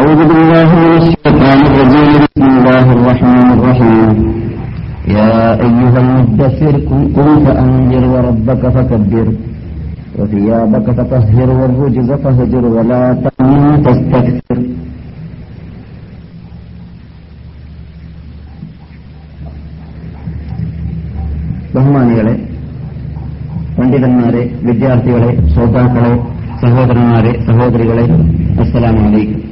أعوذ بالله من الشيطان الرجيم بسم الله الرحمن الرحيم يا أيها المدثر قم فأنذر وربك فكبر وثيابك فطهر والرجز فهجر ولا تمنن تستكثر ബഹുമാനികളെ പണ്ഡിതന്മാരെ വിദ്യാർത്ഥികളെ ശ്രോതാക്കളെ സഹോദരന്മാരെ സഹോദരികളെ അസ്സലാമലൈക്കും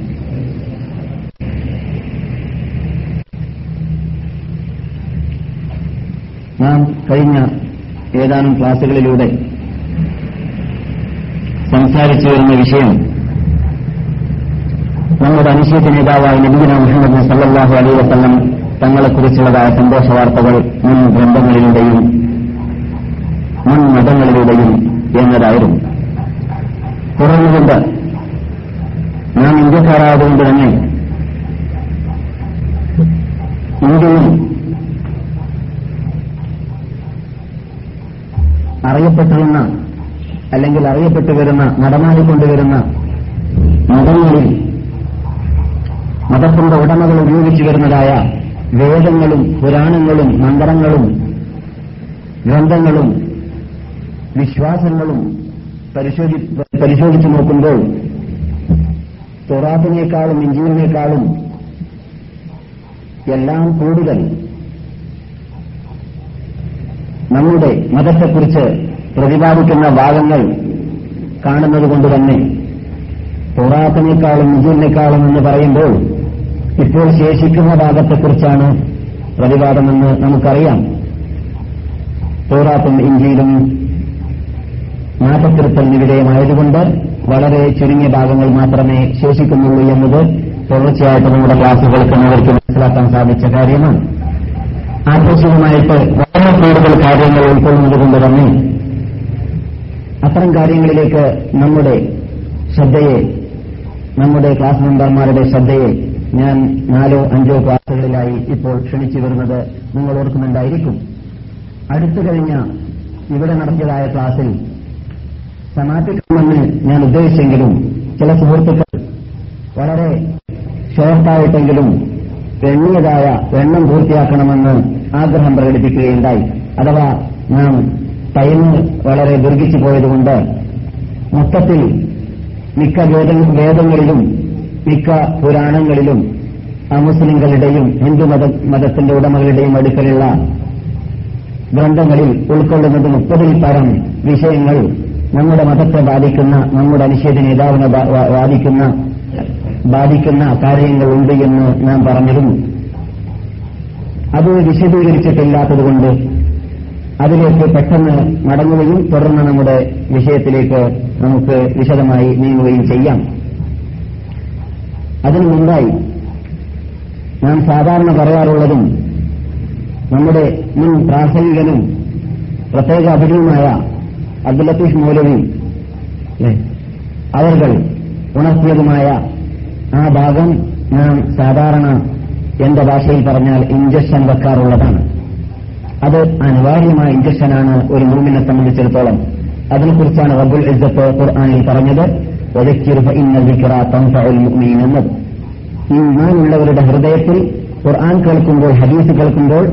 നാം കഴിഞ്ഞ ഏതാനും ക്ലാസുകളിലൂടെ സംസാരിച്ചു വരുന്ന വിഷയം നമ്മുടെ അനുശേഷ നേതാവായ നബീന മുഹമ്മദ് സല്ലാഹു അലൈ വസ്ലം തങ്ങളെക്കുറിച്ചുള്ളതായ സന്തോഷ വാർത്തകൾ മുൻ ഗ്രന്ഥങ്ങളിലൂടെയും മുൻ മതങ്ങളിലൂടെയും എന്നതായിരുന്നു. തുറന്നുകൊണ്ട് നാം ഇന്ത്യക്കാരായതുകൊണ്ട് തന്നെ ഇന്ത്യയിൽ അറിയപ്പെട്ടിരുന്ന അല്ലെങ്കിൽ അറിയപ്പെട്ടു വരുന്ന നടമാടിക്കൊണ്ടുവരുന്ന മതങ്ങളിൽ മതത്തിന്റെ ഉടമകൾ ഉപയോഗിച്ചു വരുന്നതായ വേദങ്ങളും പുരാണങ്ങളും മന്ത്രങ്ങളും ഗ്രന്ഥങ്ങളും വിശ്വാസങ്ങളും പരിശോധി പരിശോധിച്ചു നോക്കുമ്പോൾ തൊറാത്തിനേക്കാളും ഇഞ്ചിനേക്കാളും എല്ലാം കൂടുതൽ നമ്മുടെ മതത്തെക്കുറിച്ച് പ്രതിപാദിക്കുന്ന ഭാഗങ്ങൾ കാണുന്നത് കൊണ്ട് തന്നെ പോറാത്തനേക്കാളും ഇഞ്ചിനേക്കാളും എന്ന് പറയുമ്പോൾ ഇപ്പോൾ ശേഷിക്കുന്ന ഭാഗത്തെക്കുറിച്ചാണ് പ്രതിപാദമെന്ന് നമുക്കറിയാം. തോറാത്തും ഇന്ത്യയിലും മാറ്റത്തിരുത്തലിന് വിധേയമായതുകൊണ്ട് വളരെ ചുരുങ്ങിയ ഭാഗങ്ങൾ മാത്രമേ ശേഷിക്കുന്നുള്ളൂ എന്നത് തുടർച്ചയായിട്ട് നമ്മുടെ ക്ലാസുകൾക്ക് അവർക്ക് മനസ്സിലാക്കാൻ സാധിച്ച കാര്യമാണ്. ആകർഷകമായിട്ട് വളരെ കൂടുതൽ കാര്യങ്ങൾ ഉൾക്കൊള്ളുന്നതുകൊണ്ട് തന്നെ അത്തരം കാര്യങ്ങളിലേക്ക് നമ്മുടെ ശ്രദ്ധയെ നമ്മുടെ ക്ലാസ് മെമ്പർമാരുടെ ശ്രദ്ധയെ ഞാൻ നാലോ അഞ്ചോ ക്ലാസുകളിലായി ഇപ്പോൾ ക്ഷണിച്ചു വരുന്നത് നിങ്ങൾ ഓർക്കുന്നുണ്ടായിരിക്കും. അടുത്തു കഴിഞ്ഞ ഇവിടെ നടത്തിയതായ ക്ലാസിൽ സമാപിക്കണമെന്ന് ഞാൻ ഉദ്ദേശിച്ചെങ്കിലും ചില സുഹൃത്തുക്കൾ വളരെ ഷോർട്ടായിട്ടെങ്കിലും എണ്ണിയതായ എണ്ണം പൂർത്തിയാക്കണമെന്ന് ആഗ്രഹം പ്രകടിപ്പിക്കുകയുണ്ടായി. അഥവാ നാം ടൈം വളരെ ദീർഘിച്ചു പോയതുകൊണ്ട് മൊത്തത്തിൽ മിക്ക വേദങ്ങളിലും മിക്ക പുരാണങ്ങളിലും അമുസ്ലിങ്ങളുടെയും ഹിന്ദു മത മതത്തിന്റെ ഉടമകളുടെയും അടുക്കലുള്ള ഗ്രന്ഥങ്ങളിൽ ഉൾക്കൊള്ളുന്നത് മുപ്പതിൽ പരം വിഷയങ്ങൾ നമ്മുടെ മതത്തെ ബാധിക്കുന്ന നമ്മുടെ അനുച്ഛേദ നേതാവിനെ ബാധിക്കുന്ന ബാധിക്കുന്ന കാര്യങ്ങളുണ്ട് എന്ന് ഞാൻ പറഞ്ഞിരുന്നു. അത് വിശദീകരിച്ചിട്ടില്ലാത്തതുകൊണ്ട് അതിലേക്ക് പെട്ടെന്ന് മടങ്ങുകയും തുടർന്ന് നമ്മുടെ വിഷയത്തിലേക്ക് നമുക്ക് വിശദമായി നീങ്ങുകയും ചെയ്യാം. അതിനു മുമ്പായി ഞാൻ സാധാരണ പറയാറുള്ളതും നമ്മുടെ മുൻ പ്രാസംഗികനും പ്രത്യേക അഭിനയുമായ അബ്ദുൽ ലത്തീഫ് മൗലവി അവർ ഉണർത്തിയതുമായ ആ ഭാഗം നാം സാധാരണ എന്റെ ഭാഷയിൽ പറഞ്ഞാൽ ഇഞ്ചക്ഷൻ വെക്കാറുള്ളതാണ്. അത് അനിവാര്യമായ ഇഞ്ചക്ഷനാണ് ഒരു മൂമിനെ സംബന്ധിച്ചിടത്തോളം. അതിനെക്കുറിച്ചാണ് റബ്ബുൽ ഇസ്സത്ത് ഖുർആാനിൽ പറഞ്ഞത് ഈമാനുള്ളവരുടെ ഹൃദയത്തിൽ ഖുർആൻ കേൾക്കുമ്പോൾ ഹദീസ് കേൾക്കുമ്പോൾ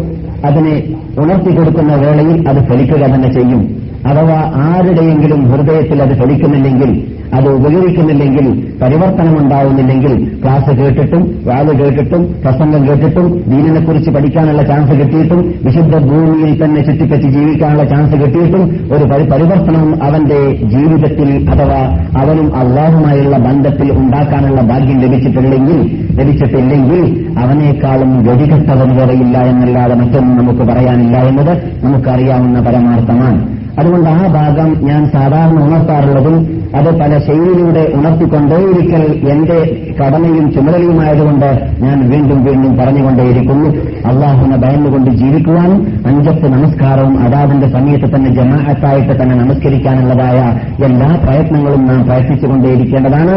അതിനെ ഉണർത്തി കൊടുക്കുന്ന വേളയിൽ അത് ഫലിക്കുക തന്നെ ചെയ്യും. അഥവാ ആരുടെയെങ്കിലും ഹൃദയത്തിൽ അത് ഫലിക്കുന്നില്ലെങ്കിൽ അത് ഉപകരിക്കുന്നില്ലെങ്കിൽ പരിവർത്തനമുണ്ടാവുന്നില്ലെങ്കിൽ ക്ലാസ് കേട്ടിട്ടും വാത് കേട്ടിട്ടും പ്രസംഗം കേട്ടിട്ടും ദീനിനെക്കുറിച്ച് പഠിക്കാനുള്ള ചാൻസ് കിട്ടിയിട്ടും വിശുദ്ധ ഭൂമിയിൽ തന്നെ ചുറ്റിപ്പറ്റി ജീവിക്കാനുള്ള ചാൻസ് കിട്ടിയിട്ടും ഒരു പരിവർത്തനം അവന്റെ ജീവിതത്തിൽ അഥവാ അവനും അള്ളാഹുമായുള്ള ബന്ധത്തിൽ ഉണ്ടാക്കാനുള്ള ഭാഗ്യം ലഭിച്ചിട്ടില്ലെങ്കിൽ ലഭിച്ചിട്ടില്ലെങ്കിൽ അവനേക്കാളും ഗതികെട്ടവൻ വരെയില്ല എന്നല്ലാതെ മറ്റൊന്നും നമുക്ക് പറയാനില്ല എന്നത് നമുക്കറിയാവുന്ന പരമാർത്ഥമാണ്. അതുകൊണ്ട് ആ ഭാഗം ഞാൻ സാധാരണ ഉണർത്താറുള്ളതും അത് പല ശൈലിയിലൂടെ ഉണർത്തിക്കൊണ്ടേയിരിക്കൽ എന്റെ കടമയും ചുമതലയുമായതുകൊണ്ട് ഞാൻ വീണ്ടും വീണ്ടും പറഞ്ഞുകൊണ്ടേയിരിക്കുന്നു. അള്ളാഹുവിനെ ഭയന്നുകൊണ്ട് ജീവിക്കുവാനും അഞ്ചത്ത് നമസ്കാരവും അതാതിന്റെ സമയത്ത് തന്നെ ജമാഅത്തായിട്ട് തന്നെ നമസ്കരിക്കാനുള്ളതായ എല്ലാ പ്രയത്നങ്ങളും നാം പ്രയത്നിച്ചുകൊണ്ടേയിരിക്കേണ്ടതാണ്.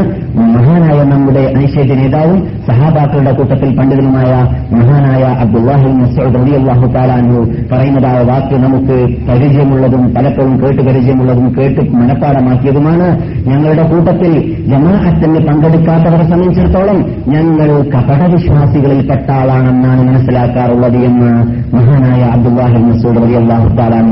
മഹാനായ നമ്മുടെ ഐശ്വര്യ നേതാവും സഹാബാക്കളുടെ കൂട്ടത്തിൽ പണ്ഡിതനുമായ മഹാനായ അബ്ദുല്ലാഹി മസൂദ് റബി അള്ളാഹു താലാനു പറയുന്നതായ വാക്ക് നമുക്ക് പരിചയമുള്ളതും പലപ്പോഴും കേട്ട് പരിചയമുള്ളതും കേട്ട് മനഃപ്പാടമാക്കിയതുമാണ് ഞങ്ങളുടെ കൂട്ടത്തിൽ ജമാഅത്തിന് പങ്കെടുക്കാത്തവരെ സംബന്ധിച്ചിടത്തോളം ഞങ്ങൾ കപടവിശ്വാസികളിൽപ്പെട്ട ആളാണെന്നാണ് മനസ്സിലാക്കാറുള്ളത് എന്ന് മഹാനായ അബ്ദുല്ലാഹി മസൂദ് അലി അള്ളാഹു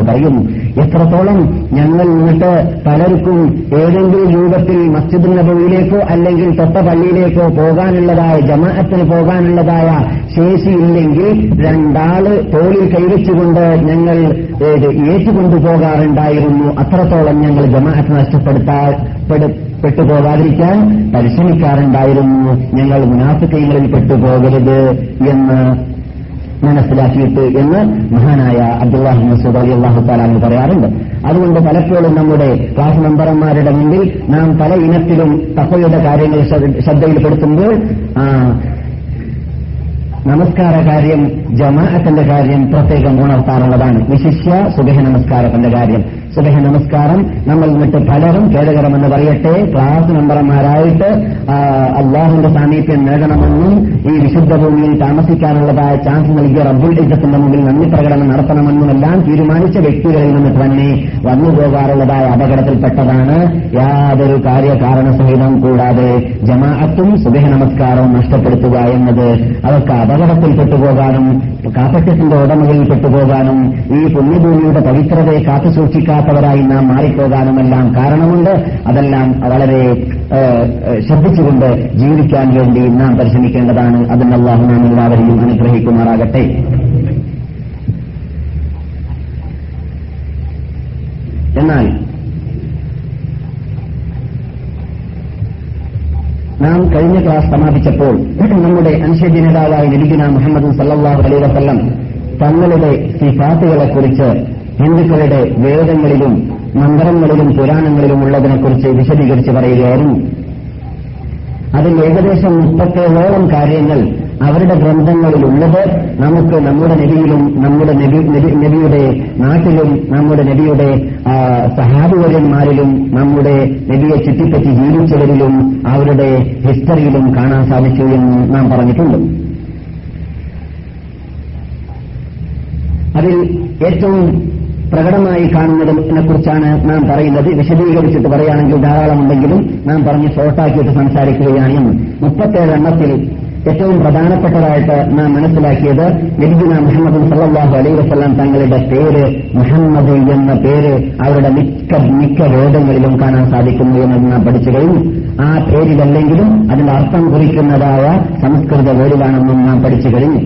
പറയും. എത്രത്തോളം ഞങ്ങൾ നിന്നിട്ട് പലർക്കും ഏതെങ്കിലും രൂപത്തിൽ മസ്ജിദ് നബിയിലേക്കോ അല്ലെങ്കിൽ തൊട്ട പള്ളിയിലേക്കോ പോകാനുള്ളതായ ജമാഅത്തിന് പോകാനുള്ളതായ ശേഷിയില്ലെങ്കിൽ രണ്ടാൾ തോളിൽ കൈവച്ചുകൊണ്ട് ഞങ്ങൾ ഏത് ഏറ്റുകൊണ്ടുപോകാറുണ്ടായിരുന്നു അത്രത്തോളം ഞങ്ങൾ ജമാഅത്ത് നഷ്ടപ്പെടുത്താ പെട്ടുപോകാതിരിക്കാൻ പരിശ്രമിക്കാറുണ്ടായിരുന്നു. ഞങ്ങൾ മുനാഫിക്കങ്ങളിൽ പെട്ടുപോകരുത് എന്ന് മനസ്സിലാക്കിയിട്ട് എന്ന് മഹാനായ അബ്ദുല്ലാഹി മസൂദ് അലി അള്ളാഹു താലാന്ന് പറയാറുണ്ട്. അതുകൊണ്ട് പലപ്പോഴും നമ്മുടെ ക്ലാസ് മെമ്പർമാരുടെ മുമ്പിൽ നാം പല ഇനത്തിലും തപ്പയുടെ കാര്യങ്ങൾ ശ്രദ്ധയിൽപ്പെടുത്തുമ്പോൾ നമസ്കാര കാര്യം ജമാഅത്തിന്റെ കാര്യം പ്രത്യേകം ഉണർത്താറുള്ളതാണ് വിശിഷ്യ സുബഹ നമസ്കാരത്തിന്റെ കാര്യം. സുബഹ നമസ്കാരം. നമ്മൾ എന്നിട്ട് പലരും ഖേദകരമെന്ന് പറയട്ടെ. ക്ലാസ് മെമ്പർമാരായിട്ട് അള്ളാഹുന്റെ സാമീപ്യം നേടണമെന്നും ഈ വിശുദ്ധ ഭൂമിയിൽ താമസിക്കാനുള്ളതായ ചാൻസ് നൽകിയ റബ്ബുൽ ഇജ്ജത്തിന്റെ മുമ്പിൽ നന്ദി പ്രകടനം നടത്തണമെന്നും എല്ലാം തീരുമാനിച്ച വ്യക്തികളിൽ നിന്ന് തന്നെ വന്നു പോകാറുള്ളതായ അപകടത്തിൽപ്പെട്ടതാണ്. യാതൊരു കാര്യകാരണസഹിതം കൂടാതെ ജമാഅത്തും സുബഹ നമസ്കാരവും നഷ്ടപ്പെടുത്തുക എന്നത് അവർക്ക് അപകടത്തിൽ പെട്ടുപോകാനും കാപ്പറ്റത്തിന്റെ ഉടമകളിൽ പെട്ടുപോകാനും ഈ പുണ്യഭൂമിയുടെ പവിത്രതയെ കാത്തുസൂക്ഷിക്കാത്തവരായി നാം മാറിപ്പോകാനുമെല്ലാം കാരണമുണ്ട്. അതെല്ലാം വളരെ ശ്രദ്ധിച്ചുകൊണ്ട് ജീവിക്കാൻ വേണ്ടി നാം പരിശ്രമിക്കേണ്ടതാണ്. അതിന് അള്ളാഹു നാം എല്ലാവരെയും അനുഗ്രഹിക്കുമാറാകട്ടെ. എന്നാൽ നാം കഴിഞ്ഞ ക്ലാസ് സമാപിച്ചപ്പോൾ നമ്മുടെ അനുശേദ്യ നേതാവായ ലഭിക്കുന്ന മുഹമ്മദ് സല്ലാഹു അലൈ വസ്ല്ലം തങ്ങളുടെ സിഫാത്തുകളെക്കുറിച്ച് ഹിന്ദുക്കളുടെ വേദങ്ങളിലും മന്ത്രങ്ങളിലും പുരാണങ്ങളിലും ഉള്ളതിനെക്കുറിച്ച് വിശദീകരിച്ച് പറയുകയായിരുന്നു. അതിൽ ഏകദേശം മുപ്പത്തേഴോളം കാര്യങ്ങൾ അവരുടെ ഗ്രന്ഥങ്ങളിലുള്ളത്. നമുക്ക് നമ്മുടെ നബിയിലും നമ്മുടെ നബിയുടെ നാട്ടിലും നമ്മുടെ നബിയുടെ സഹാബിവര്യന്മാരിലും നമ്മുടെ നബിയെ ചുറ്റിപ്പറ്റി ജീവിച്ചവരിലും അവരുടെ ഹിസ്റ്ററിയിലും കാണാൻ സാധിച്ചു എന്ന് നാം പറഞ്ഞിട്ടുണ്ട്. അതിൽ ഏറ്റവും പ്രകടമായി കാണുന്നതിനെ കുറിച്ചാണ് നാം പറയുന്നത്. വിശദീകരിച്ചിട്ട് പറയുകയാണെങ്കിൽ ധാരാളമുണ്ടെങ്കിലും നാം പറഞ്ഞ് ഷോർട്ടാക്കിയിട്ട് സംസാരിക്കുകയാണ് എന്ന് മുപ്പത്തേഴ് എണ്ണത്തിൽ ഏറ്റവും പ്രധാനപ്പെട്ടതായിട്ട് നാം മനസ്സിലാക്കിയത് നബിദിന മുഹമ്മദ് സല്ലാഹു അലൈ വസ്ലാം തങ്ങളുടെ പേര് മുഹമ്മദ് എന്ന പേര് അവരുടെ മിക്ക മിക്ക വേദങ്ങളിലും കാണാൻ സാധിക്കുന്നു എന്ന് നാം പഠിച്ചു കഴിഞ്ഞു. ആ പേരിലല്ലെങ്കിലും അതിന്റെ അർത്ഥം കുറിക്കുന്നതായ സംസ്കൃത വേരിലാണെന്നും നാം പഠിച്ചു കഴിഞ്ഞു.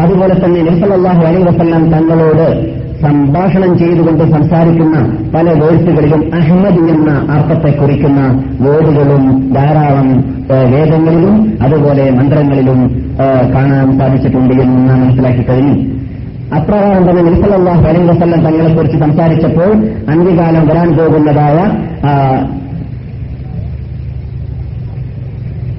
അതുപോലെ തന്നെ നബിസല്ലാഹു അലൈ വസ്ലാം തങ്ങളോട് സംഭാഷണം ചെയ്തുകൊണ്ട് സംസാരിക്കുന്ന പല വേഴ്സുകളിലും അഹമ്മദ് എന്ന അർത്ഥത്തെ കുറിക്കുന്ന വേടുകളും ധാരാളം വേദങ്ങളിലും അതുപോലെ മന്ത്രങ്ങളിലും കാണാൻ സാധിച്ചിട്ടുണ്ട് എന്ന് നാം മനസ്സിലാക്കി കഴിഞ്ഞു. അപ്രകാരം തന്നെ നിൽസലാഹു അലൈഹി വസല്ലം തങ്ങളെക്കുറിച്ച് സംസാരിച്ചപ്പോൾ അന്ത്യകാലം വരാൻ പോകുന്നതായ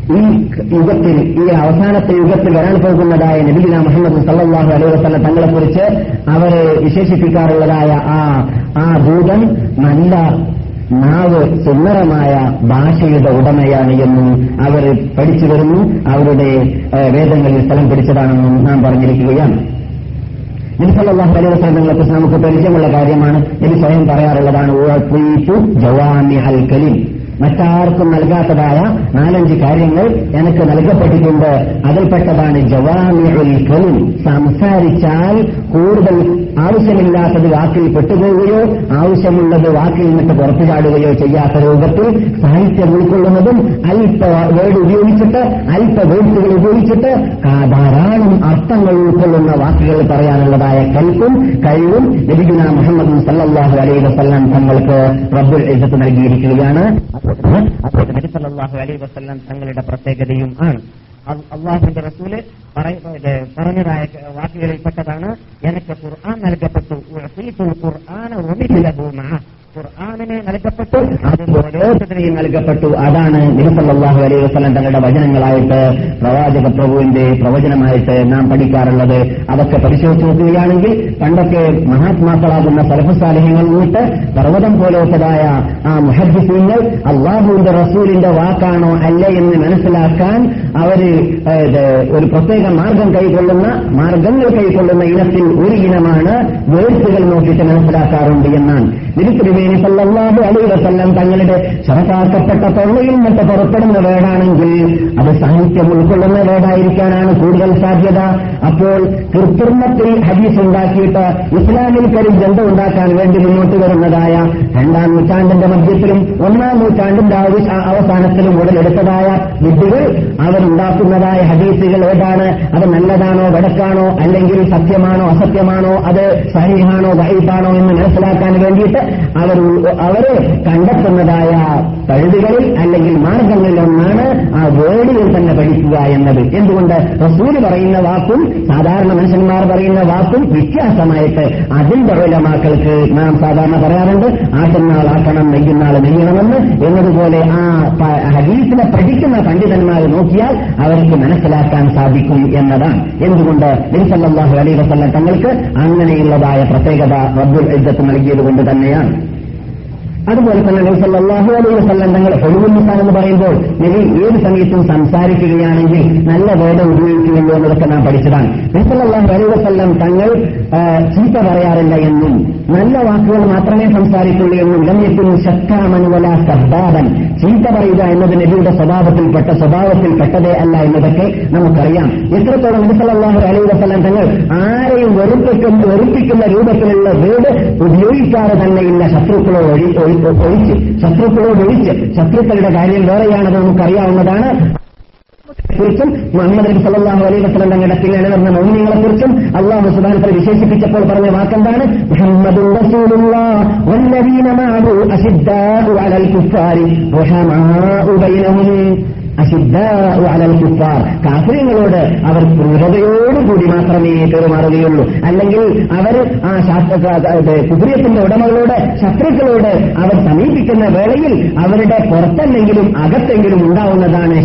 ഈ യുഗത്തിൽ ഈ അവസാനത്തെ യുഗത്തിൽ വരാൻ പോകുന്നതായ നബിദിന മുഹമ്മദ് സല്ലാഹു അലൈഹി വസ്ലം തങ്ങളെക്കുറിച്ച് അവരെ വിശേഷിപ്പിക്കാറുള്ളതായ ആ ആ ദൂതൻ നല്ല നാവ് സുന്ദരമായ ഭാഷയുടെ ഉടമയാണ് എന്നും അവർ പഠിച്ചു വരുന്നു. അവരുടെ വേദങ്ങളിൽ സ്ഥലം പിടിച്ചതാണെന്നും നാം പറഞ്ഞിരിക്കുകയാണ്. നബിസല്ലാഹു അലൈഹി വസ്ലങ്ങളെ കുറിച്ച് നമുക്ക് പരിചയമുള്ള കാര്യമാണ്. നബി സ്വയം പറയാറുള്ളതാണ് ജവാമി ഹൽ കലിം. മറ്റാർക്കും നൽകാത്തതായ നാലഞ്ച് കാര്യങ്ങൾ എനിക്ക് നൽകപ്പെട്ടിട്ടുണ്ട്. അതിൽപ്പെട്ടതാണ് ജവാമിഉൽ കലിം. സംസാരിച്ചാൽ കൂടുതൽ ആവശ്യമില്ലാത്തത് വാക്കിൽ പെട്ടുപോവുകയോ ആവശ്യമുള്ളത് വാക്കിൽ നിന്നിട്ട് പുറത്തു ചാടുകയോ ചെയ്യാത്ത രൂപത്തിൽ സാഹിത്യം ഉൾക്കൊള്ളുന്നതും അല്പ വേർഡ് ഉപയോഗിച്ചിട്ട് അല്പ വേർഡുകൾ ഉപയോഗിച്ചിട്ട് ധാരാളം അർത്ഥങ്ങൾ ഉൾക്കൊള്ളുന്ന വാക്കുകൾ പറയാനുള്ളതായ കൽപ്പും കഴിവും ലഭിക്കുന്ന മുഹമ്മദ് സല്ലാഹു അലൈഹി വസ്ലാം തങ്ങൾക്ക് റബ്ബുൽ എഴുത്ത് നൽകിയിരിക്കുകയാണ്. നബി സല്ലാഹു അലൈ വസ്ലാം തങ്ങളുടെ പ്രത്യേകതയും ആണ്. അള്ളാഹുന്റെ റസൂൽ പറഞ്ഞതായ വാക്കുകളിൽപ്പെട്ടതാണ് എനിക്ക് ഖുർആൻ നൽകപ്പെട്ടു. ഖുർആൻ ഖുർആാനിനെ നൽകപ്പെട്ടു. അതിന് ഓരോരുത്തരെയും നൽകപ്പെട്ടു. അതാണ് നിരുസല്ലാഹു അലൈഹി വസ്ലം തങ്ങളുടെ വചനങ്ങളായിട്ട് പ്രവാചക പ്രഭുവിന്റെ പ്രവചനമായിട്ട് നാം പഠിക്കാറുള്ളത്. അതൊക്കെ പരിശോധിച്ച് നോക്കുകയാണെങ്കിൽ പണ്ടൊക്കെ മഹാത്മാക്കളാകുന്ന സലഫുസാലഹ്യങ്ങൾ വിട്ട് പർവതം പോലത്തതായ ആ മുഹദ്ദിസീങ്ങൾ അള്ളാഹുവിന്റെ റസൂലിന്റെ വാക്കാണോ അല്ല എന്ന് മനസ്സിലാക്കാൻ അവർ ഒരു പ്രത്യേക മാർഗം കൈക്കൊള്ളുന്ന മാർഗങ്ങൾ കൈക്കൊള്ളുന്ന ഇനത്തിൽ ഒരു ഇനമാണ് വേഴ്സുകൾ നോക്കിയിട്ട് മനസ്സിലാക്കാറുണ്ട് എന്നാണ്. നിരുത്തിരുമേനി സല്ലാഹു അലൈ വസല്ലം തങ്ങളുടെ ശറക്കാക്കപ്പെട്ട തൊള്ളയിൽ നിന്നിട്ട് പുറപ്പെടുന്ന വേടാണെങ്കിൽ അത് സാഹിത്യം ഉൾക്കൊള്ളുന്ന വേടായിരിക്കാനാണ് കൂടുതൽ സാധ്യത. അപ്പോൾ കൃത്രിമത്തിൽ ഹദീസ് ഉണ്ടാക്കിയിട്ട് ഇസ്ലാമിൽ കരി ജന്ത ഉണ്ടാക്കാൻ വേണ്ടി മുന്നോട്ട് വരുന്നതായ രണ്ടാം നൂറ്റാണ്ടിന്റെ മധ്യത്തിലും ഒന്നാം നൂറ്റാണ്ടിന്റെ അവസാനത്തിലും ഉടലെടുത്തതായ വിദ്യകൾ അവരുണ്ടാക്കുന്നതായ ഹദീസുകൾ ഏതാണ്? അത് നല്ലതാണോ വടക്കാണോ അല്ലെങ്കിൽ സത്യമാണോ അസത്യമാണോ അത് സഹിഹാണോ വൈഫാണോ എന്ന് മനസ്സിലാക്കാൻ വേണ്ടിയിട്ട് അവർ അവർ കണ്ടെത്തുന്നതായ പഴുതുകളിൽ അല്ലെങ്കിൽ മാർഗങ്ങളിലൊന്നാണ് ആ വേടിയിൽ തന്നെ പഠിക്കുക എന്നത്. എന്തുകൊണ്ട്? റസൂൽ പറയുന്ന വാക്കും സാധാരണ മനുഷ്യന്മാർ പറയുന്ന വാക്കും വ്യത്യാസമായിട്ട് അതിന്റെ ഉലമാക്കൾക്ക് നാം സാധാരണ പറയാറുണ്ട് ആട്ടുന്നാൾ ആക്കണം നെയ്യുന്നാൾ നെയ്യണമെന്ന്. എന്നതുപോലെ ആ ഹദീസിനെ പഠിക്കുന്ന പണ്ഡിതന്മാർ നോക്കിയാൽ അവർക്ക് മനസ്സിലാക്കാൻ സാധിക്കും എന്നതാണ്. എന്തുകൊണ്ട്? ബിൻസല്ലാഹു അലൈ വസല്ല തങ്ങൾക്ക് അങ്ങനെയുള്ളതായ പ്രത്യേകത റബ്ബുൽ ഇജ്ജത്ത് നൽകിയത് കൊണ്ട് തന്നെയാണ്. അതുപോലെ തന്നെ നബി സല്ലാഹു അലൈഹി വസല്ലം തങ്ങൾ ഹുലുൽ നിസാൻ എന്ന് പറയുമ്പോൾ നബി ഏത് സമയത്തും സംസാരിക്കുകയാണെങ്കിൽ നല്ല വേദം ഉപയോഗിക്കുകയുള്ളൂ എന്നതൊക്കെ നാം പഠിച്ചതാണ്. നബി സല്ലാഹു അലൈഹി വസല്ലം തങ്ങൾ ചീത്ത പറയാറില്ല എന്നും നല്ല വാക്കുകൾ മാത്രമേ സംസാരിക്കുള്ളൂ എന്നും ലമ്യത്തിൽ ശക്താമനുവല സർദാദൻ ചീത്ത പറയുക എന്നത് നബിയുടെ സ്വഭാവത്തിൽപ്പെട്ട സ്വഭാവത്തിൽപ്പെട്ടതേ അല്ല എന്നതൊക്കെ നമുക്കറിയാം. എത്രത്തോളം നബി സല്ലാഹു അലൈഹി വസല്ലം തങ്ങൾ ആരെയും വെറുപ്പിക്കുന്ന വെറുപ്പിക്കുന്ന രൂപത്തിലുള്ള വീട് ഉപയോഗിക്കാതെ തന്നെയില്ല ശത്രുക്കളോ ഒഴി- ഒഴിച്ച് ശത്രുക്കളോട് ഒഴിച്ച്. ശത്രുക്കളുടെ കാര്യം വേറെയാണെന്ന് നമുക്കറിയാവുന്നതാണ്. കുറിച്ചും മുഹമ്മദ് നബി സല്ലല്ലാഹു അലൈഹി വസല്ലം തങ്ങളുടെ പിന്നാലെ നടന്ന മൗനികളെ കുറിച്ചും അള്ളാഹു സുബാനത്തെ വിശേഷിപ്പിച്ചപ്പോൾ പറഞ്ഞ വാക്കെന്താണ്? മുഹമ്മദ് ബൈനഹും കുപ്പാർ കാഫിര്യങ്ങളോട് അവർ ക്രൂരതയോടുകൂടി മാത്രമേ പെരുമാറുകയുള്ളൂ. അല്ലെങ്കിൽ അവർ ആ കുബുര്യത്തിന്റെ ഉടമകളോട് ശത്രുക്കളോട് അവർ സമീപിക്കുന്ന വേളയിൽ അവരുടെ പുറത്തല്ലെങ്കിലും അകത്തെങ്കിലും ഉണ്ടാവുന്നതാണ്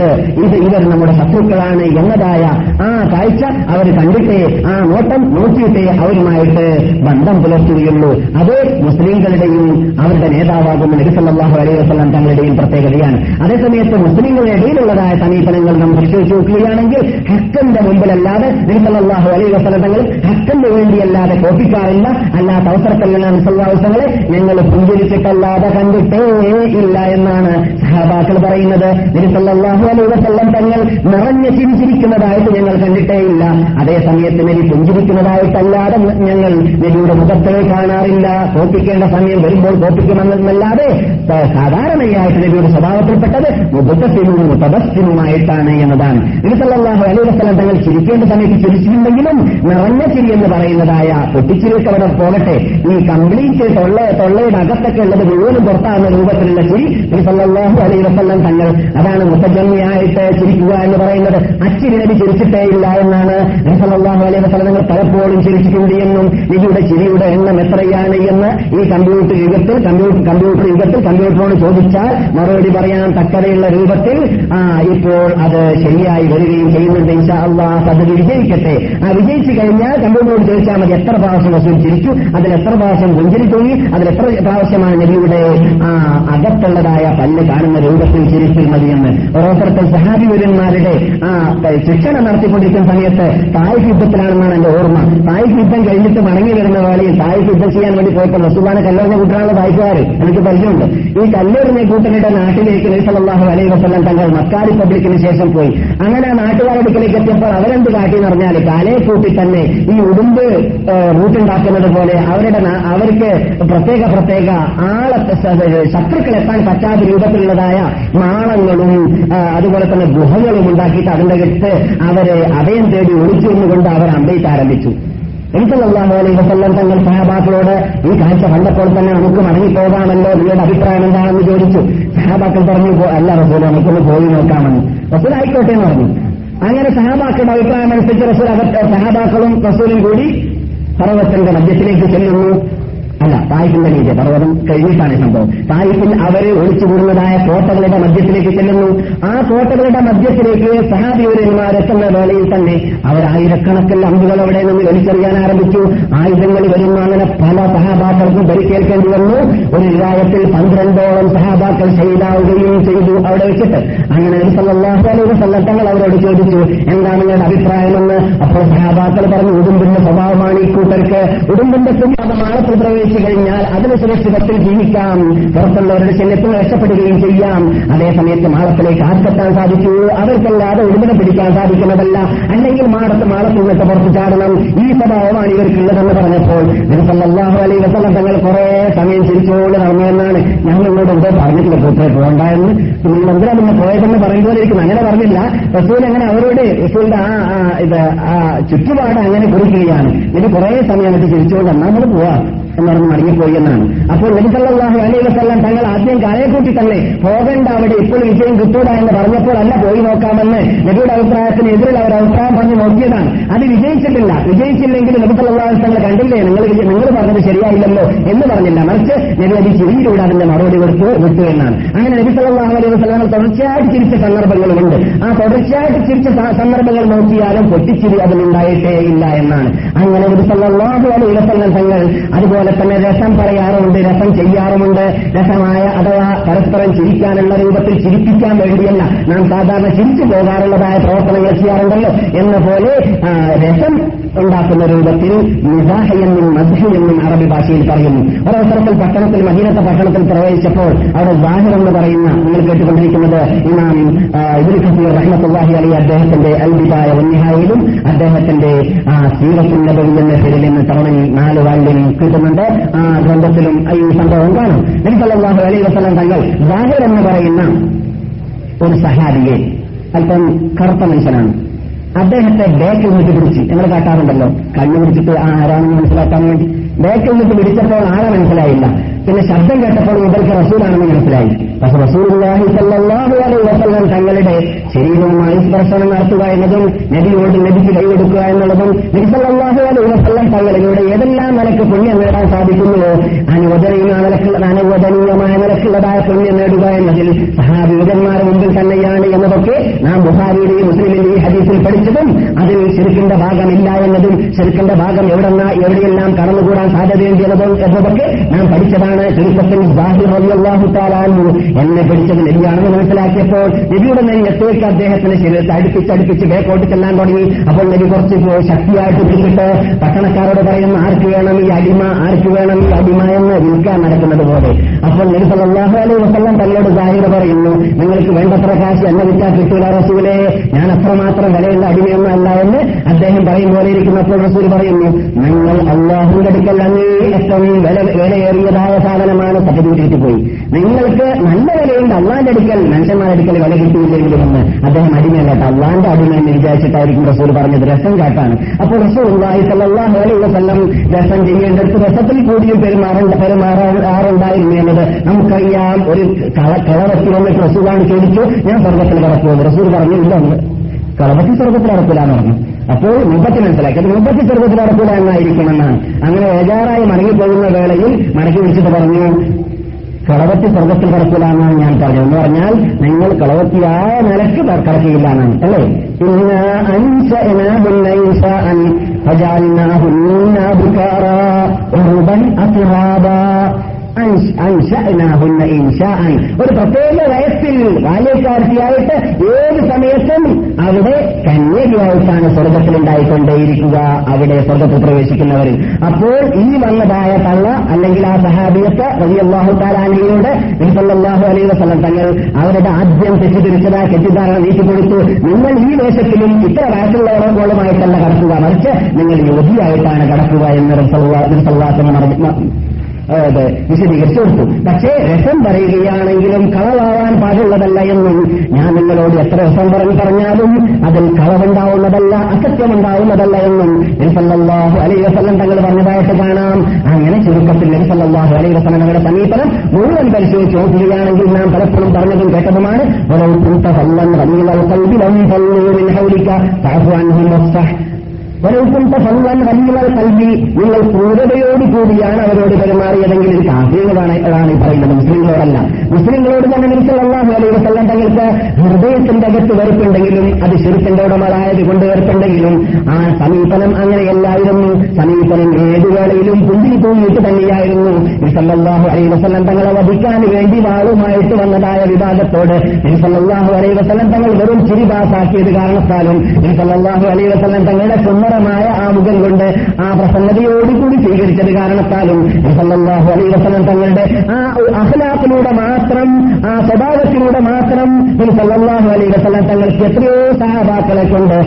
ശിദ്ധത്ത് ഇത് ഇവർ നമ്മുടെ ശത്രുക്കളാണ് എന്നതായ ആ കാഴ്ച അവർ കണ്ടിട്ടേ ആ നോട്ടം നോക്കിയിട്ടേ അവരുമായിട്ട് ബന്ധം പുലർത്തുകയുള്ളൂ. അത് മുസ്ലിങ്ങളുടെയും അവരുടെ നേതാവാകുന്ന നബിസല്ലാഹു അലൈഹി വസ്ലാം തങ്ങളുടെയും പ്രത്യേകതയാണ്. അതേസമയത്ത് മുസ്ലിങ്ങളുടെ ഇടയിലുള്ളതായ സമീപനങ്ങൾ നാം പരിശോധിച്ച് നോക്കുകയാണെങ്കിൽ ഹക്കന്റെ മുമ്പിലല്ലാതെ നബിസല്ലാഹു അലൈഹി വസ്ലാം തങ്ങൾ ഹക്കന്റെ വേണ്ടിയല്ലാതെ കോപ്പിക്കാറില്ല അല്ലാത്ത അവസരത്തിലുള്ള വിശ്വാസങ്ങളെ ഞങ്ങൾ പുഞ്ചരിച്ചിട്ടല്ലാതെ കണ്ടിട്ടേ ഇല്ല എന്നാണ് സഹാബാക്കൾ പറയുന്നത്. നബിസല്ലാഹു അലൈഹി വസല്ലം തങ്ങൾ നിറഞ്ഞ ചിരിച്ചിരിക്കുന്നതായിട്ട് ഞങ്ങൾ കണ്ടിട്ടേ ഇല്ല അതേ സമയത്ത് നബി പുഞ്ചിരിക്കുന്നതായിട്ടല്ലാതെ ഞങ്ങൾ നബിയുടെ മുഖത്തെ കാണാറില്ല. കോപ്പിക്കേണ്ട സമയം വരുമ്പോൾ കോപ്പിക്കുമെന്നല്ലാതെ സാധാരണയായിട്ട് നബിയുടെ സ്വഭാവത്തിൽപ്പെട്ടത് മുബത്തസിനും തപസ്സിനുമായിട്ടാണ് എന്നതാണ്. നബിസല്ലാഹു അലൈഹി വസ്ലം തങ്ങൾ ചിരിക്കേണ്ട സമയത്ത് ചിരിച്ചിട്ടുണ്ടെങ്കിലും നിറഞ്ഞ ചിരി എന്ന് പറയുന്നതായ പൊട്ടിച്ചിരിയൊക്കെ അവിടെ പോകട്ടെ. ഈ കംപ്ലീറ്റ് തൊള്ള തൊള്ളയുടെ അകത്തൊക്കെ ഉള്ളത് മുഴുവനും പുറത്താകുന്ന രൂപത്തിലുള്ള ചിരി നബിസല്ലാഹു അലൈഹി വസ്ലം തങ്ങൾ അതാണ് മുത്തജമ്മിയായിട്ട് ചിരിക്കുക എന്ന് പറയുന്നത് അച്ഛനടി നബി ചിരിച്ചിട്ടേ ഇല്ല എന്നാണ് അലൈഹി വസ്ലങ്ങൾ പലപ്പോഴും ചിരിച്ചിട്ടുണ്ട് എന്നും നബിയുടെ ചിരിയുടെ എണ്ണം എത്രയാണ് എന്ന് ഈ കമ്പ്യൂട്ടർ യുഗത്തിൽ കമ്പ്യൂട്ടർ യുഗത്തിൽ കമ്പ്യൂട്ടറോട് ചോദിച്ചാൽ മറുപടി പറയാൻ തക്കതയുള്ള രൂപത്തിൽ ഇപ്പോൾ അത് ശരിയായി വരികയും ചെയ്യുന്നുണ്ട് ഇൻഷാ അള്ളാഹ് അത് വിജയിക്കട്ടെ. ആ വിജയിച്ചു കഴിഞ്ഞാൽ കമ്പ്യൂട്ടറോട് ചോദിച്ചാൽ മതി എത്ര പ്രാവശ്യം റസൂൽ ചിരിച്ചു അതിൽ എത്ര പ്രാവശ്യം പുഞ്ചിരി തൂങ്ങി അതിൽ എത്ര പ്രാവശ്യമാണ് നബിയുടെ അകത്തുള്ളതായ പല്ല് കാണുന്ന രൂപത്തിൽ ചിരിച്ചിരുന്നത് എന്ന് ഓരോരുത്തർക്കും സഹാബിപുരന്മാരുടെ ആ ശിക്ഷണം നടത്തിക്കൊണ്ടിരിക്കുന്ന സമയത്ത് തായ് യുദ്ധത്തിലാണെന്നാണ് എന്റെ ഓർമ്മ. തായ് യുദ്ധം കഴിഞ്ഞിട്ട് മടങ്ങി വരുന്ന വേളയിൽ തായ് യുദ്ധം ചെയ്യാൻ വേണ്ടി പോയപ്പോൾ വസുബാന കല്ലെറിഞ്ഞ കൂട്ടാനുള്ള തായ്ക്കുകാർ എനിക്ക് പരിചയമുണ്ട്. ഈ കല്ലെറിഞ്ഞ കൂട്ടരുടെ നാട്ടിലേക്ക് നൈസലാഹു അലൈ വസ്ലം തങ്ങൾ മക്കാ റിപ്പബ്ലിക്കിന് ശേഷം പോയി. അങ്ങനെ ആ നാട്ടുകാരടുക്കലേക്ക് എത്തിയപ്പോൾ അവരെന്ത് കാട്ടി എന്ന് പറഞ്ഞാൽ കാലേ കൂട്ടി തന്നെ ഈ ഉടുമ്പ് റൂട്ടുണ്ടാക്കുന്നത് പോലെ അവരുടെ അവർക്ക് പ്രത്യേക പ്രത്യേക ആളെ ശത്രുക്കൾ എത്താൻ പറ്റാത്ത രൂപത്തിലുള്ളതായ മാളങ്ങളും അതുപോലെ തന്നെ ഗുഹകളും ഉണ്ടാക്കിയിട്ട് അതിന്റെ കെട്ട് അവരെ അഭയം തേടി ഒളിച്ചിരുന്നുകൊണ്ട് അവർ അമ്പെയ്ത്ത് ആരംഭിച്ചു. എനിക്കല്ലാഹു അലൈഹി വസല്ലം തങ്ങൾ സഹാബാക്കളോട് ഈ കാഴ്ച കണ്ടപ്പോൾ തന്നെ നമുക്ക് മടങ്ങിപ്പോകാമല്ലോ നിങ്ങളുടെ അഭിപ്രായം എന്താണെന്ന് ചോദിച്ചു. സഹാബാക്കൾ പറഞ്ഞു "പോ- അല്ല റസൂൽ നമുക്കൊന്ന് പോയി നോക്കാമെന്ന്. റസൂൽ ആയിക്കോട്ടെ എന്ന് പറഞ്ഞു. അങ്ങനെ സഹാബാക്കളുടെ അഭിപ്രായം അനുസരിച്ച് റസൂൽ സഹാബാക്കളും റസൂലും കൂടി പർവത്തിന്റെ മധ്യത്തിലേക്ക് ചെല്ലുന്നു. അല്ല തായിഫിന്റെ മീതെ പർവതം കഴിഞ്ഞിട്ടാണ് സംഭവം. തായിഫിൽ അവർ ഒളിച്ചുകൂടുന്നതായ കോട്ടകളുടെ മധ്യത്തിലേക്ക് ചെല്ലുന്നു. ആ കോട്ടകളുടെ മധ്യത്തിലേക്ക് സഹാബിയൂരന്മാരെത്തുന്ന വേളയിൽ തന്നെ അവർ ആയിരക്കണക്കിൽ അമ്പുകൾ അവിടെ നിന്ന് വലിച്ചെറിയാൻ ആരംഭിച്ചു. ആയുധങ്ങൾ വരുന്ന അങ്ങനെ പല സഹാബാക്കൾക്കും പരിക്കേൽക്കേണ്ടി വന്നു. ഒരു വിവാഹത്തിൽ പന്ത്രണ്ടോളം സഹാബാക്കൾ ചെയ്താവുകയും ചെയ്തു അവിടെ വെച്ചിട്ട്. അങ്ങനെ ഒരു സല്ലത്തങ്ങൾ അവരോട് ചോദിച്ചു എന്താണ് നിങ്ങളുടെ അഭിപ്രായമെന്ന് അപ്പോൾ സഹാബാക്കൾ പറഞ്ഞു ഉടുമ്പിന്റെ സ്വഭാവമാണ് ഈ കൂട്ടർക്ക്. ഉടുമ്പിന്റെ സ്വഭാവമാണ് ആഴത്തിൽ പ്രവേശിച്ചു കഴിഞ്ഞാൽ അതിന് സുരക്ഷിതത്തിൽ ജീവിക്കാം. പുറത്തുള്ളവരുടെ ശല്യത്തിൽ രക്ഷപ്പെടുകയും ചെയ്യാം. അതേസമയത്ത് മാളത്തിലേക്ക് ആർക്കെത്താൻ സാധിക്കൂ അവർക്കല്ലാതെ ഉടുമ്പിനെ പിടിക്കാൻ സാധിക്കുന്നതല്ല. അല്ലെങ്കിൽ മാടത്ത് മാളത്തിൽ നിന്നിട്ട് പുറത്ത് ചാടണം. ഈ സ്വഭാവമാണ് ഇവർക്കുള്ളതെന്ന് പറഞ്ഞപ്പോൾ സല്ലല്ലാഹു അലൈഹി വസല്ലം തങ്ങൾ കുറെ സമയം ചിരിച്ചുകൊണ്ട് നടന്നുവെന്നാണ് ഞങ്ങൾ ഇങ്ങോട്ട് എന്തോ പറഞ്ഞിട്ടില്ല പോകണ്ടെന്ന് നിങ്ങൾ എന്തിനാ പിന്നെ പോയതെന്ന് പറയുമ്പോൾ എനിക്ക് അങ്ങനെ പറഞ്ഞില്ല. റസൂൽ അങ്ങനെ അവരോട് റസൂലിന്റെ ആ ആ, ഇത് ആ ചുറ്റുപാട് അങ്ങനെ കുറിക്കുകയാണ്. ഇത് കുറെ സമയം എന്നിട്ട് ചിരിച്ചുകൊണ്ട് എന്നാൽ നമ്മൾ പോവാ? എന്ന് പറഞ്ഞ് മടങ്ങിപ്പോയി എന്നാണ്. അപ്പോൾ നബിസല്ലാഹു അലൈഹി വസല്ലം തങ്ങൾ ആദ്യം കരയെക്കൂട്ടി തന്നെ പോകേണ്ട അവിടെ ഇപ്പോൾ വിജയം കിട്ടൂടാ എന്ന് പറഞ്ഞപ്പോൾ അല്ല പോയി നോക്കാമെന്ന് നബിയുടെ അഭിപ്രായത്തിന് എതിരിൽ അവർ അഭിപ്രായം പറഞ്ഞു നോക്കിയതാണ്. അത് വിജയിച്ചിട്ടില്ല. വിജയിച്ചില്ലെങ്കിൽ നബിസല്ലാഹു തങ്ങൾ കണ്ടില്ലേ നിങ്ങൾ നിങ്ങൾ പറഞ്ഞത് ശരിയായില്ലല്ലോ എന്ന് പറഞ്ഞില്ല. മറിച്ച് നബി അത് അതിന്റെ മറുപടി കൊടുത്തു വിട്ടു എന്നാണ്. അങ്ങനെ നബിസല്ലാഹു അലൈഹി വസല്ലം തുടർച്ചയായിട്ട് ചിരിച്ച സന്ദർഭങ്ങളുണ്ട് ആ തുടർച്ചയായിട്ട് ചിരിച്ച സന്ദർഭങ്ങൾ നോക്കിയാലും പൊട്ടിച്ചിരി അതിലുണ്ടായിട്ടേ ഇല്ല എന്നാണ്. അങ്ങനെ നബിസല്ലാഹു അലൈഹി വസ്ലാം തങ്ങൾ അതുപോലെ തന്നെ രസം പറയാറുമുണ്ട് രസം ചെയ്യാറുമുണ്ട്. രസമായ അഥവാ പരസ്പരം ചിരിക്കാനുള്ള രൂപത്തിൽ ചിരിപ്പിക്കാൻ വേണ്ടിയല്ല. നാം സാധാരണ ചിരിച്ചു പോകാറുള്ളതായ പ്രവർത്തനങ്ങൾ ചെയ്യാറുണ്ടല്ലോ. എന്ന പോലെ രസം ഉണ്ടാക്കുന്ന രൂപത്തിൽ മിസാഹ് എന്നും മദ്ഹ എന്നും അറബി ഭാഷയിൽ പറയുന്നു. ഒരവസരത്തിൽ പട്ടണത്തിൽ മദീനത്തെ പട്ടണത്തിൽ പ്രവേശിച്ചപ്പോൾ അവിടെ ജാഹിർ എന്ന് പറയുന്ന നിങ്ങൾ കേട്ടുകൊണ്ടിരിക്കുന്നത് ഇമാം ഇബുൽ ഖസീർ റഹ്മത്തുല്ലാഹി അലി അദ്ദേഹത്തിന്റെ അൽബിദായ ഉന്നിഹായിലും അദ്ദേഹത്തിന്റെ ആ, നബവി എന്ന പേരിൽ നിന്ന് തവണ നാല് വാല്യം കിട്ടുന്നുണ്ട്. ആ ഗ്രന്ഥത്തിലും ഈ സംഭവം കാണും. നബി സല്ലല്ലാഹു അലൈഹി വസല്ലം തങ്ങൾ ജാഹിർ എന്ന് പറയുന്ന ഒരു സഹാബിയെ അല്പം കറുത്ത മനുഷ്യനാണ്. അദ്ദേഹത്തെ ബാക്ക് നിന്നിട്ട് പിടിച്ച്. ഞങ്ങൾ കാട്ടാറുണ്ടല്ലോ. കണ്ണു പിടിച്ചിട്ട് ആ ആരാണെന്ന് മനസ്സിലാക്കാൻ വേണ്ടി. ബേക്കിൽ നിന്ന് പിടിച്ചപ്പോൾ ആളെ മനസ്സിലായില്ല? പിന്നെ ശബ്ദം കേട്ടപ്പോൾ ഇവർക്ക് റസൂലാണെന്ന് മനസ്സിലായി. പക്ഷെ റസൂലി സല്ലല്ലാഹു അലൈഹി വസല്ലം തങ്ങളുടെ ശരീരവുമായി സ്പർശനം നടത്തുക എന്നതും നബിയോട് നബിക്ക് കൈകൊടുക്കുക എന്നുള്ളതും നബി സല്ലല്ലാഹു അലൈഹി വസല്ലം തങ്ങളിലൂടെ ഏതെല്ലാം നിലയ്ക്ക് പുണ്യം നേടാൻ സാധിക്കുന്നുവോ അനുവദനീയ നിലക്കുള്ള അനുവദനീയമായ നിലക്കുള്ളതായ പുണ്യം നേടുക എന്നതിൽ സഹാബീരന്മാരുടെ മുമ്പിൽ തന്നെയാണ് എന്നതൊക്കെ നാം ബുഹാരിയുടെയും മുസ്ലിമിന്റെയും ഹദീസിൽ പഠിച്ചതും അതിൽ ശിർക്കിന്റെ ഭാഗമില്ല എന്നതും ശിർക്കിന്റെ ഭാഗം എവിടെന്ന എവിടെയെല്ലാം കടന്നുകൂടാൻ സാധ്യതയുണ്ട് എന്നതും എന്നതൊക്കെ നാം പഠിച്ചതാണ്. ചുരുക്കത്തിൽ അൻഹു എന്നെ പിടിച്ചത് നബിയാണെന്ന് മനസ്സിലാക്കിയപ്പോൾ നബിയുടെ എത്തേക്ക് അദ്ദേഹത്തിന് ശരീരത്തെ അടുപ്പിച്ച് അടുപ്പിച്ച് ബേക്കോട്ട് ചെല്ലാൻ തുടങ്ങി. അപ്പോൾ നബി കുറച്ച് ശക്തിയായിട്ട് പിടിച്ചിട്ട് പട്ടണക്കാരോട് പറയുന്ന ആർക്ക് വേണം ഈ അടിമ? ആർക്ക് വേണം ഈ അടിമ എന്ന് വിൽക്കാൻ നടക്കുന്നത് പോലെ. അപ്പോൾ നബി സല്ലല്ലാഹു അലൈഹി വസല്ലം തന്നോട് ജാഹിത പറയുന്നു നിങ്ങൾക്ക് വേണ്ടത്ര കാശ് എന്നെ വിറ്റാൽ കിട്ടൂല റസൂലെ. ഞാൻ അത്രമാത്രം വിലയുള്ള അടിമയൊന്നും അല്ല എന്ന് അദ്ദേഹം പറയും പോലെ ഇരിക്കുന്നപ്പോൾ റസൂൽ പറയുന്നു നിങ്ങൾ അള്ളാഹുവിന്റെ അടുക്കൽ അങ്ങേയറ്റം വില വിലയേറിയതായ സാധനമാണ് സഹജീവിച്ചിട്ട് പോയി നിങ്ങൾക്ക് നല്ല വിലയുണ്ട്. അള്ളാന്റെ അടുക്കൽ മനുഷ്യന്മാരുടെ അടുക്കൽ വില കിട്ടിയില്ലെങ്കിലും എന്ന് അദ്ദേഹം അടിമയല്ല അള്ളാന്റെ അടിമ എന്ന് വിചാരിച്ചിട്ടായിരിക്കും റസൂൽ പറഞ്ഞത്. രസം കാട്ടാണ്. അപ്പോൾ റസൂൽ സല്ലല്ലാഹു അലൈഹി വസല്ലം രസം ചെയ്യേണ്ടടുത്ത് രസത്തിൽ കൂടിയും പെരുമാറേണ്ട പെരുമാറാറുണ്ടായിരുന്നു എന്നത് നമുക്കറിയാം. ഒരു കളവത്തിൽ കളവത്തി വന്നിട്ട് റസൂലാണ് ചോദിച്ചു ഞാൻ സ്വർഗത്തിൽ കടക്കുമെന്ന്. റസൂൽ പറഞ്ഞു ഇല്ല കളവത്തിൽ കളവത്തി സ്വർഗത്തിൽ അടക്കൂലെന്ന് പറഞ്ഞു. അപ്പോൾ മുമ്പത്തി മനസ്സിലാക്കി. അത് മുമ്പത്തി ചെറുപ്പത്തിൽ അടക്കൂല എന്നായിരിക്കുമെന്നാണ് അങ്ങനെ ഏജാറായി മടങ്ങിപ്പോകുന്ന വേളയിൽ മടക്കി വിളിച്ചിട്ട് പറഞ്ഞു കളവത്തി സ്വർഗത്തിൽ കടക്കില്ല എന്നാണ് ഞാൻ പറഞ്ഞത്. എന്ന് പറഞ്ഞാൽ നിങ്ങൾ കളവത്തിയായ നിലയ്ക്ക് കടക്കില്ല എന്നാണ് അല്ലേ? ഇന്ന അൻശഅനാഹുന്ന ഇൻശാഅൻ ഒരു പ്രത്യേക വയസ്സിൽ ബാല്യക്കാർത്തിയായിട്ട് ഏത് സമയത്തും അവിടെ കന്യകയായിട്ടാണ് സ്വർഗത്തിലുണ്ടായിക്കൊണ്ടേയിരിക്കുക അവിടെ സ്വർഗത്തിൽ പ്രവേശിക്കുന്നവരിൽ അപ്പോൾ ഈ വന്നതായ തള്ള അല്ലെങ്കിൽ ആ സഹാബിയത്ത് റളിയല്ലാഹു താലാനയോട് അള്ളാഹു അലൈ വസ്ലം തങ്ങൾ അവരുടെ ആദ്യം തെറ്റിദ്ധരിച്ചതായ തെറ്റിദ്ധാരണ നീട്ടിക്കൊടുത്തു നിങ്ങൾ ഈ വേഷത്തിലും ഇത്ര വയസ്സുള്ളവരോളുമായിട്ടല്ല കടക്കുക. മറിച്ച് നിങ്ങൾ യുവതിയായിട്ടാണ് കടക്കുക എന്ന് റസല്ലാസന അതെ വിശദീകരിച്ചു കൊടുത്തു. പക്ഷേ രസം പറയുകയാണെങ്കിലും കളവാവാൻ പാടുള്ളതല്ല എന്നും ഞാൻ നിങ്ങളോട് എത്ര രസം പറഞ്ഞു പറഞ്ഞാലും അതിൽ കളവുണ്ടാവുന്നതല്ല അസത്യമുണ്ടാവുന്നതല്ല എന്നും നബിസല്ലാഹു അലൈ വസല്ലം തങ്ങൾ പറഞ്ഞതായിട്ട് കാണാം. അങ്ങനെ ചുരുക്കത്തിൽ നബിസല്ലാഹു അലൈ വസല്ലം തങ്ങളുടെ സമീപനം മുഴുവൻ പരിശോധിച്ച് നോക്കുകയാണെങ്കിൽ നാം പലപ്പോഴും പറഞ്ഞതും കേട്ടതുമാണ് നിങ്ങൾ ക്രൂരതയോട് കൂടിയാണ് അവരോട് പെരുമാറിയതെങ്കിൽ ഈ പറയുന്നത്. മുസ്ലിങ്ങളോടല്ല. മുസ്ലിങ്ങളോട് തന്നെ നബിസല്ലാഹു അലൈഹി വസല്ലം തങ്ങൾക്ക് ഹൃദയത്തിന്റെ അകത്ത് വെറുപ്പുണ്ടെങ്കിലും അത് ശിരുത്തിന്റെ ഉടമകളായത് കൊണ്ട് വെറുപ്പുണ്ടെങ്കിലും ആ സമീപനം അങ്ങനെയല്ലായിരുന്നു. സമീപനം ഏതു വേളയിലും പുഞ്ചിരി തൂങ്ങിയിട്ട് തന്നെയായിരുന്നു. നിസല്ലാഹു അലൈഹി തങ്ങളെ വധിക്കാൻ വേണ്ടി വാളുമായിട്ട് വന്നതായ വിവാദത്തോട് നിസല്ലാഹു അലൈഹി തങ്ങൾ വെറും ചിരി പാസാക്കിയത് കാരണത്താലും നിസല്ലാഹു അലൈഹി തങ്ങളുടെ സുന്ദരമായ ആ മുഖം കൊണ്ട് ആ പ്രസന്നതയോടുകൂടി സ്വീകരിച്ചത് കാരണത്താലും നബിസല്ലാഹു അലൈഹി വസല്ലം തങ്ങളുടെ ആ അഹ്ലാഫിലൂടെ മാത്രം ആ സ്വഭാവത്തിലൂടെ മാത്രം നബിസല്ലാഹു അലൈഹി വസല്ലം തങ്ങൾക്ക് എത്രയോ സഹബാക്കളെ കൊണ്ട്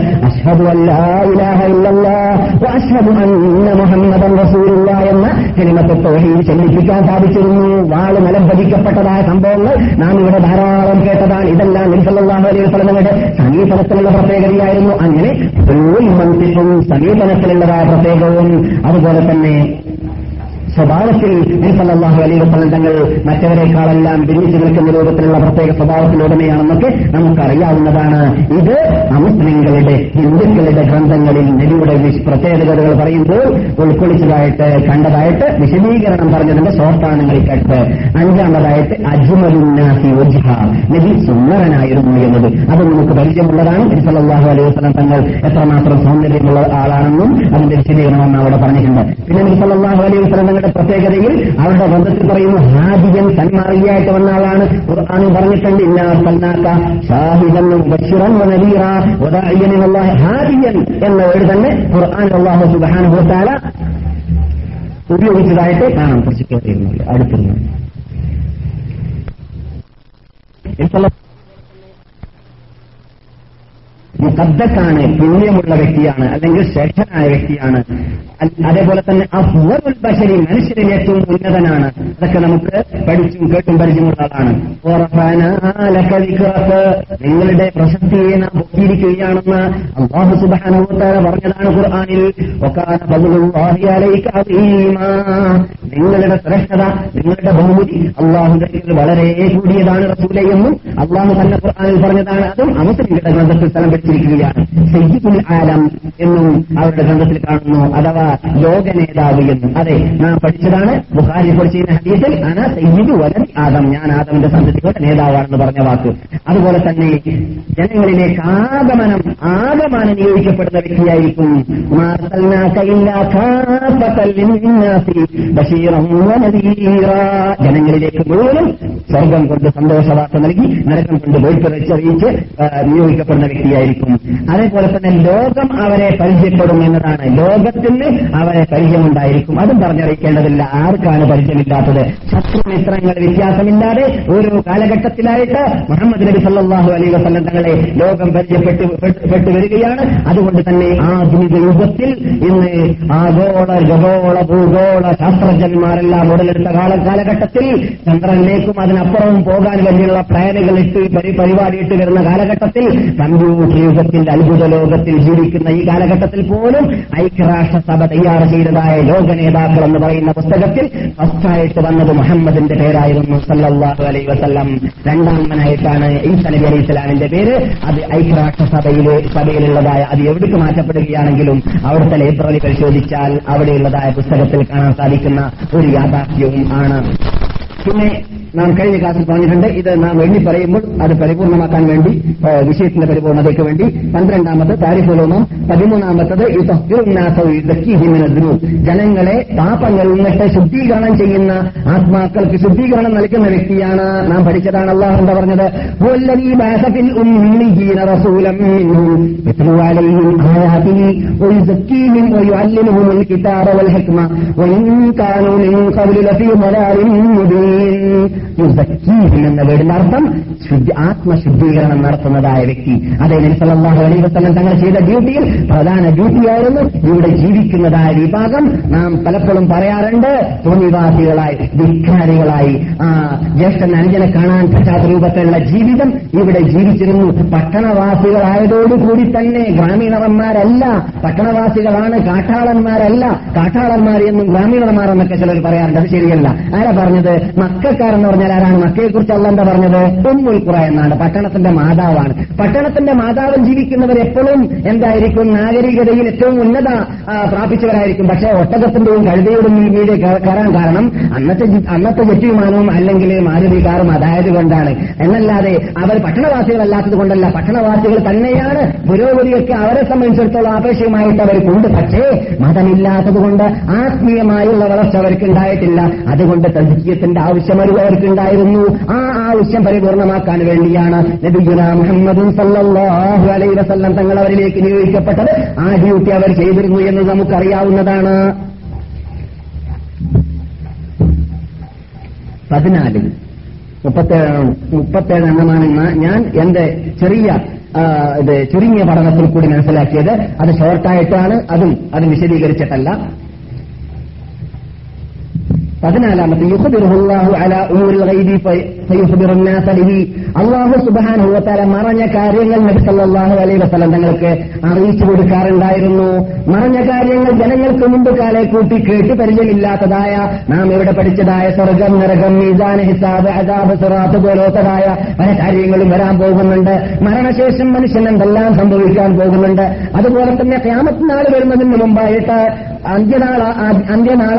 മുഹമ്മദൻ റസൂലുള്ള എന്ന സിനിമത്തെ തൗഹീദ് ചെല്ലിപ്പിക്കാൻ സാധിച്ചിരുന്നു. വാൾ നിലംപതിക്കപ്പെട്ടതായ സംഭവങ്ങൾ നാം ഇവിടെ ധാരാളം കേട്ടതാണ്. ഇതെല്ലാം നിസല്ലാഹു അലൈഹി വസല്ലമയുടെ സമീപനത്തിലുള്ള പ്രത്യേകതയായിരുന്നു. അങ്ങനെ മന്ത്രിക്കും സമീപനത്തിലുള്ളതായ പ്രത്യേകവും അതുപോലെ തന്നെ സ്വഭാവത്തിൽ നബിസല്ലാഹു അലൈഹി വസ്ലം തങ്ങൾ മറ്റവരെക്കാളെല്ലാം ഭിന്നിച്ചു നിൽക്കുന്ന രൂപത്തിലുള്ള പ്രത്യേക സ്വഭാവത്തിലുടമയാണെന്നൊക്കെ നമുക്കറിയാവുന്നതാണ്. ഇത് അമുസ്ലിങ്ങളുടെ ഹിന്ദുക്കളുടെ ഗ്രന്ഥങ്ങളിൽ നബിയുടെ പ്രത്യേകതകൾ പറയുമ്പോൾ ഉൾക്കൊള്ളിച്ചതായിട്ട് കണ്ടതായിട്ട് വിശദീകരണം പറഞ്ഞതിന്റെ ഷോർട്ടാണ് നിങ്ങൾ കേട്ടത് അഞ്ചാമതായിട്ട് അജ്മലുന്നാസി ഉജ്ഹ നബി സുന്ദരനായിരുന്നു എന്നത്. അത് നമുക്ക് പരിചയമുള്ളതാണ്. നബിസല്ലാഹു അലൈഹി വസല്ലം തങ്ങൾ എത്രമാത്രം സൗന്ദര്യമുള്ള ആളാണെന്നും അതിന്റെ വിശദീകരണം അവിടെ പറഞ്ഞിട്ടുണ്ട്. പിന്നെ നബിസല്ലാഹു അലൈഹി വസല്ലം തങ്ങളുടെ പ്രത്യേകതയിൽ അവരുടെ ബന്ധത്തിൽ പറയുന്നു ആദ്യം സന്മാർഗിയായിട്ട് വന്ന ആളാണ്. ഖുർആൻ പറഞ്ഞിട്ടുണ്ട് സൽനാക്ക ഷാഹിദൻ ബഷീറൻ വദാഇയൻ ഹാദിയൻ എന്ന വേർഡ് തന്നെ ഖുർആൻ അള്ളാഹു സുബ്ഹാനഹു വതആല ഉപയോഗിച്ചതായിട്ട് കാണാം. കുറച്ച് കേട്ടിരുന്നു അടുത്തുനിന്ന് മുഖദ്ദക്കാണ് പുണ്യമുള്ള വ്യക്തിയാണ് അല്ലെങ്കിൽ ശ്രേഷ്ഠനായ വ്യക്തിയാണ്. അതേപോലെ തന്നെ അഫ്വലുൽ ബഷരി മനുഷ്യരിൽ ഏറ്റവും ഉന്നതനാണ്. അതൊക്കെ നമുക്ക് പഠിച്ചും കേട്ടും പരിചയമുള്ള ആളാണ്. നിങ്ങളുടെ പ്രശസ്തിയെ നാം പൊക്കിയിരിക്കുകയാണെന്ന് അള്ളാഹു സുബ്ഹാനഹു പറഞ്ഞതാണ് ഖുർആാനിൽ. നിങ്ങളുടെ ശ്രേഷ്ഠത നിങ്ങളുടെ ബഹുമതി അള്ളാഹുന്റെ വളരെ കൂടിയതാണ് റസൂലെ എന്നും അള്ളാഹു തന്നെ ഖുർആാനിൽ പറഞ്ഞതാണ്. അതും അമുസ്ലിങ്ങളുടെ ഗ്രന്ഥത്തിൽ സ്ഥലം പിടിച്ചിരിക്കുകയാണ്. സയ്യിദുൽ ആലം എന്നും അവരുടെ ഗ്രന്ഥത്തിൽ കാണുന്നു. അഥവാ ലോക നേതാവ് എന്നും. അതെ നാം പഠിച്ചതാണ് ബുഹാരി പഠിച്ചിരുന്ന ഹദീസിൽ അന സയ്യിദു വലൻ ആദം ഞാൻ ആദമിന്റെ സന്തതിയുടെ നേതാവാണെന്ന് പറഞ്ഞ വാക്ക്. അതുപോലെ തന്നെ ജനങ്ങളിലേക്ക് ആഗമനം ആഗമനം നിയോഗിക്കപ്പെടുന്ന വ്യക്തിയായിരിക്കും. ജനങ്ങളിലേക്ക് മുഴുവനും സ്വർഗം കൊണ്ട് സന്തോഷവാർത്ത നൽകി നരകം കൊണ്ട് വെളിപ്പെടുത്തറിയിച്ച് നിയോഗിക്കപ്പെടുന്ന വ്യക്തിയായിരിക്കും. അതേപോലെ തന്നെ ലോകം അവരെ പരിചയപ്പെടും എന്നതാണ്. ലോകത്തിന് അവരെ പരിചയമുണ്ടായിരിക്കും. അതും പറഞ്ഞറിയിക്കേണ്ടതില്ല. ആർക്കാണ് പരിചയമില്ലാത്തത്? ശത്രുമിത്രങ്ങൾ വ്യത്യാസമില്ലാതെ ഓരോ കാലഘട്ടത്തിലായിട്ട് മുഹമ്മദ് നബി സല്ലാഹു അലൈഹി വസല്ലം തങ്ങളെ ലോകം പരിചയപ്പെട്ടു പെട്ട്- വരികയാണ്. അതുകൊണ്ട് തന്നെ ആധുനിക യുഗത്തിൽ ഇന്ന് ആഗോള ഗഗോള ഭൂഗോള ശാസ്ത്രജ്ഞന്മാരെല്ലാം ഉടലെടുത്ത കാല കാലഘട്ടത്തിൽ ചന്ദ്രനിലേക്കും അതിനപ്പുറവും പോകാൻ വേണ്ടിയുള്ള പ്ലാനുകൾ ഇട്ട് പരി- പരിപാടി ഇട്ട് വരുന്ന കാലഘട്ടത്തിൽ കമ്പ്യൂട്ടർ യുഗത്തിന്റെ അത്ഭുത ലോകത്തിൽ ജീവിക്കുന്ന ഈ കാലഘട്ടത്തിൽ പോലും ഐക്യരാഷ്ട്രസഭ തയ്യാർ ചെയ്തതായ ലോക നേതാക്കൾ എന്ന് പറയുന്ന പുസ്തകത്തിൽ ഫസ്റ്റായിട്ട് വന്നത് മുഹമ്മദിന്റെ പേരായിരുന്നു സല്ലല്ലാഹു അലൈഹി വസല്ലം. രണ്ടാമനായിട്ടാണ് ഈസ നബി അലൈഹി ഇസ്ലാമിന്റെ പേര്. അത് ഐക്യരാഷ്ട്രസഭയിലെ സഭയിലുള്ളതായ അത് എവിടേക്ക് മാറ്റപ്പെടുകയാണെങ്കിലും അവിടുത്തെ ലൈബ്രറി പരിശോധിച്ചാൽ അവിടെയുള്ളതായ പുസ്തകത്തിൽ കാണാൻ സാധിക്കുന്ന ഒരു യാഥാർത്ഥ്യവും ആണ്. പിന്നെ നാം കഴിഞ്ഞ ക്ലാസ്സിൽ പറഞ്ഞിട്ടുണ്ട്. ഇത് നാം എണ്ണി പറയുമ്പോൾ അത് പരിപൂർണമാക്കാൻ വേണ്ടി വിഷയത്തിന്റെ പരിപൂർണതയ്ക്ക് വേണ്ടി. പന്ത്രണ്ടാമത്തെ താരിഫുലോമം പതിമൂന്നാമത്തത് ജനങ്ങളെ പാപങ്ങളിൽ നിന്നിട്ട് ശുദ്ധീകരണം ചെയ്യുന്ന ആത്മാക്കൾക്ക് ശുദ്ധീകരണം നൽകുന്ന വ്യക്തിയാണ് നാം പഠിച്ചതാണ് അള്ളാഹു എന്താ പറഞ്ഞത്? "ഹുവല്ലദീ ബഅസ ഫിൽ ഉമ്മീന റസൂലൻ മിൻഹും യത്ലു അലൈഹിം വയുഅല്ലിമുഹുൽ കിതാബ എന്ന വീടിന്റെ അർത്ഥം ശുദ്ധി ആത്മശുദ്ധീകരണം നടത്തുന്നതായ വ്യക്തി. അതേ നബി സല്ലല്ലാഹു അലൈഹി വസല്ലം തങ്ങൾ ചെയ്ത ഡ്യൂട്ടിയിൽ പ്രധാന ഡ്യൂട്ടിയായിരുന്നു ഇവിടെ ജീവിക്കുന്നതായ വിഭാഗം. നാം പലപ്പോഴും പറയാറുണ്ട് ഭൂമിവാസികളായി ധിക്കാരികളായി ആ ജ്യേഷ്ഠൻ അനുജനെ കാണാൻ പറ്റാത്ത രൂപത്തിലുള്ള ജീവിതം ഇവിടെ ജീവിച്ചിരുന്നു. പട്ടണവാസികളായതോടുകൂടി തന്നെ ഗ്രാമീണന്മാരല്ല പട്ടണവാസികളാണ് കാട്ടാളന്മാരല്ല. ഗ്രാമീണന്മാർ എന്നൊക്കെ ചിലർ പറയാറുണ്ട്. അത് ശരിയല്ല. ആരാ പറഞ്ഞത്? മക്കാരെന്ന് പറഞ്ഞാൽ ആരാണ് മക്കയെക്കുറിച്ച് അല്ല എന്താ പറഞ്ഞത്? ഉമ്മുൽ ഖുറ എന്നാണ്. പട്ടണത്തിന്റെ മാതാവാണ്. പട്ടണത്തിന്റെ മാതാവ് ജീവിക്കുന്നവർ എപ്പോഴും എന്തായിരിക്കും? നാഗരികതയിൽ ഏറ്റവും ഉന്നത പ്രാപിച്ചവരായിരിക്കും. പക്ഷേ ഒട്ടകത്തിന്റെയും കഴുതയുടെയും മീതെ കയറാൻ കാരണം അന്നത്തെ അന്നത്തെ ജെറ്റ് വിമാനവും അല്ലെങ്കിൽ മാരുതി കാറും അതായത് കൊണ്ടാണ് എന്നല്ലാതെ അവർ പട്ടണവാസികളല്ലാത്തത് കൊണ്ടല്ല. പട്ടണവാസികൾ തന്നെയാണ് പുരോഗതിയൊക്കെ അവരെ സംബന്ധിച്ചിടത്തോളം ആപേക്ഷികമായിട്ട് അവർക്കുണ്ട്. പക്ഷേ മതമില്ലാത്തത് കൊണ്ട് ആത്മീയമായുള്ള വളർച്ച അവർക്ക് ഉണ്ടായിട്ടില്ല അതുകൊണ്ട് തദ്ദേശീയത്തിന്റെ ആവശ്യം അവർക്ക് ഉണ്ടായിരുന്നു. ആ ആവശ്യം പരിപൂർണമാക്കാൻ വേണ്ടിയാണ് നബിഗുന മുഹമ്മദ് സല്ലാഹു അലൈ വസല്ലം തങ്ങൾ അവരിലേക്ക് നിയോഗിക്കപ്പെട്ടത്. ആ ഡ്യൂട്ടി അവർ ചെയ്തിരുന്നു എന്ന് നമുക്കറിയാവുന്നതാണ്. പതിനാലിൽ മുപ്പത്തേഴ് മുപ്പത്തേഴ് എണ്ണമാണ് ഞാൻ എന്റെ ചെറിയ ഇത് ചുരുങ്ങിയ പഠനത്തിൽ കൂടി മനസ്സിലാക്കിയത്. അത് ഷോർട്ടായിട്ടാണ് അതും അത് വിശദീകരിച്ചിട്ടല്ല. സുബ്ഹാനഹു അള്ളാഹു തആല മറഞ്ഞ കാര്യങ്ങൾ നബി അലൈ വസ്ലം തങ്ങൾക്ക് അറിയിച്ചു കൊടുക്കാറുണ്ടായിരുന്നു. മറഞ്ഞ കാര്യങ്ങൾ ജനങ്ങൾക്ക് മുമ്പ് കാലെ കൂട്ടി കേട്ട് പരിചയമില്ലാത്തതായ നാം ഇവിടെ പഠിച്ചതായ സ്വർഗം നരകം മീസാൻ ഹിസാബ് അജാബ് സുറാത്ത് പോലോത്തതായ പല കാര്യങ്ങളും വരാൻ പോകുന്നുണ്ട്. മരണശേഷം മനുഷ്യൻ എന്തെല്ലാം സംഭവിക്കാൻ പോകുന്നുണ്ട്? അതുപോലെ തന്നെ ക്യാമത്ത് നാൾ വരുന്നതിന് മുമ്പായിട്ട് അന്ത്യനാൾ അന്ത്യനാൾ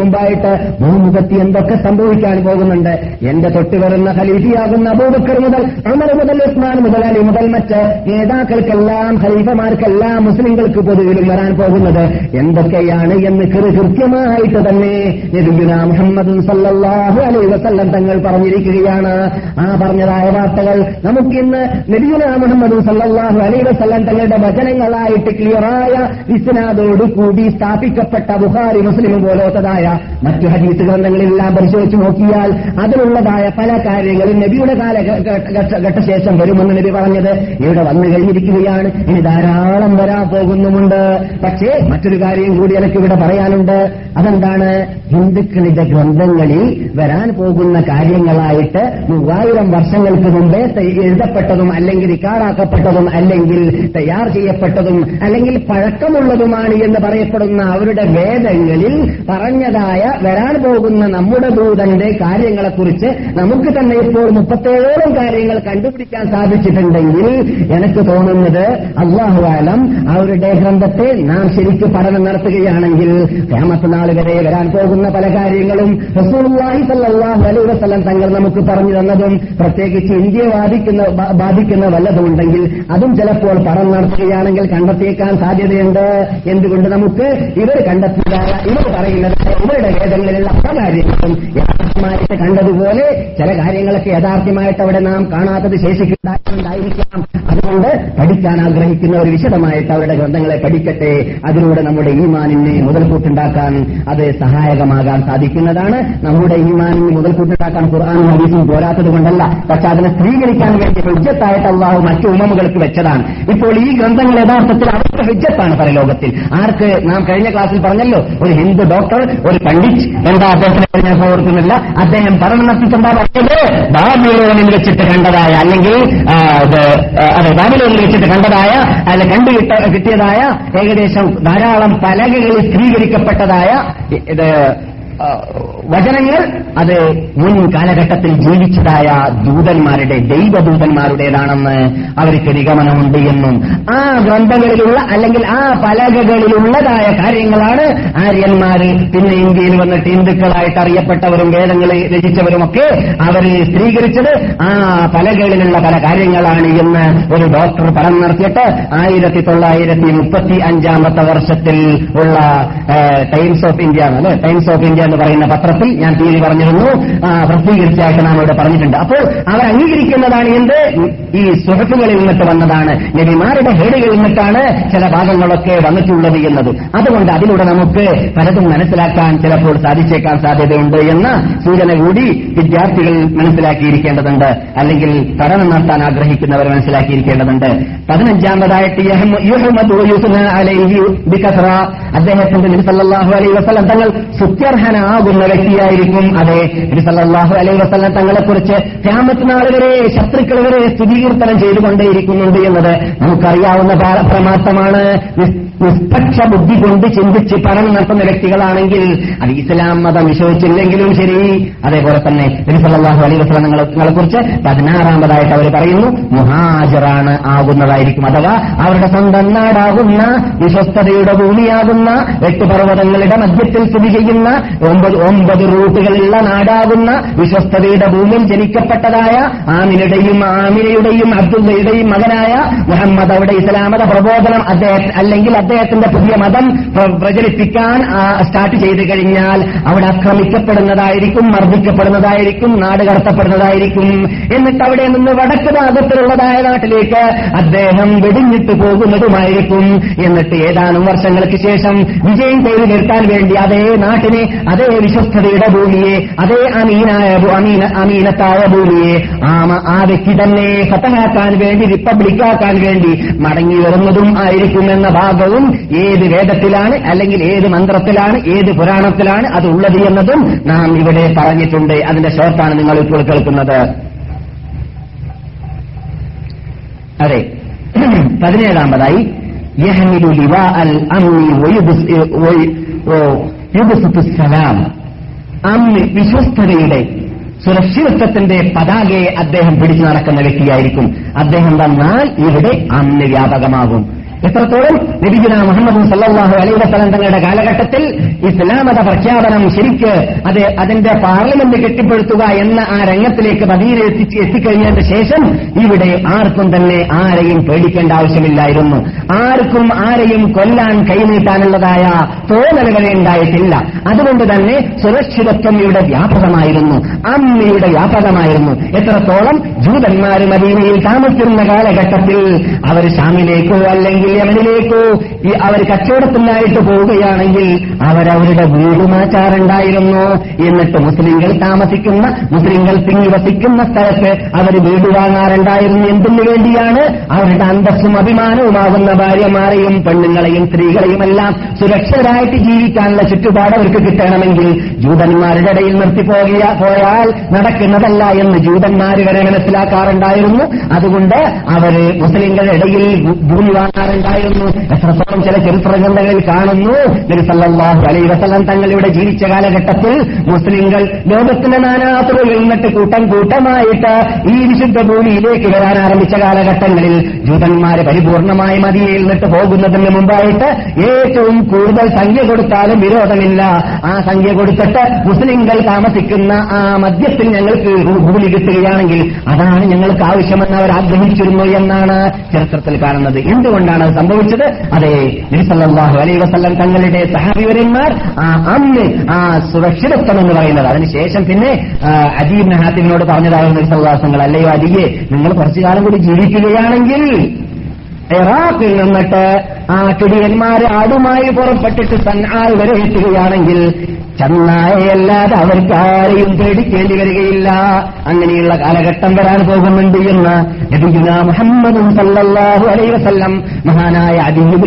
മുമ്പായിട്ട് ഭൂമുഖത്തി എന്തൊക്കെ സംഭവിക്കാൻ പോകുന്നുണ്ട്? എന്റെ തൊട്ട് വരുന്ന ഖലീഫിയാകുന്ന അബൂബക്കർ മുതൽ അമർ മുതൽ ഉസ്മാൻ മുതൽ അലി മുതൽ മറ്റ് നേതാക്കൾക്കെല്ലാം ഖലീഫമാർക്കെല്ലാം മുസ്ലിങ്ങൾക്ക് പൊതുവിലും വരാൻ പോകുന്നത് എന്തൊക്കെയാണ് എന്ന് കൃത്യമായിട്ട് തന്നെ നബിയുന മുഹമ്മദ് സല്ലാഹു അലൈ വസല്ലം തങ്ങൾ പറഞ്ഞിരിക്കുകയാണ്. ആ പറഞ്ഞതായ വാർത്തകൾ നമുക്കിന്ന് നബിയുന മുഹമ്മദ് സല്ലാഹു അലൈ വസല്ലം തങ്ങളുടെ വചനങ്ങളായിട്ട് ക്ലിയറായ വിസ്നാദോട് കൂടി സ്ഥാപിക്കപ്പെട്ട ബുഹാരി മുസ്ലിം പോലത്തതായ മറ്റു ഹരീസ് ഗ്രന്ഥങ്ങളെല്ലാം പരിശോധിച്ചു നോക്കിയാൽ അതിലുള്ളതായ പല കാര്യങ്ങളും നബിയുടെ കാല ഘട്ടശേഷം വരുമെന്ന് നബി പറഞ്ഞത്. ഇവിടെ വന്നു കഴിഞ്ഞിരിക്കുകയാണ്. ഇനി ധാരാളം വരാൻ പോകുന്നുമുണ്ട്. പക്ഷേ മറ്റൊരു കാര്യം കൂടി എനിക്ക് ഇവിടെ പറയാനുണ്ട്. അതെന്താണ്? ഹിന്ദുക്കളുടെ ഗ്രന്ഥങ്ങളിൽ വരാൻ പോകുന്ന കാര്യങ്ങളായിട്ട് മൂവായിരം വർഷങ്ങൾക്ക് മുമ്പേ എഴുതപ്പെട്ടതും അല്ലെങ്കിൽ റിക്കാർഡാക്കപ്പെട്ടതും അല്ലെങ്കിൽ തയ്യാർ ചെയ്യപ്പെട്ടതും അല്ലെങ്കിൽ പഴക്കമുള്ളതുമാണ് എന്ന് പറയപ്പെടുന്ന അവരുടെ വേദങ്ങളിൽ പറഞ്ഞതായ വരാൻ പോകുന്ന നമ്മുടെ ദൂതന്റെ കാര്യങ്ങളെക്കുറിച്ച് നമുക്ക് തന്നെ ഇപ്പോൾ മുപ്പത്തേഴോളം കാര്യങ്ങൾ കണ്ടുപിടിക്കാൻ സാധിച്ചിട്ടുണ്ടെങ്കിൽ എനിക്ക് തോന്നുന്നത് അള്ളാഹുവാലം അവരുടെ ഗ്രന്ഥത്തെ നാം ശരിക്കും പഠനം നടത്തുകയാണെങ്കിൽ ക്യാമത്ത് നാൾ വരെ വരാൻ പോകുന്ന പല കാര്യങ്ങളും സ്വല്ലല്ലാഹു അലൈഹി തങ്ങൾ നമുക്ക് പറഞ്ഞു തന്നതും പ്രത്യേകിച്ച് ഇന്ത്യയെ ബാധിക്കുന്ന ബാധിക്കുന്ന ബാധിക്കുന്ന വല്ലതുമുണ്ടെങ്കിൽ അതും ചിലപ്പോൾ പഠനം നടത്തുകയാണെങ്കിൽ കണ്ടെത്തിയേക്കാൻ സാധ്യതയുണ്ട്. എന്തുകൊണ്ട് നമുക്ക് ഇവർ കണ്ടെത്തിയതായ ഇവർ പറയുന്നത് ഇവരുടെ വേദങ്ങളിലുള്ള പല കാര്യങ്ങളും യഥാർത്ഥമായിട്ട് കണ്ടതുപോലെ ചില കാര്യങ്ങളൊക്കെ യഥാർത്ഥമായിട്ട് അവിടെ നാം കാണാത്തത് ശേഷിക്കുണ്ടായിരിക്കാം അതുകൊണ്ട് പഠിക്കാൻ ആഗ്രഹിക്കുന്നവർ വിശദമായിട്ട് അവരുടെ ഗ്രന്ഥങ്ങളെ പഠിക്കട്ടെ. അതിലൂടെ നമ്മുടെ ഈമാനിനെ മുതൽക്കൂട്ടുണ്ടാക്കാൻ അത് സഹായകമാകാൻ സാധിക്കുന്നതാണ്. നമ്മുടെ ഈമാനിന് മുതൽക്കൂട്ടുണ്ടാക്കാൻ ഖുർആാനും ഹദീസും പോരാത്തത് കൊണ്ടല്ല. പക്ഷെ അതിനെ സ്ത്രീകരിക്കാൻ വേണ്ടി ഹുജ്ജത്തായിട്ട് അള്ളാഹു മറ്റു ഉമമുകൾക്ക് വെച്ചതാണ്. ഇപ്പോൾ ഈ ഗ്രന്ഥങ്ങൾ യഥാർത്ഥത്തിൽ അവർക്ക് ഹുജ്ജത്താണ് പരലോകത്തിൽ. ആർക്ക് നാം കഴിഞ്ഞ ക്ലാസ്സിൽ പറഞ്ഞല്ലോ ഒരു ഹിന്ദു ഡോക്ടർ ഒരു പണ്ഡിറ്റ് എന്താ അദ്ദേഹത്തിന് ഞാൻ ഓർക്കുന്നില്ല. അദ്ദേഹം പറഞ്ഞു നടത്തിച്ചെന്താ പറഞ്ഞത് ബാബിലോണിൽ വെച്ചിട്ട് കണ്ടതായ അല്ലെങ്കിൽ അതെ ബാബിലോണിൽ വെച്ചിട്ട് കണ്ടതായ അല്ല കണ്ടു കിട്ടിയതായ ഏകദേശം ധാരാളം പലകകളിൽ സ്ഥിരീകരിക്കപ്പെട്ടതായ വചനങ്ങൾ അത് മുൻ കാലഘട്ടത്തിൽ ജീവിച്ചതായ ദൂതന്മാരുടെ ദൈവദൂതന്മാരുടേതാണെന്ന് അവർക്ക് നിഗമനമുണ്ട് എന്നും. ആ ഗ്രന്ഥങ്ങളിലുള്ള അല്ലെങ്കിൽ ആ പലകകളിലുള്ളതായ കാര്യങ്ങളാണ് ആര്യന്മാര് പിന്നെ ഇന്ത്യയിൽ വന്നിട്ട് ഹിന്ദുക്കളായിട്ട് അറിയപ്പെട്ടവരും വേദങ്ങൾ രചിച്ചവരുമൊക്കെ അവർ സ്ത്രീകരിച്ചത് ആ പലകളിലുള്ള പല കാര്യങ്ങളാണ് എന്ന് ഒരു ഡോക്ടർ പഠനം നടത്തിയിട്ട് ആയിരത്തി തൊള്ളായിരത്തി മുപ്പത്തി അഞ്ചാമത്തെ വർഷത്തിൽ ഉള്ള Times of India Times of India എന്ന് പറയുന്ന പത്രത്തിൽ ഞാൻ തീയതി പറഞ്ഞിരുന്നു. പ്രസിദ്ധീകരിച്ചായിട്ട് നാം ഇവിടെ പറഞ്ഞിട്ടുണ്ട്. അപ്പോൾ അവർ അംഗീകരിക്കുന്നതാണ് എന്ത്? ഈ സുഹൃത്തുക്കളിൽ നിന്നിട്ട് വന്നതാണ്. നബിമാരുടെ ഹേടുകളിൽ നിന്നിട്ടാണ് ചില ഭാഗങ്ങളൊക്കെ വന്നിട്ടുള്ളത് എന്നത്. അതുകൊണ്ട് അതിലൂടെ നമുക്ക് പലതും മനസ്സിലാക്കാൻ ചിലപ്പോൾ സാധിച്ചേക്കാൻ സാധ്യതയുണ്ട് എന്ന സൂചന കൂടി വിദ്യാർത്ഥികൾ മനസ്സിലാക്കിയിരിക്കേണ്ടതുണ്ട്. അല്ലെങ്കിൽ പഠനം നടത്താൻ ആഗ്രഹിക്കുന്നവർ മനസ്സിലാക്കിയിരിക്കേണ്ടതുണ്ട്. പതിനഞ്ചാമതായിട്ട്. അദ്ദേഹത്തിന്റെ തങ്ങൾ സുത്യർഹനാകുന്ന വ്യക്തിയായിരിക്കും അതെ. നബി അലൈ അലൈഹി തങ്ങളെക്കുറിച്ച് തങ്ങളെ കുറിച്ച് ക്യാമത്ത് നാൾ വരെ ശത്രുക്കൾ ചെയ്തുകൊണ്ടേയിരിക്കുന്നുണ്ട് എന്നത് നമുക്കറിയാവുന്ന പാ- പ്രമാത്തമാണ് നിസ്- നിഷ്പക്ഷ ബുദ്ധി കൊണ്ട് ചിന്തിച്ച് പഠനം നടത്തുന്ന വ്യക്തികളാണെങ്കിൽ അത് ഇസ്ലാം മതം വിശ്വസിച്ചില്ലെങ്കിലും ശരി. അതേപോലെ തന്നെ നബിസല്ലാഹു അലൈ നിങ്ങളെ കുറിച്ച് പതിനാറാമതായിട്ട് അവർ പറയുന്നു മുഹാജറാണ് ആകുന്നതായിരിക്കും അഥവാ അവരുടെ സ്വന്തം നാടാകുന്ന വിശ്വസ്തതയുടെ ഭൂമിയാകുന്ന എട്ട് പർവതങ്ങളുടെ മധ്യത്തിൽ സ്ഥിതി ചെയ്യുന്ന ഒമ്പത് ഒമ്പത് റൂട്ടുകളുള്ള നാടാകുന്ന വിശ്വസ്തതയുടെ ഭൂമിയിൽ ജനിക്കപ്പെട്ടതായ ആമിനുടെയും ആമിനയുടെയും അബ്ദുള്ളയുടെയും മകനായ മുഹമ്മദ് അവിടെ ഇസ്ലാമത പ്രബോധനം അദ്ദേഹം അല്ലെങ്കിൽ അദ്ദേഹത്തിന്റെ പുതിയ മതം പ്ര- പ്രചരിപ്പിക്കാൻ സ്റ്റാർട്ട് ചെയ്തു കഴിഞ്ഞാൽ അവിടെ ആക്രമിക്കപ്പെടുന്നതായിരിക്കും മർദ്ദിക്കപ്പെടുന്നതായിരിക്കും നാട് കടത്തപ്പെടുന്നതായിരിക്കും. എന്നിട്ട് അവിടെ നിന്ന് വടക്ക് ഭാഗത്തിലുള്ളതായ നാട്ടിലേക്ക് അദ്ദേഹം വെടിഞ്ഞിട്ട് പോകുന്നതുമായിരിക്കും. എന്നിട്ട് ഏതാനും വർഷങ്ങൾക്ക് ശേഷം വിജയം ചെയ്തു നിർത്താൻ വേണ്ടി അതേ നാട്ടിനെ അതേ വിശ്വസ്തതയുടെ ഭൂമിയെ അതേ അമീനായ അമീന അമീനത്തായ ഭൂമിയെ ആ വ്യക്തി തന്നെ ഫതഹാക്കാൻ വേണ്ടി റിപ്പബ്ലിക്കാക്കാൻ വേണ്ടി മടങ്ങി വരുന്നതും ആയിരിക്കും എന്ന ഭാഗവും ഏത് വേദത്തിലാണ് അല്ലെങ്കിൽ ഏത് മന്ത്രത്തിലാണ് ഏത് പുരാണത്തിലാണ് അത് ഉള്ളത് എന്നതും നാം ഇവിടെ പറഞ്ഞിട്ടുണ്ട്. അതിന്റെ ഷോർട്ടാണ് നിങ്ങൾ ഇപ്പോൾ കേൾക്കുന്നത്. അതെ. പതിനേഴാമതായി യഹ്മിലു വിശ്വസ്തതയുടെ സുരക്ഷിതത്വത്തിന്റെ പതാകയെ അദ്ദേഹം പിടിച്ചു നടക്കുന്ന വ്യക്തിയായിരിക്കും. അദ്ദേഹം വന്നാൽ ഇവിടെ അമ്മ വ്യാപകമാകും. എത്രത്തോളം നബിഗുന മുഹമ്മദ് സല്ലാഹു അലൈഹി വസല്ലം തങ്ങളുടെ കാലഘട്ടത്തിൽ ഇസ്ലാമത പ്രഖ്യാപനം ശരിക്ക് അത് അതിന്റെ പാർലമെന്റ് കെട്ടിപ്പടുത്തുക എന്ന ആ രംഗത്തിലേക്ക് മദീന എത്തിച്ച് എത്തിക്കഴിഞ്ഞതിന് ശേഷം ഇവിടെ ആർക്കും തന്നെ ആരെയും പേടിക്കേണ്ട ആവശ്യമില്ലായിരുന്നു. ആർക്കും ആരെയും കൊല്ലാൻ കൈനീട്ടാനുള്ളതായ തോന്നലുകളെ ഉണ്ടായിട്ടില്ല. അതുകൊണ്ട് തന്നെ സുരക്ഷിതത്വം ഇവിടെ വ്യാപകമായിരുന്നു. അമ്മയുടെ വ്യാപകമായിരുന്നു. എത്രത്തോളം ജൂതന്മാർ മദീനയിൽ താമസിക്കുന്ന കാലഘട്ടത്തിൽ അവർ ഷാമിലേക്കോ അല്ലെങ്കിൽ യമനിലേക്കോ അവർ കച്ചവടത്തിനായിട്ട് പോവുകയാണെങ്കിൽ അവരവരുടെ വീട് മാറ്റാറുണ്ടായിരുന്നു. എന്നിട്ട് മുസ്ലിങ്ങൾ താമസിക്കുന്ന മുസ്ലിങ്ങൾ തിങ്ങി വസിക്കുന്ന സ്ഥലത്ത് അവർ വീട് വാങ്ങാറുണ്ടായിരുന്നു എന്തിനു വേണ്ടിയാണ്? അവരുടെ അന്തസ്സും അഭിമാനവുമാകുന്ന ഭാര്യമാരെയും പെണ്ണുങ്ങളെയും സ്ത്രീകളെയുമെല്ലാം സുരക്ഷിതരായിട്ട് ജീവിക്കാനുള്ള ചുറ്റുപാട് അവർക്ക് കിട്ടണമെങ്കിൽ ജൂതന്മാരുടെ ഇടയിൽ നിർത്തിപ്പോകിയ പോയാൽ നടക്കുന്നതല്ല എന്ന് ജൂതന്മാർ വരെ മനസ്സിലാക്കാറുണ്ടായിരുന്നു. അതുകൊണ്ട് അവർ മുസ്ലിങ്ങളുടെ ഇടയിൽ ഭൂമി വാങ്ങാറുണ്ടായിരുന്നു എത്രത്തോളം ചില ചരിത്രഗ്രന്ഥങ്ങളിൽ കാണുന്നു? നബി സല്ലല്ലാഹു അലൈഹി വസല്ലം തങ്ങളിവിടെ ജീവിച്ച കാലഘട്ടത്തിൽ മുസ്ലിങ്ങൾ ലോകത്തിന്റെ നാനാത്തുകൾ നിന്നിട്ട് കൂട്ടം കൂട്ടമായിട്ട് ഈ വിശുദ്ധ ഭൂമിയിലേക്ക് വരാൻ ആരംഭിച്ച കാലഘട്ടങ്ങളിൽ ജൂതന്മാര് പരിപൂർണമായി മതിയിൽ നിന്നിട്ട് പോകുന്നതിന് മുമ്പായിട്ട് ഏറ്റവും കൂടുതൽ സംഖ്യ കൊടുത്താലും വിരോധമില്ല. ആ സംഖ്യ കൊടുത്തിട്ട് മുസ്ലിങ്ങൾ താമസിക്കുന്ന ആ മദ്യത്തിൽ ഞങ്ങൾക്ക് ഭൂമി കിട്ടുകയാണെങ്കിൽ അതാണ് ഞങ്ങൾക്ക് ആവശ്യമെന്ന് അവർ ആഗ്രഹിച്ചിരുന്നു എന്നാണ് ചരിത്രത്തിൽ കാണുന്നത്. എന്തുകൊണ്ടാണ് അത് സംഭവിച്ചത്? അതെ നബിസല്ലാഹു അലൈ വസല്ലം തങ്ങളുടെ സഹാബിവരന്മാർ ആ അന്ന് ആ സുരക്ഷിതത്വം എന്ന് പറയുന്നത്. അതിനുശേഷം പിന്നെ അജീബ് ഹാത്തിമിനോട് പറഞ്ഞതായിരുന്നു നിരുസല്ലാസങ്ങൾ അല്ലയോ അദിയെ നിങ്ങൾ കുറച്ചു കാലം കൂടി ജീവിക്കുകയാണെങ്കിൽ ഇറാഖിൽ നിന്നിട്ട് ആ കിടിയന്മാർ ആടുമായി പുറപ്പെട്ടിട്ട് സന്നാൾ വരെ എത്തുകയാണെങ്കിൽ ചന്നായയല്ലാതെ അവർക്ക് ആരെയും പേടിക്കേണ്ടി വരികയില്ല. അങ്ങനെയുള്ള കാലഘട്ടം വരാൻ പോകുന്നുണ്ട് എന്ന് നബിഗുന മുഹമ്മദും സല്ലാഹു അലൈ വസല്ലം മഹാനായ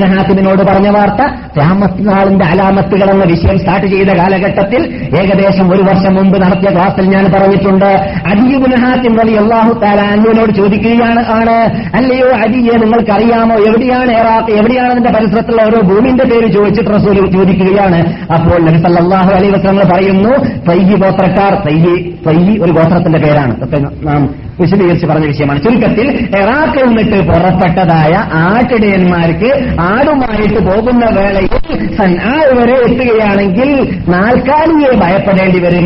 ഹാത്തിമിനോട് പറഞ്ഞ വാർത്ത രാമത്തിനാളിന്റെ അലാമത്തുകൾ എന്ന വിഷയം സ്റ്റാർട്ട് ചെയ്ത കാലഘട്ടത്തിൽ ഏകദേശം ഒരു വർഷം മുമ്പ് നടത്തിയ ക്ലാസ്സിൽ ഞാൻ പറഞ്ഞിട്ടുണ്ട്. അബിബുൽ വലിയ വലി അള്ളാഹു താലാനുവിനോട് ചോദിക്കുകയാണ് ആണ് അല്ലയോ അദിയെ നിങ്ങൾക്കറിയാമോ? എവിടെയാണ് എവിടെയാണ് അതിന്റെ പരിസരത്തുള്ള ഓരോ ഭൂമിന്റെ പേര് ചോദിച്ചിട്ട് റസൂൽ ചോദിക്കുകയാണ്. അപ്പോൾ നബി സല്ലല്ലാഹു അലൈഹി വസ്ലങ്ങൾ പറയുന്നു തയ്യി ഗോത്രക്കാർ തയ്യി തയ്യി ഒരു ഗോത്രത്തിന്റെ പേരാണ്. നാം വിശദീകരിച്ച് പറഞ്ഞ വിഷയമാണ്. ചുരുക്കത്തിൽ ഇറാഖിൽ നിന്നിട്ട് പുറപ്പെട്ടതായ ആട്ടിടയന്മാർക്ക് ആടുമായിട്ട് പോകുന്ന വേളയിൽ സൻആ വരെ എത്തുകയാണെങ്കിൽ നാൽക്കാലിയെ ഭയപ്പെടേണ്ടി വരും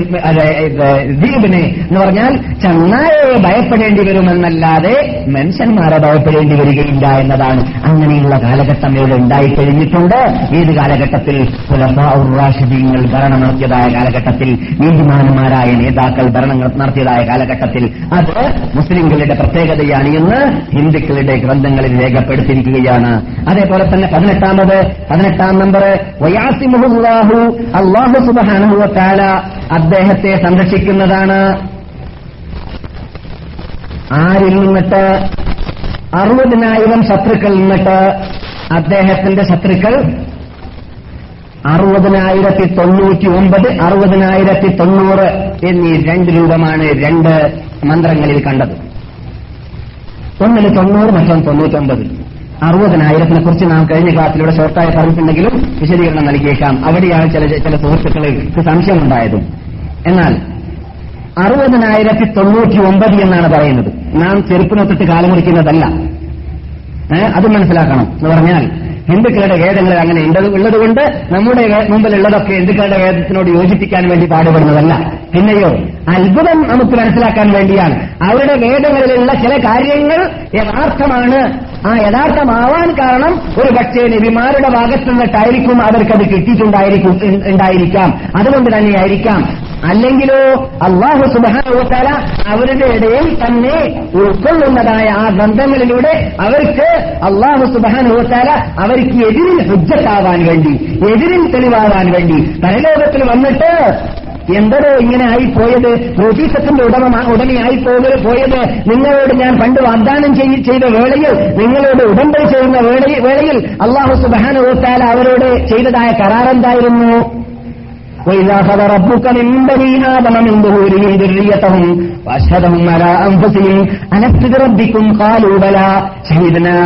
ദ്വീപിനെ എന്ന് പറഞ്ഞാൽ ചങ്ങായെ ഭയപ്പെടേണ്ടി വരുമെന്നല്ലാതെ മനുഷ്യന്മാരെ ഭയപ്പെടേണ്ടി വരികയില്ല എന്നതാണ് അങ്ങനെയുള്ള കാലഘട്ടം. ഇവിടെ ഉണ്ടായിക്കഴിഞ്ഞിട്ടുണ്ട് ഏത് കാലഘട്ടത്തിൽ റാഷിദീങ്ങൾ ഭരണം നടത്തിയതായ കാലഘട്ടത്തിൽ നീതിമാനന്മാരായ നേതാക്കൾ ഭരണങ്ങൾ നടത്തിയതായ കാലഘട്ടത്തിൽ അത് മുസ്ലിംകളുടെ പ്രത്യേകതയാണ് എന്ന് ഹിന്ദുക്കളുടെ ഗ്രന്ഥങ്ങളിൽ രേഖപ്പെടുത്തിയിരിക്കുകയാണ്. അതേപോലെ തന്നെ പതിനെട്ടാമത് പതിനെട്ടാം നമ്പർ വയാസിമുഹുല്ലാഹു അള്ളാഹു സുബാനുഹുവത്താല അദ്ദേഹത്തെ സംരക്ഷിക്കുന്നതാണ്. ആരിൽ നിന്നിട്ട്? അറുപതിനായിരം ശത്രുക്കൾ നിന്നിട്ട്? അദ്ദേഹത്തിന്റെ ശത്രുക്കൾ അറുപതിനായിരത്തി തൊണ്ണൂറ്റി ഒമ്പത് അറുപതിനായിരത്തി തൊണ്ണൂറ് എന്നീ രണ്ട് രൂപമാണ് രണ്ട് മന്ത്രങ്ങളിൽ കണ്ടത്. ഒന്നിന് തൊണ്ണൂറ് മറ്റൊന്ന് തൊണ്ണൂറ്റൊമ്പത്. അറുപതിനായിരത്തിനെ കുറിച്ച് നാം കഴിഞ്ഞ ക്ലാസ്സിലൂടെ ഷോർട്ടായി പറഞ്ഞിട്ടുണ്ടെങ്കിലും വിശദീകരണം നൽകിയേക്കാം. അവിടെയാണ് ചില ചില സുഹൃത്തുക്കൾക്ക് സംശയമുണ്ടായതും. എന്നാൽ അറുപതിനായിരത്തി തൊണ്ണൂറ്റി ഒമ്പത് എന്നാണ് പറയുന്നത്. നാം ചെറുപ്പിനൊത്തിട്ട് കാലമുറിക്കുന്നതല്ല അത് മനസ്സിലാക്കണം എന്ന് പറഞ്ഞാൽ ഹിന്ദുക്കളുടെ വേദങ്ങൾ അങ്ങനെ ഉണ്ടത് ഉള്ളതുകൊണ്ട് നമ്മുടെ മുമ്പിലുള്ളതൊക്കെ ഹിന്ദുക്കളുടെ വേദത്തിനോട് യോജിപ്പിക്കാൻ വേണ്ടി പാടുപെടുന്നതല്ല. പിന്നെയോ അത്ഭുതം നമുക്ക് മനസ്സിലാക്കാൻ വേണ്ടിയാണ്. അവരുടെ വേദങ്ങളിലുള്ള ചില കാര്യങ്ങൾ യഥാർത്ഥമാണ് ആ യഥാർത്ഥമാവാൻ കാരണം ഒരു പക്ഷേ നബിമാരുടെ ഭാഗത്ത് നിന്നിട്ടായിരിക്കും അവർക്കത് കിട്ടിയിട്ടുണ്ടായിരിക്കും ഉണ്ടായിരിക്കാം. അതുകൊണ്ട് തന്നെയായിരിക്കാം. അല്ലെങ്കിലോ അള്ളാഹു സുബാനുവത്താല അവരുടെ ഇടയിൽ തന്നെ ഉൾക്കൊള്ളുന്നതായ ആ ഗ്രന്ഥങ്ങളിലൂടെ അവർക്ക് അള്ളാഹു സുബാനുവത്താല അവർക്ക് എതിരിൽ ഹുജ്ജത്താവാൻ വേണ്ടി എതിരിൽ തെളിവാവാൻ വേണ്ടി പരലോകത്തിൽ വന്നിട്ട് എന്തോ ഇങ്ങനെ ആയിപ്പോയത് ഓഫീസത്തിന്റെ ഉടമ ഉടമയായി പോക- പോയത് നിങ്ങളോട് ഞാൻ പണ്ട് വാഗ്ദാനം ചെയ്- ചെയ്ത വേളയിൽ നിങ്ങളോട് ഉടമ്പടി ചെയ്യുന്ന വേളയിൽ വേളയിൽ അള്ളാഹു സുബാനുവത്താല അവരോട് ചെയ്തതായ കരാർ എന്തായിരുന്നു وإذا أخذ ربك من بني آدم من ظهورهم ذريتهم وأشهدهم على أنفسهم ألست بربكم قالوا بلى شهدنا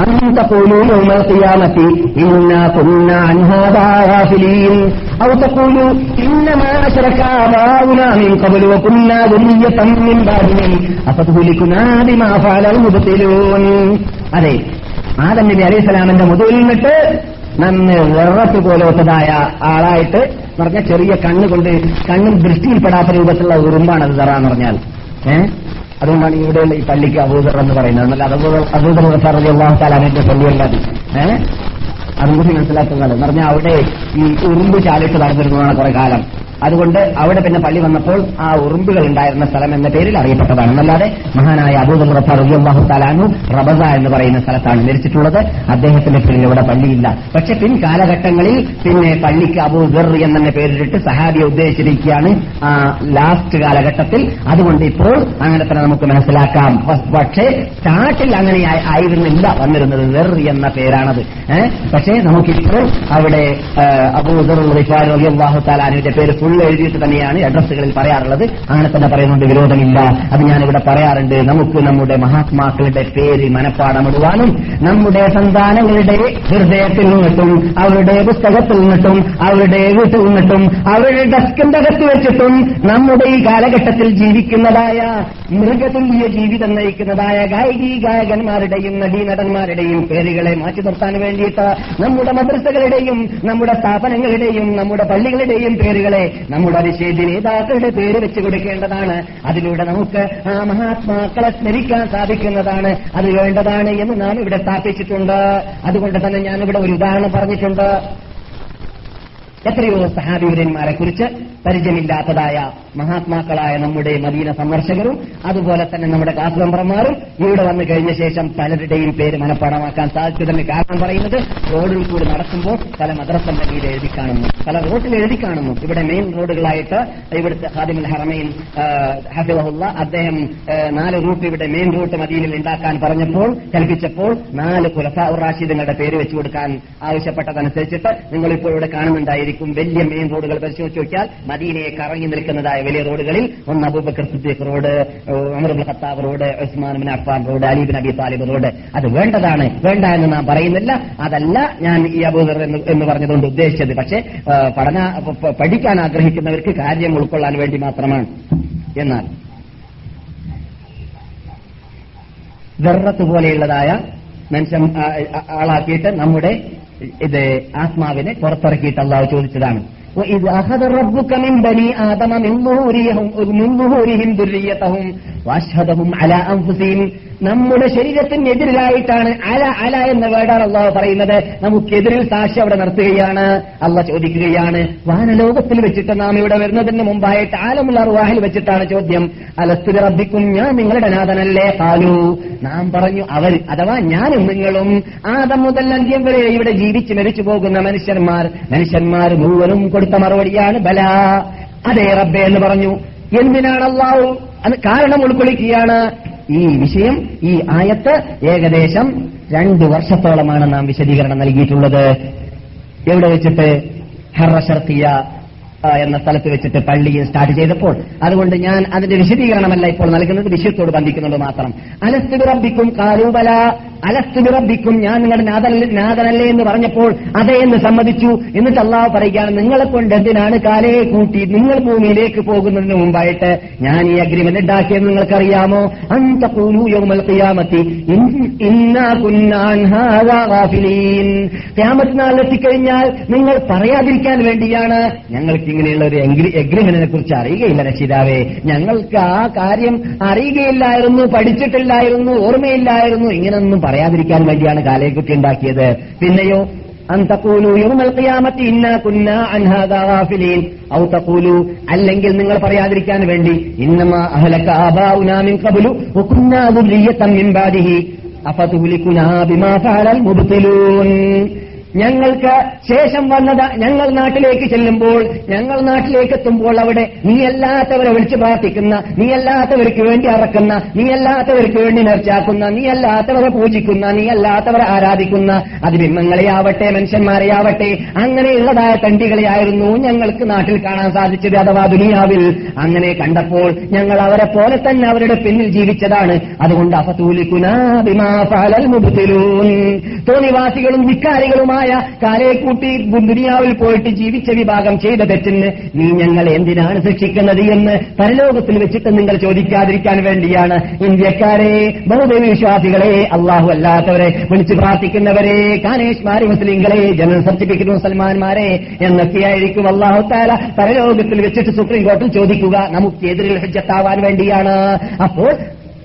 أن تقولوا يوم القيامة إنا كنا عن هذا غافلين أو تقولوا إنما أشرك آباؤنا من قبل وكنا ذرية من بعدهم أفتهلكنا بما فعل المبطلون അതെ ആദം നബി അലൈഹി സ്വലാമിന്റെ മുതുകിൽ നിന്നിട്ട് നന്ന് വെറത്ത് പോലത്തതായ ആളായിട്ട് പറഞ്ഞ ചെറിയ കണ്ണുകൊണ്ട് കണ്ണും ദൃഷ്ടിയിൽപ്പെടാത്ത രൂപത്തിലുള്ള ഉറുമ്പാണ് അത് തറാന്ന് പറഞ്ഞാൽ ഏഹ് അതുകൊണ്ടാണ് ഇവിടെയുള്ള ഈ പള്ളിക്ക് അബൂദർ എന്ന് പറയുന്നത്. എന്നാൽ അബൂദർ അള്ളാഹു താലാനിന്റെ പള്ളിയല്ല അത് ഏഹ് അതും കൂടി മനസ്സിലാക്കുന്നതാണ്. എന്ന് പറഞ്ഞാൽ അവിടെ ഈ ഉറുമ്പ് ചാലിട്ട് നടന്നിരുന്നതാണ് കുറെ കാലം. അതുകൊണ്ട് അവിടെ പിന്നെ പള്ളി വന്നപ്പോൾ ആ ഉറുമ്പുകൾ ഉണ്ടായിരുന്ന സ്ഥലം എന്ന പേരിൽ അറിയപ്പെട്ടതാണ്. എന്നല്ലാതെ മഹാനായ അബൂദൽ റഫാഹു താലാനു റബസ എന്ന് പറയുന്ന സ്ഥലത്താണ് മരിച്ചിട്ടുള്ളത് അദ്ദേഹത്തിന്റെ പേരിൽ ഇവിടെ പള്ളിയില്ല. പക്ഷെ പിൻ കാലഘട്ടങ്ങളിൽ പിന്നെ പള്ളിക്ക് അബൂദർ എന്നെ പേരിട്ട് സഹാബിയെ ഉദ്ദേശിച്ചിരിക്കുകയാണ് ആ ലാസ്റ്റ് കാലഘട്ടത്തിൽ. അതുകൊണ്ട് ഇപ്പോൾ അങ്ങനെ തന്നെ നമുക്ക് മനസ്സിലാക്കാം. പക്ഷേ സ്റ്റാർട്ടിൽ അങ്ങനെ ആയിരുന്നില്ല വന്നിരുന്നത് ദർ എന്ന പേരാണത്. പക്ഷേ നമുക്കിപ്പോൾ അവിടെ അബൂദർ അള്ളാഹു താലാനുവിന്റെ പേര് ഫുൾ എഴുതിയിട്ട് തന്നെയാണ് അഡ്രസ്സുകളിൽ പറയാറുള്ളത്. അങ്ങനെ തന്നെ പറയുന്നുണ്ട് വിരോധമില്ല. അത് ഞാനിവിടെ പറയാറുണ്ട്. നമുക്ക് നമ്മുടെ മഹാത്മാക്കളുടെ പേര് മനപ്പാടമിടുവാനും നമ്മുടെ സന്താനങ്ങളുടെ ഹൃദയത്തിൽ നിന്നിട്ടും അവരുടെ പുസ്തകത്തിൽ നിന്നിട്ടും അവരുടെ വീട്ടിൽ നിന്നിട്ടും അവരുടെ ഡെസ്കിന്റെ അകത്ത് വെച്ചിട്ടും നമ്മുടെ ഈ കാലഘട്ടത്തിൽ ജീവിക്കുന്നതായ മൃഗതുല്യ ജീവിതം നയിക്കുന്നതായ ഗായികി ഗായകന്മാരുടെയും നടീനടന്മാരുടെയും പേരുകളെ മാറ്റി നിർത്താൻ വേണ്ടിയിട്ട് നമ്മുടെ മദ്രസകളുടെയും നമ്മുടെ സ്ഥാപനങ്ങളുടെയും നമ്മുടെ പള്ളികളുടെയും പേരുകളെ നമ്മുടെ നിഷേധി നേതാക്കളുടെ പേര് വെച്ച് കൊടുക്കേണ്ടതാണ്. അതിലൂടെ നമുക്ക് ആ മഹാത്മാക്കളെ സ്മരിക്കാൻ സാധിക്കുന്നതാണ്. അത് വേണ്ടതാണ് എന്ന് നാം ഇവിടെ സ്ഥാപിച്ചിട്ടുണ്ട്. അതുകൊണ്ട് തന്നെ ഞാൻ ഇവിടെ ഒരു ഉദാഹരണം പറഞ്ഞിട്ടുണ്ട്. എത്രയോ സഹാബിവരന്മാരെ കുറിച്ച് പരിചയമില്ലാത്തതായ മഹാത്മാക്കളായ നമ്മുടെ മദീന സന്ദർശകരും അതുപോലെ തന്നെ നമ്മുടെ ക്ലാസ് മെമ്പർമാരും ഇവിടെ വന്നു കഴിഞ്ഞ ശേഷം പലരുടെയും പേര് മനഃപ്പാടമാക്കാൻ സാധിച്ചതിന് കാരണം പറയുന്നത് റോഡിൽ കൂടി നടക്കുമ്പോൾ പല മദ്രസന്റെ എഴുതി കാണുന്നു പല റോഡിൽ എഴുതി കാണുന്നു. ഇവിടെ മെയിൻ റോഡുകളായിട്ട് ഇവിടുത്തെ ഹാദിമുൽ ഹറമയിൽ ഹഫിളഹുല്ല അദ്ദേഹം നാല് റൂട്ട് ഇവിടെ മെയിൻ റൂട്ട് മദീനിൽ ഉണ്ടാക്കാൻ പറഞ്ഞപ്പോൾ കൽപ്പിച്ചപ്പോൾ നാല് കുലഫാ റാഷിദുകളുടെ പേര് വെച്ചു കൊടുക്കാൻ ആവശ്യപ്പെട്ടതനുസരിച്ചിട്ട് നിങ്ങളിപ്പോൾ ഇവിടെ കാണുന്നുണ്ടായിരിക്കും. വലിയ മെയിൻ റോഡുകൾ പരിശോധിച്ച് നോക്കിയാൽ മദീനയെ കറങ്ങി നിൽക്കുന്നതായ വലിയ റോഡുകളിൽ ഒന്ന് Abubakar Siddique road അമർബുൽ Khattab road Usman bin Affan road Ali bin Abi Talib road. അത് വേണ്ടതാണ്. വേണ്ട എന്ന് നാം പറയുന്നില്ല. അതല്ല ഞാൻ ഈ അബൂദർ എന്ന് പറഞ്ഞതുകൊണ്ട് ഉദ്ദേശിച്ചത്. പക്ഷേ പഠന പഠിക്കാൻ ആഗ്രഹിക്കുന്നവർക്ക് കാര്യം ഉൾക്കൊള്ളാൻ വേണ്ടി മാത്രമാണ്. എന്നാൽ ദർറത്ത് പോലെയുള്ളതായ മനുഷ്യൻ ആളാക്കിയിട്ട് നമ്മുടെ ഇത് ആത്മാവിനെ പുറത്തിറക്കിയിട്ട് അള്ളാഹു ചോദിച്ചതാണ് وإذ أخذ ربك من بني آدم من ظهورهم من ظهورهم ذريتهم وأشهدهم على أنفسهم നമ്മുടെ ശരീരത്തിനെതിരായിട്ടാണ് അല അല എന്ന വേർഡാണ് അള്ളാഹു പറയുന്നത്. നമുക്കെതിരിൽ സാക്ഷി അവിടെ നിർത്തുകയാണ് അള്ള ചോദിക്കുകയാണ്. വാനലോകത്തിൽ വെച്ചിട്ട് നാം ഇവിടെ വരുന്നതിന് മുമ്പായിട്ട് ആലമുള്ള റുവാഹിൽ വെച്ചിട്ടാണ് ചോദ്യം. അലസ്തുരി റബ്ബിക്കും ഞാൻ നിങ്ങളുടെ നാഥനല്ലേ? കാലു നാം പറഞ്ഞു അവർ അഥവാ ഞാനും നിങ്ങളും ആദം മുതൽ അന്ത്യം വരെ ഇവിടെ ജീവിച്ച് മരിച്ചു പോകുന്ന മനുഷ്യന്മാർ മനുഷ്യന്മാർ മുഴുവനും കൊടുത്ത മറുപടിയാണ് ബല. അതേ റബ്ബെ എന്ന് പറഞ്ഞു. എന്തിനാണ് അള്ളാഹു അത് കാരണം ഉൾക്കൊള്ളിക്കുകയാണ്? ഈ വിഷയം ഈ ആയത്ത് ഏകദേശം രണ്ടു വർഷത്തോളമാണ് നാം വിശദീകരണം നൽകിയിട്ടുള്ളത്. എവിടെ വെച്ചിട്ട്? ഹറഷർത്തിയ എന്ന സ്ഥലത്ത് വെച്ചിട്ട് പള്ളിയിൽ സ്റ്റാർട്ട് ചെയ്തപ്പോൾ അതുകൊണ്ട് ഞാൻ അതിന്റെ വിശദീകരണമല്ല ഇപ്പോൾ നൽകുന്നത് വിഷയത്തോട് ബന്ധിക്കുന്നത് മാത്രം. അലസ്തുറബിക്കും കാലൂബല വിറമ്പിക്കും ഞാൻ നിങ്ങളുടെ നാഥനല്ല- എന്ന് പറഞ്ഞപ്പോൾ അതേ എന്ന് സമ്മതിച്ചു. എന്നിട്ട് അള്ളാഹ് പറയുകയാണ് നിങ്ങളെ കൊണ്ട് എന്തിനാണ് കാലയെ കൂട്ടി നിങ്ങൾ ഭൂമിയിലേക്ക് പോകുന്നതിന് മുമ്പായിട്ട് ഞാൻ ഈ അഗ്രിമെന്റ് ഉണ്ടാക്കിയെന്ന് നിങ്ങൾക്കറിയാമോ? അന്തൂലു യൗമൽ ഖിയാമത്തി ഇൻ- കുന്നാ അൻ ഹാദാ ഗാഫിലീൻ. ഖിയാമത്ത് നാൾ എത്തിക്കഴിഞ്ഞാൽ നിങ്ങൾ പറയാതിരിക്കാൻ വേണ്ടിയാണ് ഞങ്ങൾക്ക് ഇങ്ങനെയുള്ള ഒരു എഗ്രിമെന്റിനെ കുറിച്ച് അറിയുകയില്ല രക്ഷിതാവേ. ഞങ്ങൾക്ക് ആ കാര്യം അറിയുകയില്ലായിരുന്നു പഠിച്ചിട്ടില്ലായിരുന്നു ഓർമ്മയില്ലായിരുന്നു. ഇങ്ങനൊന്നും പറയാതിരിക്കാൻ വേണ്ടിയാണ് കാലയെക്കുട്ടി ഉണ്ടാക്കിയത്. പിന്നെയോ അല്ലെങ്കിൽ നിങ്ങൾ പറയാതിരിക്കാൻ വേണ്ടി ഇന്നമാ ഞങ്ങൾക്ക് ശേഷം വന്നത് ഞങ്ങൾ നാട്ടിലേക്ക് ചെല്ലുമ്പോൾ ഞങ്ങൾ നാട്ടിലേക്ക് എത്തുമ്പോൾ അവിടെ നീ അല്ലാത്തവരെ വിളിച്ചു പ്രാർത്ഥിക്കുന്ന നീ അല്ലാത്തവർക്ക് വേണ്ടി അറക്കുന്ന നീ അല്ലാത്തവർക്ക് വേണ്ടി നേർച്ചാക്കുന്ന നീ അല്ലാത്തവരെ പൂജിക്കുന്ന നീ അല്ലാത്തവരെ ആരാധിക്കുന്ന അത് ബിംബങ്ങളെയാവട്ടെ മനുഷ്യന്മാരെയാവട്ടെ അങ്ങനെയുള്ളതായ തണ്ടികളെയായിരുന്നു ഞങ്ങൾക്ക് നാട്ടിൽ കാണാൻ സാധിച്ചത് അഥവാ ദുനിയാവിൽ. അങ്ങനെ കണ്ടപ്പോൾ ഞങ്ങൾ അവരെ പോലെ തന്നെ അവരുടെ പിന്നിൽ ജീവിച്ചതാണ്. അതുകൊണ്ട് അഫതൂലിക്കുനാ ബിമാ മുബ്തിലൂൻ. തോന്നിവാസികളും വിക്കാരികളുമായ കാലേക്കൂട്ടി ദുനിയാവിൽ പോയിട്ട് ജീവിച്ച വിഭാഗം ചെയ്ത തെറ്റിന് നീ ഞങ്ങൾ എന്തിനാണ് ശിക്ഷിക്കുന്നത് എന്ന് പരലോകത്തിൽ വെച്ചിട്ട് നിങ്ങൾ ചോദിക്കാതിരിക്കാൻ വേണ്ടിയാണ്. ഇന്ത്യക്കാരെ ബഹുദൈവ വിശ്വാസികളെ അള്ളാഹു അല്ലാത്തവരെ വിളിച്ചു പ്രാർത്ഥിക്കുന്നവരെ കാനേഷ്മാരി മുസ്ലിങ്ങളെ ജനറൽ സർട്ടിഫിക്കറ്റ് മുസൽമാന്മാരെ എന്നൊക്കെയായിരിക്കും അള്ളാഹു താല പരലോകത്തിൽ വെച്ചിട്ട് സുപ്രീം കോടതി ചോദിക്കുക. നമുക്ക് എതിരിൽ ഹജ്ജത്താവാൻ വേണ്ടിയാണ്. അപ്പോൾ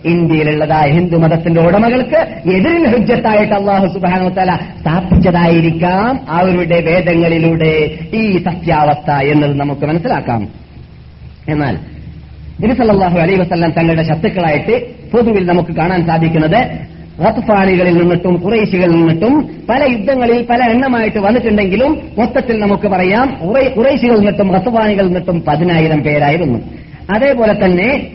ഇന്ത്യയിലുള്ളതായ ഹിന്ദു മതത്തിന്റെ ഉടമകൾക്ക് എതിരിൽ ഹുജ്ജത്തായിട്ട് അള്ളാഹു സുബാനോത്തല സ്ഥാപിച്ചതായിരിക്കാം അവരുടെ വേദങ്ങളിലൂടെ ഈ സത്യാവസ്ഥ എന്നത് നമുക്ക് മനസ്സിലാക്കാം. എന്നാൽ നബിസല്ലാഹു അലൈ വസ്ല്ലാം തങ്ങളുടെ ശത്രുക്കളായിട്ട് പൊതുവിൽ നമുക്ക് കാണാൻ സാധിക്കുന്നത് റത്ഫാനികളിൽ നിന്നിട്ടും കുറേശികളിൽ നിന്നിട്ടും പല യുദ്ധങ്ങളിൽ പല എണ്ണമായിട്ട് വന്നിട്ടുണ്ടെങ്കിലും മൊത്തത്തിൽ നമുക്ക് പറയാം കുറേ- കുറേശികളിൽ നിന്നിട്ടും റത്ഫാനികളിൽ നിന്നിട്ടും പതിനായിരം പേരായിരുന്നു. അതേപോലെ തന്നെ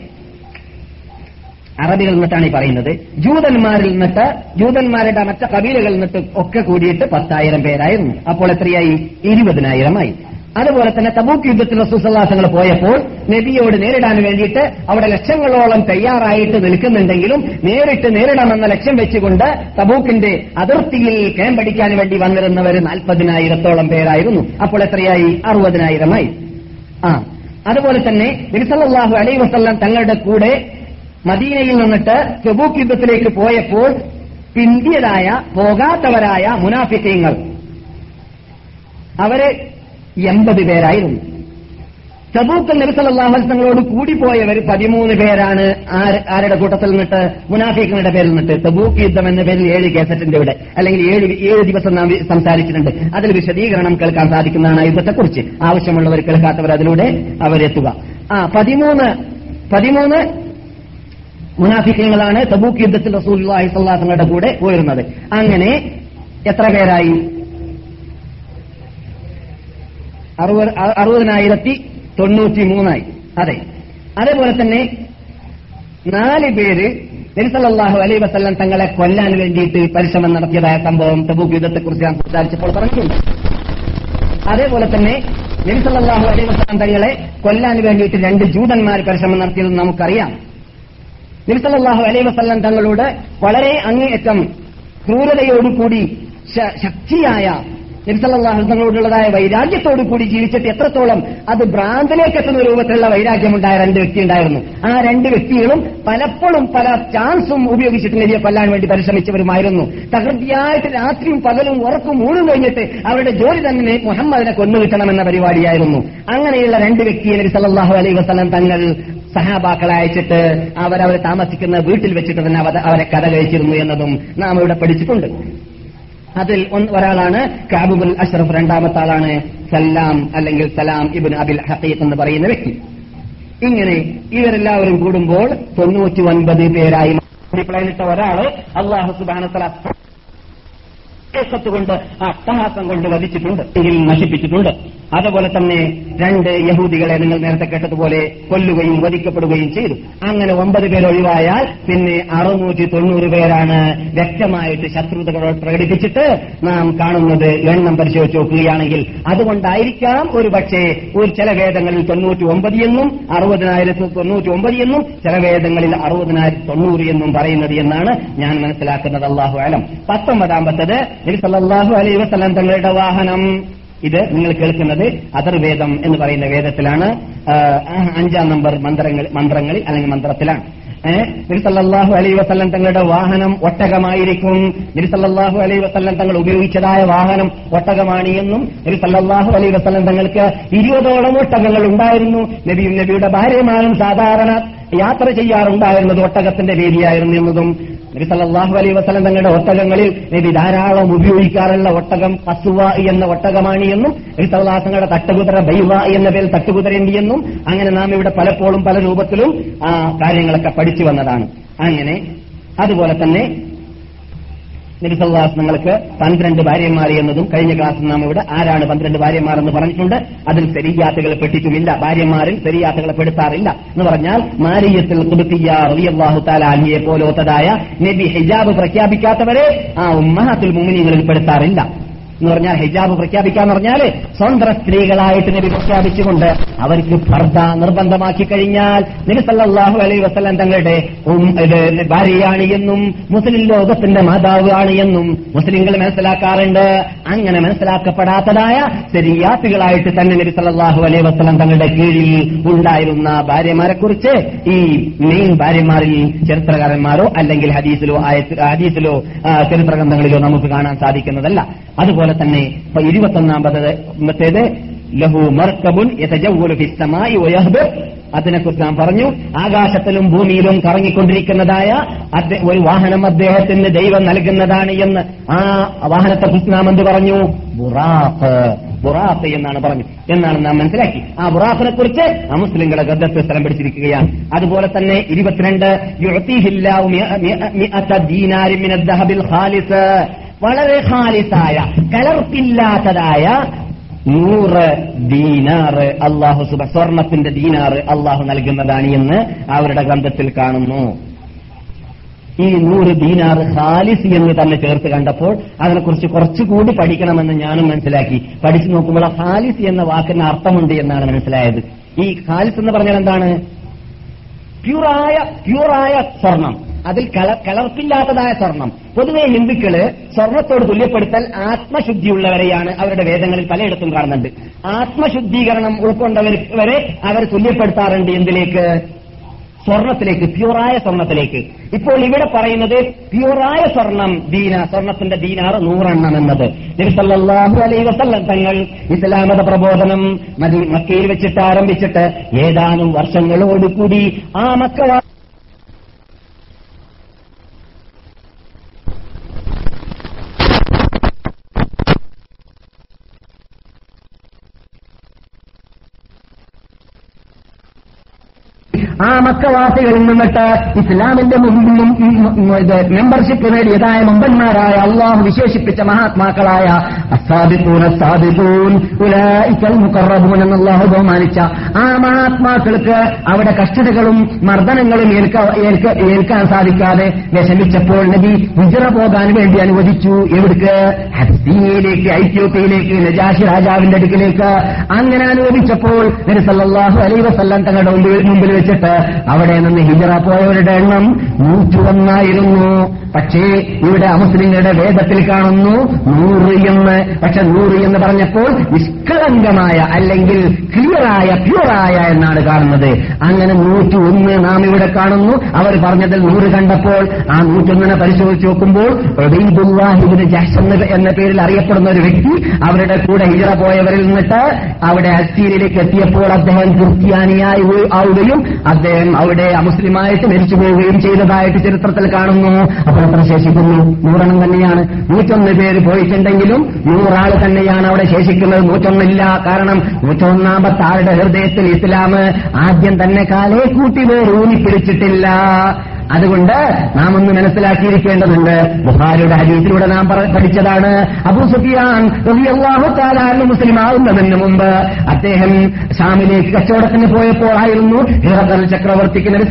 അറബികളിൽ നിന്നിട്ടാണ് ഈ പറയുന്നത്. ജൂതന്മാരിൽ നിന്നിട്ട് ജൂതന്മാരുടെ മറ്റ കബീലകളിൽ നിന്നിട്ട് ഒക്കെ കൂടിയിട്ട് പത്തായിരം പേരായിരുന്നു. അപ്പോൾ എത്രയായി? ഇരുപതിനായിരമായി. അതുപോലെ തന്നെ തബൂക്ക് യുദ്ധത്തിൽ റസൂസല്ലാസങ്ങൾ പോയപ്പോൾ നബിയോട് നേരിടാൻ വേണ്ടിയിട്ട് അവിടെ ലക്ഷങ്ങളോളം തയ്യാറായിട്ട് നിൽക്കുന്നുണ്ടെങ്കിലും നേരിട്ട് നേരിടാമെന്ന ലക്ഷ്യം വെച്ചുകൊണ്ട് തബൂക്കിന്റെ അതിർത്തിയിൽ ക്യാമ്പടിക്കാൻ വേണ്ടി വന്നിരുന്നവർ നാൽപ്പതിനായിരത്തോളം പേരായിരുന്നു. അപ്പോൾ എത്രയായി? അറുപതിനായിരമായി. ആ അതുപോലെ തന്നെ നബിസല്ലാഹു അലൈ വസല്ലാം തങ്ങളുടെ കൂടെ മദീനയിൽ നിന്നിട്ട് സെബൂക്ക് യുദ്ധത്തിലേക്ക് പോയപ്പോൾ പിന്തിയതായ പോകാത്തവരായ മുനാഫിക്കങ്ങൾ. അവർ എൺപത് പേരായിരുന്നു. നബിസല്ലാഹു കൂടി പോയവർ പതിമൂന്ന് പേരാണ് ആര്- ആരുടെ കൂട്ടത്തിൽ നിന്നിട്ട് മുനാഫിക്കങ്ങളുടെ പേരിൽ നിന്നിട്ട്. തബൂക്ക് യുദ്ധം എന്ന പേരിൽ ഏഴ് കേസറ്റിന്റെ ഇവിടെ. അല്ലെങ്കിൽ ഏഴ് ഏഴ് ദിവസം നാം സംസാരിച്ചിട്ടുണ്ട്. അതിൽ വിശദീകരണം കേൾക്കാൻ സാധിക്കുന്നതാണ് ആ യുദ്ധത്തെക്കുറിച്ച്. ആവശ്യമുള്ളവർ കേൾക്കാത്തവർ അതിലൂടെ അവരെത്തുക. ആ പതിമൂന്ന് പതിമൂന്ന് മുനാഫിക്കങ്ങളാണ് തബൂക്ക് യുദ്ധത്തിൽ അലൈഹി തങ്ങളുടെ കൂടെ പോയിരുന്നത്. അങ്ങനെ എത്ര പേരായി? അറുപതിനായിരത്തി തൊണ്ണൂറ്റി മൂന്നായി അതെ. അതേപോലെ തന്നെ നാല് പേര് നബിസല്ലാഹു അലൈ വസല്ലം തങ്ങളെ കൊല്ലാൻ വേണ്ടിയിട്ട് പരിശ്രമം നടത്തിയതായ സംഭവം തബൂക്ക് യുദ്ധത്തെക്കുറിച്ച് ഞാൻ സംസാരിച്ചപ്പോൾ പറഞ്ഞിട്ടുണ്ട്. അതേപോലെ തന്നെ നബിസല്ലാഹു അലൈ വസ്ലാം തങ്ങളെ കൊല്ലാൻ വേണ്ടിയിട്ട് രണ്ട് ജൂതന്മാർ പരിശ്രമം നടത്തിയതെന്ന് നമുക്കറിയാം. നബിസല്ലാഹു അലൈ വസല്ലം തങ്ങളോട് വളരെ അങ്ങേയറ്റം ക്രൂരതയോടുകൂടി ശക്തിയായ നബിസല്ലാഹു തങ്ങളോടുള്ളതായ വൈരാഗ്യത്തോടു കൂടി ജീവിച്ചിട്ട് എത്രത്തോളം അത് ഭ്രാന്തിലേക്ക് എത്തുന്ന രൂപത്തിലുള്ള വൈരാഗ്യമുണ്ടായ രണ്ട് വ്യക്തി ഉണ്ടായിരുന്നു ആ രണ്ട് വ്യക്തികളും പലപ്പോഴും പല ചാൻസും ഉപയോഗിച്ചിട്ട് നബിയെ കൊല്ലാൻ വേണ്ടി പരിശ്രമിച്ചവരുമായിരുന്നു. തകൃതിയായിട്ട് രാത്രിയും പകലും ഉറക്കും ഊഴും കഴിഞ്ഞിട്ട് അവരുടെ ജോലി തന്നെ മുഹമ്മദിനെ കൊന്നു കിട്ടണമെന്ന പരിപാടിയായിരുന്നു. അങ്ങനെയുള്ള രണ്ട് വ്യക്തിയെ നബി സല്ലല്ലാഹു അലൈഹി വസല്ലം തങ്ങൾ സഹാബാക്കളെ അയച്ചിട്ട് അവരവർ താമസിക്കുന്ന വീട്ടിൽ വെച്ചിട്ട് തന്നെ അവരെ കഥ കഴിച്ചിരുന്നു എന്നതും നാം ഇവിടെ പഠിച്ചിട്ടുണ്ട്. അതിൽ ഒരാളാണ് കാബുബുൽ അഷ്റഫ് രണ്ടാമത്തെ ആളാണ് സല്ലാം അല്ലെങ്കിൽ സലാം ഇബിൻ അബിൽ ഹഖീഖ് എന്ന് പറയുന്ന വ്യക്തി. ഇങ്ങനെ ഇവരെല്ലാവരും കൂടുമ്പോൾ തൊണ്ണൂറ്റി ഒൻപത് പേരായി പ്ലാനിട്ട ഒരാൾ അള്ളാഹു സുബാനത്തല കൊണ്ട് ആ അട്ടഹാസം കൊണ്ട് വധിച്ചിട്ടുണ്ട് എങ്കിൽ നശിപ്പിച്ചിട്ടുണ്ട്. അതുപോലെ തന്നെ രണ്ട് യഹൂദികളെ നിങ്ങൾ നേരത്തെ കേട്ടതുപോലെ കൊല്ലുകയും വധിക്കപ്പെടുകയും ചെയ്തു. അങ്ങനെ ഒമ്പത് പേർ ഒഴിവായാൽ പിന്നെ അറുന്നൂറ്റി തൊണ്ണൂറ് പേരാണ് വ്യക്തമായിട്ട് ശത്രുതകൾ പ്രകടിപ്പിച്ചിട്ട് നാം കാണുന്നത് എണ്ണം പരിശോധിച്ച് നോക്കുകയാണെങ്കിൽ അതുകൊണ്ടായിരിക്കാം ഒരു പക്ഷേ ഒരു ചില വേദങ്ങളിൽ തൊണ്ണൂറ്റി ഒമ്പത് എന്നും അറുപതിനായിരത്തി തൊണ്ണൂറ്റി ഒമ്പത് എന്നും ചില വേദങ്ങളിൽ അറുപതിനായിരത്തി തൊണ്ണൂറ് എന്നും പറയുന്നത് എന്നാണ് ഞാൻ മനസ്സിലാക്കുന്നത്. അള്ളാഹു ആലം പത്തൊമ്പതാമ്പത്തത് നബി അലൈഹി വസല്ലം തങ്ങളുടെ വാഹനം. ഇത് നിങ്ങൾ കേൾക്കുന്നത് അതർവേദം എന്ന് പറയുന്ന വേദത്തിലാണ്. അഞ്ചാം നമ്പർ മന്ത്രങ്ങൾ മന്ത്രങ്ങളിൽ അല്ലെങ്കിൽ മന്ത്രത്തിലാണ്. നിരുസല്ലാഹു അലൈ വസല്ലം തങ്ങളുടെ വാഹനം ഒട്ടകമായിരിക്കും. നിരുസല്ലാഹു അലൈ വസല്ലം തങ്ങൾ ഉപയോഗിച്ചതായ വാഹനം ഒട്ടകമാണ് എന്നും നിരുസല്ലാഹു അലൈ വസല്ലം തങ്ങൾക്ക് ഇരുപതോളം ഒട്ടകങ്ങൾ ഉണ്ടായിരുന്നു. നബിയും നബിയുടെ ഭാര്യമാരും സാധാരണ യാത്ര ചെയ്യാറുണ്ടായിരുന്നത് ഒട്ടകത്തിന്റെ രീതിയായിരുന്നു എന്നതും നബി സല്ലാഹു അലൈ വസ്ലം തങ്ങളുടെ ഒട്ടകങ്ങളിൽ നബി ധാരാളം ഉപയോഗിക്കാറുള്ള ഒട്ടകം കസുവ എന്ന ഒട്ടകമാണ് എന്നും നബി സല്ലാസങ്ങളുടെ തട്ടുകുതിര ബൈവ എന്ന പേരിൽ തട്ടുകുതിരയുണ്ട് എന്നും അങ്ങനെ നാം ഇവിടെ പലപ്പോഴും പല രൂപത്തിലും ആ കാര്യങ്ങളൊക്കെ പഠിച്ചു വന്നതാണ്. അങ്ങനെ അതുപോലെ തന്നെ നബി സല്ലല്ലാഹു നിങ്ങൾക്ക് പന്ത്രണ്ട് ഭാര്യമാർ എന്നതും കഴിഞ്ഞ ക്ലാസ്സിൽ നാം ഇവിടെ ആരാണ് പന്ത്രണ്ട് ഭാര്യമാർ എന്ന് പറഞ്ഞിട്ടുണ്ട്. അതിൽ ശരിയാത്തുകളെ പെട്ടിട്ടുമില്ല. ഭാര്യമാരിൽ ശരിയാത്തുകളെ പെടുത്താറില്ല എന്ന് പറഞ്ഞാൽ മാരിയത്തിൽ കുടുത്തിയ റളിയല്ലാഹു തആല അലിയെ പോലോത്തതായ നബി ഹിജാബ് പ്രഖ്യാപിക്കാത്തവരെ ആ ഉമ്മഹത്തിൽ മുഅ്മിനീങ്ങളിൽ പെടുത്താറില്ല എന്ന് പറഞ്ഞാൽ ഹിജാബ് പ്രഖ്യാപിക്കാന്ന് പറഞ്ഞാൽ സ്വന്തം സ്ത്രീകളായിട്ട് നബി പ്രഖ്യാപിച്ചുകൊണ്ട് അവർക്ക് ഫർദ നിർബന്ധമാക്കി കഴിഞ്ഞാൽ നബി സല്ലാഹു അലൈ വസല്ലം തങ്ങളുടെ ഭാര്യയാണ് എന്നും മുസ്ലിം ലോകത്തിന്റെ മാതാവ് ആണ് എന്നും മുസ്ലിങ്ങൾ മനസ്സിലാക്കാറുണ്ട്. അങ്ങനെ മനസ്സിലാക്കപ്പെടാത്തതായ ശരിയാത്തികളായിട്ട് തന്നെ നബി സല്ലാഹു അലൈ വസല്ലം തങ്ങളുടെ കീഴിൽ ഉണ്ടായിരുന്ന ഭാര്യമാരെ കുറിച്ച് ഈ മെയിൻ ഭാര്യമാരിൽ ചരിത്രകാരന്മാരോ അല്ലെങ്കിൽ ഹദീസിലോ ഹദീസിലോ ചരിത്ര ഗ്രന്ഥങ്ങളിലോ നമുക്ക് കാണാൻ സാധിക്കുന്നതല്ല. അതുപോലെ തന്നെ. ഇപ്പൊ ഇരുപത്തൊന്നാമത്തേത് ലഹു മർക്കബുൻ അതിനെക്കുറിച്ച് നാം പറഞ്ഞു ആകാശത്തിലും ഭൂമിയിലും കറങ്ങിക്കൊണ്ടിരിക്കുന്നതായ ഒരു വാഹനം അദ്ദേഹത്തിന് ദൈവം നൽകുന്നതാണ് എന്ന്. ആ വാഹനത്തെ കുറിച്ച് നാം എന്ത് പറഞ്ഞു? ബുറാഫ് ബുറാഫ് എന്നാണ് പറഞ്ഞു എന്നാണ് നാം മനസ്സിലാക്കി. ആ ബുറാഫിനെ കുറിച്ച് ആ മുസ്ലിങ്ങളെ ഗദ്ദത്ത് സ്ഥലം പിടിച്ചിരിക്കുകയാണ്. അതുപോലെ തന്നെ ഇരുപത്തിരണ്ട് വളരെ ഹാലിസായ കലർപ്പില്ലാത്തതായ നൂറ് ദീനാറ് അള്ളാഹു സുബ സ്വർണത്തിന്റെ ദീനാറ് അള്ളാഹു നൽകുന്നതാണ് എന്ന് അവരുടെ ഗ്രന്ഥത്തിൽ കാണുന്നു. ഈ നൂറ് ദീനാർ ഖാലിസ് എന്ന് തന്നെ ചേർത്ത് കണ്ടപ്പോൾ അതിനെക്കുറിച്ച് കുറച്ചുകൂടി പഠിക്കണമെന്ന് ഞാനും മനസ്സിലാക്കി. പഠിച്ചു നോക്കുമ്പോൾ ആ ഖാലിസ് എന്ന വാക്കിന് അർത്ഥമുണ്ട് എന്നാണ് മനസ്സിലായത്. ഈ ഖാലിസ് എന്ന് പറഞ്ഞാൽ എന്താണ്? പ്യൂറായ പ്യൂറായ സ്വർണം. അതിൽ കളർപ്പില്ലാത്തതായ സ്വർണം. പൊതുവെ ഹിന്ദുക്കൾ സ്വർണത്തോട് തുല്യപ്പെടുത്തൽ ആത്മശുദ്ധിയുള്ളവരെയാണ് അവരുടെ വേദങ്ങളിൽ പലയിടത്തും കാണുന്നുണ്ട്. ആത്മശുദ്ധീകരണം ഉൾക്കൊണ്ടവർ വരെ അവർ തുല്യപ്പെടുത്താറുണ്ട് എന്തിലേക്ക്? സ്വർണത്തിലേക്ക് പ്യൂറായ സ്വർണത്തിലേക്ക്. ഇപ്പോൾ ഇവിടെ പറയുന്നത് പ്യൂറായ സ്വർണം ദീന സ്വർണത്തിന്റെ ദീനാറ് നൂറെണ്ണം എന്നത്. നബി അലൈ വസല്ലം തങ്ങൾ ഇസ്ലാമത പ്രബോധനം മക്കയിൽ വെച്ചിട്ട് ആരംഭിച്ചിട്ട് ഏതാനും വർഷങ്ങളോടുകൂടി ആ മക്ക ആ മക്കവാസികളിൽ നിന്നിട്ട് ഇസ്ലാമിന്റെ മുമ്പിലും മെമ്പർഷിപ്പ് നേടിയതായ മുമ്പന്മാരായ അള്ളാഹു വിശേഷിപ്പിച്ച മഹാത്മാക്കളായ അസാദിഖൂൻ അസാദിഖൂൻ ഉലായിക്കൽ മുക്കറബൂൻ എന്ന് അള്ളാഹു ബഹുമാനിച്ച ആ മഹാത്മാക്കൾക്ക് അവിടെ കഷ്ടതകളും മർദ്ദനങ്ങളും ഏൽക്ക- ഏൽക്ക- ഏൽക്കാൻ സാധിക്കാതെ വിഷമിച്ചപ്പോൾ നബി ഹിജറ പോകാൻ വേണ്ടി അനുവദിച്ചു. എവിടേക്ക്? ഹബ്സീനയിലേക്ക് ഐത്യോപ്യയിലേക്ക് നജാഷി രാജാവിന്റെ അടുക്കിലേക്ക്. അങ്ങനെ അനുവദിച്ചപ്പോൾ നബി സല്ലല്ലാഹു അലൈഹി വസല്ലം തങ്ങളുടെ മുമ്പിൽ വെച്ചിട്ട് അവിടെ നിന്ന് ഹിജറ പോയവരുടെ എണ്ണം നൂറ്റുവന്നായിരുന്നു പക്ഷേ ഇവിടെ അമുസ്ലിങ്ങളുടെ വേദത്തിൽ കാണുന്നു നൂറ് എന്ന്. പക്ഷെ നൂറ് എന്ന് പറഞ്ഞപ്പോൾ നിഷ്കളങ്കമായ അല്ലെങ്കിൽ ക്ലിയറായ പ്യൂറായ എന്നാണ് കാണുന്നത്. അങ്ങനെ നൂറ്റി ഒന്ന് നാം ഇവിടെ കാണുന്നു. അവർ പറഞ്ഞതിൽ നൂറ് കണ്ടപ്പോൾ ആ നൂറ്റൊന്നിനെ പരിശോധിച്ച് നോക്കുമ്പോൾ എന്ന- പേരിൽ അറിയപ്പെടുന്ന ഒരു വ്യക്തി അവരുടെ കൂടെ ഹിജറ പോയവരിൽ നിന്നിട്ട് അവിടെ അസ്റ്റീരിയിലേക്ക് എത്തിയപ്പോൾ അദ്ദേഹം ക്രിസ്ത്യാനിയായി ആവുകയും അദ്ദേഹം അവിടെ അമുസ്ലിമായിട്ട് മരിച്ചു പോവുകയും ചെയ്തതായിട്ട് ചരിത്രത്തിൽ കാണുന്നു. അപ്പോൾ എത്ര ശേഷിക്കുന്നു. നൂറെണ്ണം തന്നെയാണ്. നൂറ്റൊന്ന് പേര് പോയിട്ടുണ്ടെങ്കിലും നൂറാൾ തന്നെയാണ് അവിടെ ശേഷിക്കുന്നത്. നൂറ്റൊന്നില്ല. കാരണം നൂറ്റൊന്നാമത്തെ ആളുടെ ഹൃദയത്തിൽ ഇസ്ലാം ആദ്യം തന്നെ കാലേ കൂട്ടി വേർ ഊന്നിപ്പിടിച്ചിട്ടില്ല അതുകൊണ്ട് നാം ഒന്ന് മനസ്സിലാക്കിയിരിക്കേണ്ടതുണ്ട്. ബുഹാരിയുടെ ഹദീസിലൂടെ നാം പഠിച്ചതാണ്. അബൂ സുഫിയാൻ അൻഹു മുസ്ലിം ആവുന്നതിന് മുമ്പ് അദ്ദേഹം ഷാമിലേക്ക് കച്ചവടത്തിന് പോയപ്പോൾ ആയിരുന്നു ഹിറദൽ ചക്രവർത്തിക്ക് നബി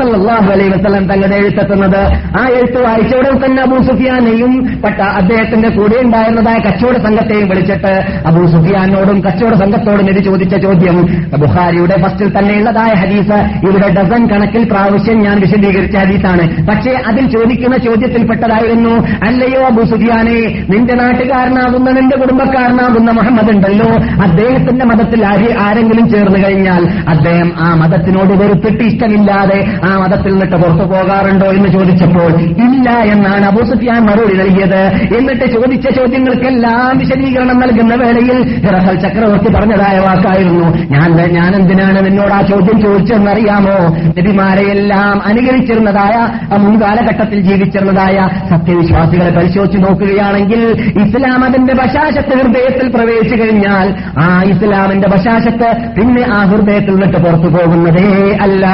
അലൈ വസ്ലം തങ്ങളുടെ എഴുത്തെത്തുന്നത്. ആ എഴുത്ത് വായിച്ച തന്നെ അബൂ സുഫിയാനെയും പട്ട അദ്ദേഹത്തിന്റെ കൂടെ ഉണ്ടായിരുന്നതായ കച്ചവട സംഘത്തെയും വിളിച്ചിട്ട് അബൂ സുഫിയാനോടും കച്ചവട സംഘത്തോടും ഇത് ചോദിച്ച ചോദ്യം. ബുഹാരിയുടെ ഫസ്റ്റിൽ തന്നെയുള്ളതായ ഹദീസ് ഇവിടെ ഡസൻ കണക്കിൽ പ്രാവശ്യം ഞാൻ വിശദീകരിച്ച ഹദീസാണ്. പക്ഷേ അതിൽ ചോദിക്കുന്ന ചോദ്യത്തിൽപ്പെട്ടതായിരുന്നു അല്ലയോ അബൂ സുഫിയാനെ നിന്റെ നാട്ടുകാരനാകുന്ന നിന്റെ കുടുംബക്കാരനാകുന്ന മുഹമ്മദ് ഉണ്ടല്ലോ അദ്ദേഹത്തിന്റെ മതത്തിൽ ആരെങ്കിലും ചേർന്ന് കഴിഞ്ഞാൽ അദ്ദേഹം ആ മതത്തിനോട് വെറുപ്പിട്ട് ഇഷ്ടമില്ലാതെ ആ മതത്തിൽ നിന്നിട്ട് പുറത്തു പോകാറുണ്ടോ എന്ന് ചോദിച്ചപ്പോൾ ഇല്ല എന്നാണ് അബൂ സുഫിയാൻ മറുപടി നൽകിയത്. എന്നിട്ട് ചോദിച്ച ചോദ്യങ്ങൾക്കെല്ലാം വിശദീകരണം നൽകുന്ന വേളയിൽ ഹിറഹൽ ചക്രവർത്തി പറഞ്ഞതായ വാക്കായിരുന്നു. ഞാൻ ഞാൻ എന്തിനാണ് നിന്നോട് ആ ചോദ്യം ചോദിച്ചതെന്നറിയാമോ? നബിമാരെയെല്ലാം അനുകരിച്ചിരുന്നതായ മുൻകാലഘട്ടത്തിൽ ജീവിച്ചിരുന്നതായ സത്യവിശ്വാസികളെ പരിശോധിച്ച് നോക്കുകയാണെങ്കിൽ ഇസ്ലാം അതിന്റെ ബശാശത്ത് ഹൃദയത്തിൽ പ്രവേശിച്ചു കഴിഞ്ഞാൽ ആ ഇസ്ലാമിന്റെ ബശാശത്ത് പിന്നെ ആ ഹൃദയത്തിൽ നിന്നിട്ട് പുറത്തു പോകുന്നതേ അല്ല.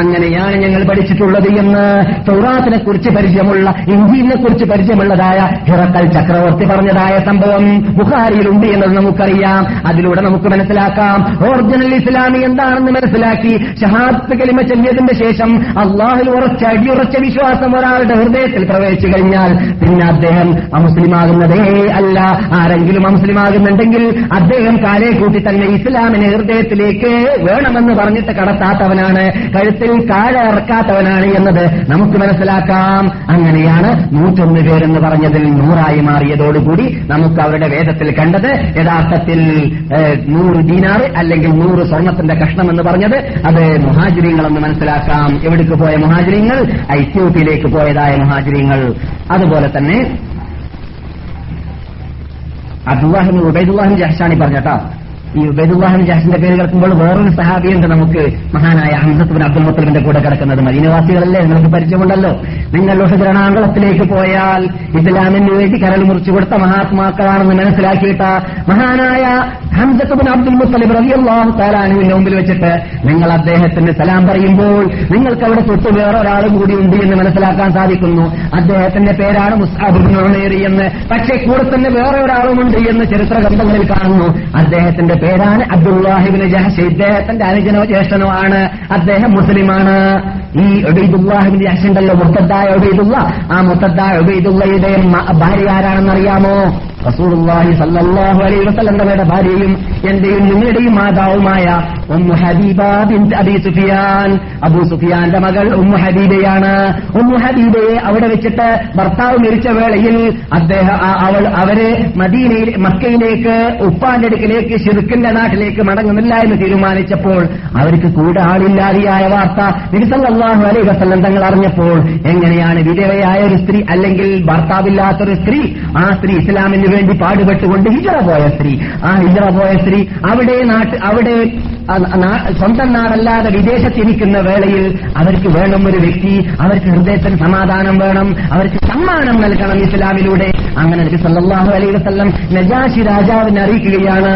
അങ്ങനെയാണ് ഞങ്ങൾ പഠിച്ചിട്ടുള്ളത് എന്ന് സൗറാത്തിനെ കുറിച്ച് പരിചയമുള്ള ഇഞ്ചിനെ കുറിച്ച് പരിചയമുള്ളതായ ഹിറക്കൽ ചക്രവർത്തി പറഞ്ഞതായ സംഭവം ബുഹാരിയിലുണ്ട് എന്നത് നമുക്കറിയാം. അതിലൂടെ നമുക്ക് മനസ്സിലാക്കാം. ഒറിജിനൽ ഇസ്ലാമി എന്താണെന്ന് മനസ്സിലാക്കി. ഷഹാദ് കലിമ ചെല്ലിയതിന്റെ ശേഷം അള്ളാഹിൽ ഉറച്ച വിശ്വാസം ഒരാളുടെ ഹൃദയത്തിൽ പ്രവേശിച്ചു കഴിഞ്ഞാൽ പിന്നെ അദ്ദേഹം അമുസ്ലിമാകുന്നതേ അല്ല. ആരെങ്കിലും അമുസ്ലിമാകുന്നുണ്ടെങ്കിൽ അദ്ദേഹം കാലേ കൂട്ടി തന്നെ ഇസ്ലാമിനെ ഹൃദയത്തിലേക്ക് വേണമെന്ന് പറഞ്ഞിട്ട് കടത്താത്തവനാണ് കഴുത്തിൽ കാഴ ഇറക്കാത്തവനാണ് എന്നത് നമുക്ക് മനസ്സിലാക്കാം. അങ്ങനെയാണ് നൂറ്റൊന്ന് പേരെന്ന് പറഞ്ഞതിൽ നൂറായി മാറിയതോടുകൂടി നമുക്ക് അവരുടെ വേദത്തിൽ കണ്ടത് യഥാർത്ഥത്തിൽ നൂറ് ദീനാറ് അല്ലെങ്കിൽ നൂറ് സ്വർണത്തിന്റെ കഷ്ണം എന്ന് പറഞ്ഞത് അത് മുഹാജിരിങ്ങളെന്ന് മനസ്സിലാക്കാം. എവിടേക്ക് പോയ മുഹാജിരിങ്ങൾ? ഐത്യോപ്യയിലേക്ക് പോയതായ മുഹാജിരിങ്ങൾ. അതുപോലെ തന്നെ അബ്ദുല്ലാഹിബിൻ ഉബൈദുല്ലാഹിൻ ജഹ്ഷാനി പറഞ്ഞട്ടോ ഈ ഉബൈദുല്ലാഹിൻ ജാഷിന്റെ പേര് കിടക്കുമ്പോൾ വേറൊരു സഹാബിയുണ്ട് നമുക്ക് മഹാനായ ഹംസത്തുബിൻ അബ്ദുൽ മുത്തലിബിന്റെ കൂടെ കിടക്കുന്നത്. മദീനവാസികളല്ലേ? നിങ്ങൾക്ക് പരിചയമുണ്ടല്ലോ. നിങ്ങൾ രണാങ്കളത്തിലേക്ക് പോയാൽ ഇസ്ലാമിന് വേണ്ടി കരൾ മുറിച്ചു കൊടുത്ത മഹാത്മാക്കളാണെന്ന് മനസ്സിലാക്കിയിട്ട മഹാനായ ഹംസത്തുബിൻ അബ്ദുൽ മുത്തലിബ് റബിയുള്ളാഹു താലാനുവിന്റെ മുമ്പിൽ വെച്ചിട്ട് നിങ്ങൾ അദ്ദേഹത്തിന് സലാം പറയുമ്പോൾ നിങ്ങൾക്ക് അവിടെ തൊട്ട് വേറെ ഒരാളും കൂടി ഉണ്ട് എന്ന് മനസ്സിലാക്കാൻ സാധിക്കുന്നു. അദ്ദേഹത്തിന്റെ പേരാണ് മുസ്താബിൻ ഉമേരി എന്ന്. പക്ഷേ കൂടെ തന്നെ വേറെ ഒരാളുമുണ്ട് എന്ന് ചരിത്ര ഗ്രന്ഥങ്ങളിൽ കാണുന്നു. അദ്ദേഹത്തിന്റെ പേരാണ് അബ്ദുല്ലാഹിബിന് ജഹഷ്? ഇദ്ദേഹത്തിന്റെ അനുജനോ ജ്യേഷ്ഠനോ ആണ്. അദ്ദേഹം മുസ്ലിമാണ്. ഈ ഒബൈദുല്ലാഹിബിന് ജഹസ് ഉണ്ടല്ലോ മുത്തദ്ദായ ഒബൈദുള്ള ആ മുത്തദ്ദായ ഒബൈദുള്ളയുടെ ഭാര്യ ആരാണെന്നറിയാമോ? റസൂലുള്ളാഹി സല്ലല്ലാഹു അലൈഹി വസല്ലമയുടെ ഭാര്യയും എന്റെയും നിങ്ങളുടെയും മാതാവുമായ ഉമ്മു ഹബീബ ബിൻത് അബി സുഫിയാൻ. അബൂ സുഫിയാന്റെ മകൾ ഉമ്മു ഹബീബയാണ്. ഉമ്മു ഹബീബയെ അവിടെ വെച്ചിട്ട് ഭർത്താവ് മരിച്ച വേളയിൽ അദ്ദേഹം അവൾ അവർ മദീനയിൽ മക്കയിലേക്ക് ഉപ്പാന്റെ അടുക്കിലേക്ക് ഷിർക്കിന്റെ നാട്ടിലേക്ക് മടങ്ങുന്നില്ല എന്ന് തീരുമാനിച്ചപ്പോൾ അവർക്ക് കൂടെ ആളില്ലാതെയായ വാർത്ത നബിസല്ലാഹു അലൈ വസല്ലം തങ്ങൾ അറിഞ്ഞപ്പോൾ എങ്ങനെയാണ് വിധവയായ ഒരു സ്ത്രീ അല്ലെങ്കിൽ ഭർത്താവില്ലാത്തൊരു സ്ത്രീ ആ സ്ത്രീ ഇസ്ലാമിന് വേണ്ടി പാടുപെട്ടുകൊണ്ട് ഹിജറ പോയ സ്ത്രീ. ആ ഹിജറ പോയ സ്ത്രീ അവിടെ നാട്ട് അവിടെ സ്വന്തം നാടല്ലാതെ വിദേശത്തിരിക്കുന്ന വേളയിൽ അവർക്ക് വേണം ഒരു വ്യക്തി അവർക്ക് ഹൃദയത്തിന് സമാധാനം വേണം അവർക്ക് സമ്മാനം നൽകണം ഇസ്ലാമിലൂടെ. അങ്ങനെ എനിക്ക് സല്ലല്ലാഹു അലൈഹി വസല്ലം നജാഷി രാജാവിനെ അറിയിക്കുകയാണ്.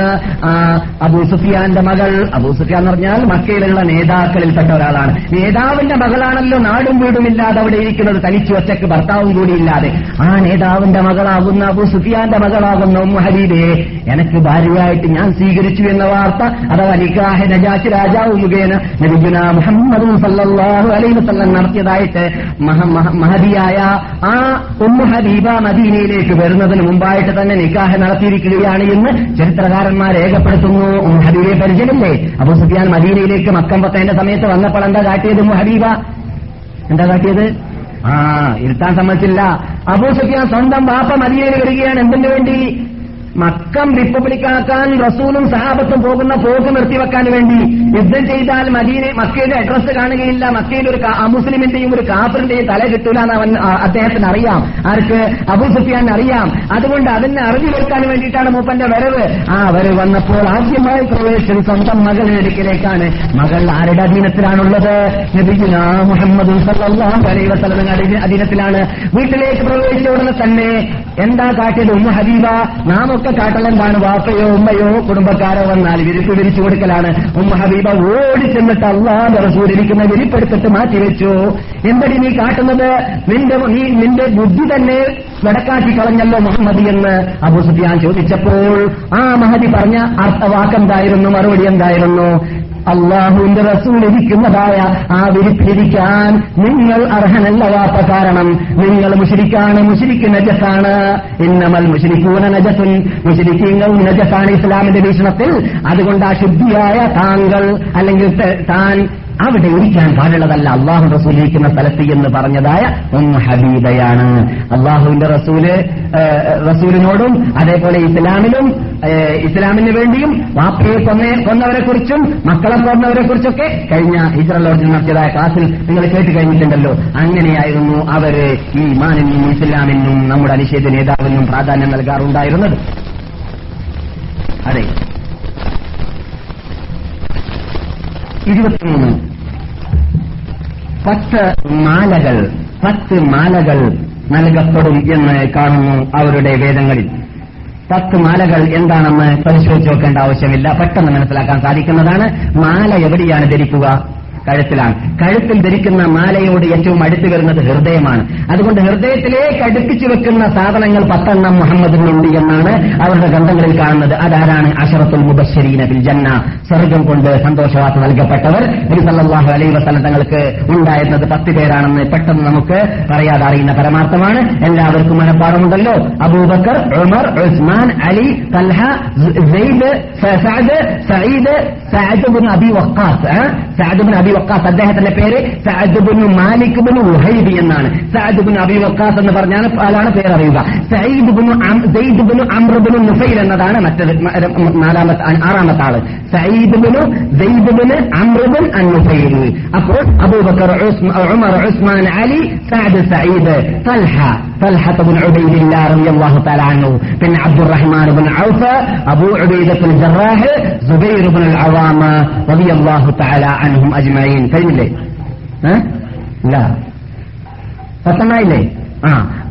അബു സുഫിയാന്റെ മകൾ. അബൂ സുഫിയാൻ എന്ന് പറഞ്ഞാൽ മക്കയിലുള്ള നേതാക്കളിൽപ്പെട്ട ഒരാളാണ്. നേതാവിന്റെ മകളാണല്ലോ നാടും വീടും ഇല്ലാതെ അവിടെ ഇരിക്കുന്നത്. തനിച്ചു ഒറ്റയ്ക്ക് ഭർത്താവും കൂടി ഇല്ലാതെ. ആ നേതാവിന്റെ മകളാകുന്ന അബൂ സുഫിയാന്റെ മകളാകുന്ന ഹരീദേ എനിക്ക് ഭാര്യയായിട്ട് ഞാൻ സ്വീകരിച്ചു എന്ന വാർത്ത അഥവാ നജാഷി രാജാവ് മുഖേന നബിഗുന മുഹമ്മദ് സല്ലല്ലാഹു അലൈഹി വസല്ലം നടത്തിയതായിട്ട് മഹ- മഹ- മഹദിയായ ആ ഉമ്മു ഹബീബ മദീനയിലേക്ക് വരുന്നതിന് മുമ്പായിട്ട് തന്നെ നിക്കാഹ് നടത്തിയിരിക്കുകയാണ് എന്ന് ചരിത്രകാരന്മാർ രേഖപ്പെടുത്തുന്നു. ഉമ്മു ഹബീബയെ പരിചയമില്ലേ? അബു സുഫിയാൻ മദീനയിലേക്ക് മക്കം പത്തേന്റെ സമയത്ത് വന്നപ്പോൾ എന്താ കാട്ടിയത് ഉമ്മു ഹബീബ? എന്താ കാട്ടിയത്? ആ ഇരുത്താൻ സമ്മതിച്ചില്ല. അബൂ സുഫിയാൻ സ്വന്തം വാപ്പ മദീനയിൽ വരികയാണ്. എന്തിനു വേണ്ടി? മക്കം റിപ്പബ്ലിക്കാക്കാൻ റസൂലും സഹാബത്തും പോകുന്ന പോക്ക് നിർത്തിവെക്കാൻ വേണ്ടി യുദ്ധം ചെയ്താൽ മദീന മക്കയുടെ അഡ്രസ് കാണുകയില്ല. മക്കയിൽ ഒരു മുസ്ലിമിന്റെയും ഒരു കാഫറിന്റെയും തല കിട്ടൂല എന്ന് അവൻ അദ്ദേഹത്തിന് അറിയാം. ആർക്ക്? അബു സുഫിയാൻ അറിയാം. അതുകൊണ്ട് അതിനെ അറിഞ്ഞു വെക്കാൻ വേണ്ടിയിട്ടാണ് മൂപ്പന്റെ വരവ്. ആ വരവ് വന്നപ്പോൾ ആദ്യമായി പ്രവേശിച്ചത് സ്വന്തം മകളുടെ അടുക്കിലേക്കാണ്. മകൾ ആരുടെ അധീനത്തിലാണുള്ളത്? മുഹമ്മദ് അധീനത്തിലാണ്. വീട്ടിലേക്ക് പ്രവേശിച്ച ഉടനെ തന്നെ എന്താ കാട്ടിയത്? ഉമ്മ ഹബീബ നാം ഒക്കെ കാട്ടലെന്താണ് വാപ്പയോ ഉമ്മയോ? കുടുംബക്കാരോ വന്നാൽ വിരിപ്പ് വിരിച്ചു കൊടുക്കലാണ്. ഉമ്മ ഹബീബ ഓടി ചെന്നിട്ട് അള്ളാന്റെ റസൂലിരിക്കുന്ന വിരിപ്പെടുത്തിട്ട് മാറ്റിവെച്ചു. എന്തടി നീ കാട്ടുന്നത്? നിന്റെ നീ നിന്റെ ബുദ്ധി തന്നെ വടക്കാക്കി കളഞ്ഞല്ലോ മുഹമ്മദ് എന്ന് അബൂ സുഫിയാൻ ചോദിച്ചപ്പോൾ ആ മഹദി പറഞ്ഞ അർത്ഥവാക്കെന്തായിരുന്നു? മറുപടി എന്തായിരുന്നു? അള്ളാഹുവിന്റെ റസൂൽ ഇരിക്കുന്നതായ ആ വിരിപ്പിരിക്കാൻ നിങ്ങൾ അർഹനല്ലവാത്ത കാരണം. നിങ്ങൾ മുഷിരിക്കാണ് മുഷിരിക്ക് നജസാണ്. ഇന്നമൽ മുഷിരിക്കൂന നജസുൻ. മുഷിരിക്കീങ്ങൾ നജസാണ് ഇസ്ലാമിന്റെ വീക്ഷണത്തിൽ അതുകൊണ്ട് ആ ശുദ്ധിയായ താങ്കൾ അല്ലെങ്കിൽ താൻ അവിടെ ഇരിക്കാൻ പാടുള്ളതല്ല അള്ളാഹു റസൂൽ ഇരിക്കുന്ന സ്ഥലത്ത് എന്ന് പറഞ്ഞതായ ഒന്ന് ഹബീബയാണ്. അള്ളാഹുവിന്റെ റസൂൽ റസൂലിനോടും അതേപോലെ ഇസ്ലാമിലും ഇസ്ലാമിന് വേണ്ടിയും വാപ്പയെ കൊന്ന കൊന്നവരെ കുറിച്ചും മക്കളെ കൊന്നവരെ കുറിച്ചൊക്കെ കഴിഞ്ഞ ഹിജറ ലോഡ്ജിൽ നടത്തിയതായ ക്ലാസ്സിൽ നിങ്ങൾ കേട്ട് കഴിഞ്ഞിട്ടുണ്ടല്ലോ. അങ്ങനെയായിരുന്നു അവർ ഈ മാനിനും ഇസ്ലാമിനും നമ്മുടെ അനിശ്ചേദ നേതാവിനും പ്രാധാന്യം നൽകാറുണ്ടായിരുന്നത്. അതെ. ഇരുപത്തിമൂന്ന്. പത്ത് മാലകൾ പത്ത് മാലകൾ നൽകപ്പെടും എന്ന് കാണുന്നു അവരുടെ വേദങ്ങളിൽ. പത്ത് മാലകൾ എന്താണെന്ന് പരിശോധിച്ച് നോക്കേണ്ട ആവശ്യമില്ല. പെട്ടെന്ന് മനസ്സിലാക്കാൻ സാധിക്കുന്നതാണ് മാല എവിടെയാണ് ധരിക്കുക? കഴുത്തിലാണ് കഴുത്തിൽ ധരിക്കുന്ന മാലയോട് ഏറ്റവും അടുത്ത് വരുന്നത് ഹൃദയമാണ് അതുകൊണ്ട് ഹൃദയത്തിലേക്ക് അടുപ്പിച്ചു വെക്കുന്ന സാധനങ്ങൾ പത്തെണ്ണം മുഹമ്മദിനുണ്ട് എന്നാണ് അവരുടെ ഗ്രന്ഥങ്ങളിൽ കാണുന്നത് അതാരാണ് അഷറത്തുൽ മുബശ്ശരീന ബിൽ ജന്ന സ്വർഗം കൊണ്ട് സന്തോഷവാർത്ത നൽകപ്പെട്ടവർ നബി സല്ലല്ലാഹു അലൈഹി വസല്ലം തങ്ങൾക്ക് ഉണ്ടായിരുന്നത് പത്ത് പേരാണെന്ന് പെട്ടെന്ന് നമുക്ക് പറയാതെ അറിയുന്ന പരമാർത്ഥമാണ് എല്ലാവർക്കും മനഃപ്പാടമുണ്ടല്ലോ Abubakar Umar Usman Ali Talha Zaid Saad Saeed Saad Abi Waqqas? Saad Abi Waqqas അദ്ദേഹത്തിന്റെ പേര് സഅദ് മാലിക്ബിനു ഉഹൈബി എന്നാണ്. സഅദ് ബിൻ അബി വക്കാസ് എന്ന് പറഞ്ഞാൽ ആളാണ് പേര് അറിയുക. Sayyid bin Sayyid bin Amr bin Nufail എന്നതാണ് മറ്റൊരു നാലാമത്തെ ആറാമത്തെ ആൾ. سعيد بن زيد بن عمرو بن النفيلي أقول أبو بكر عثم عمر عثمان علي سعد سعيد طلحة طلحة بن عبيد الله رضي الله تعالى عنه بن عبد الرحمن بن عوف أبو عبيدة بن الجراح زبير بن العوام رضي الله تعالى عنهم أجمعين فين ليه؟ ها؟ لا فسمع ليه؟ ആ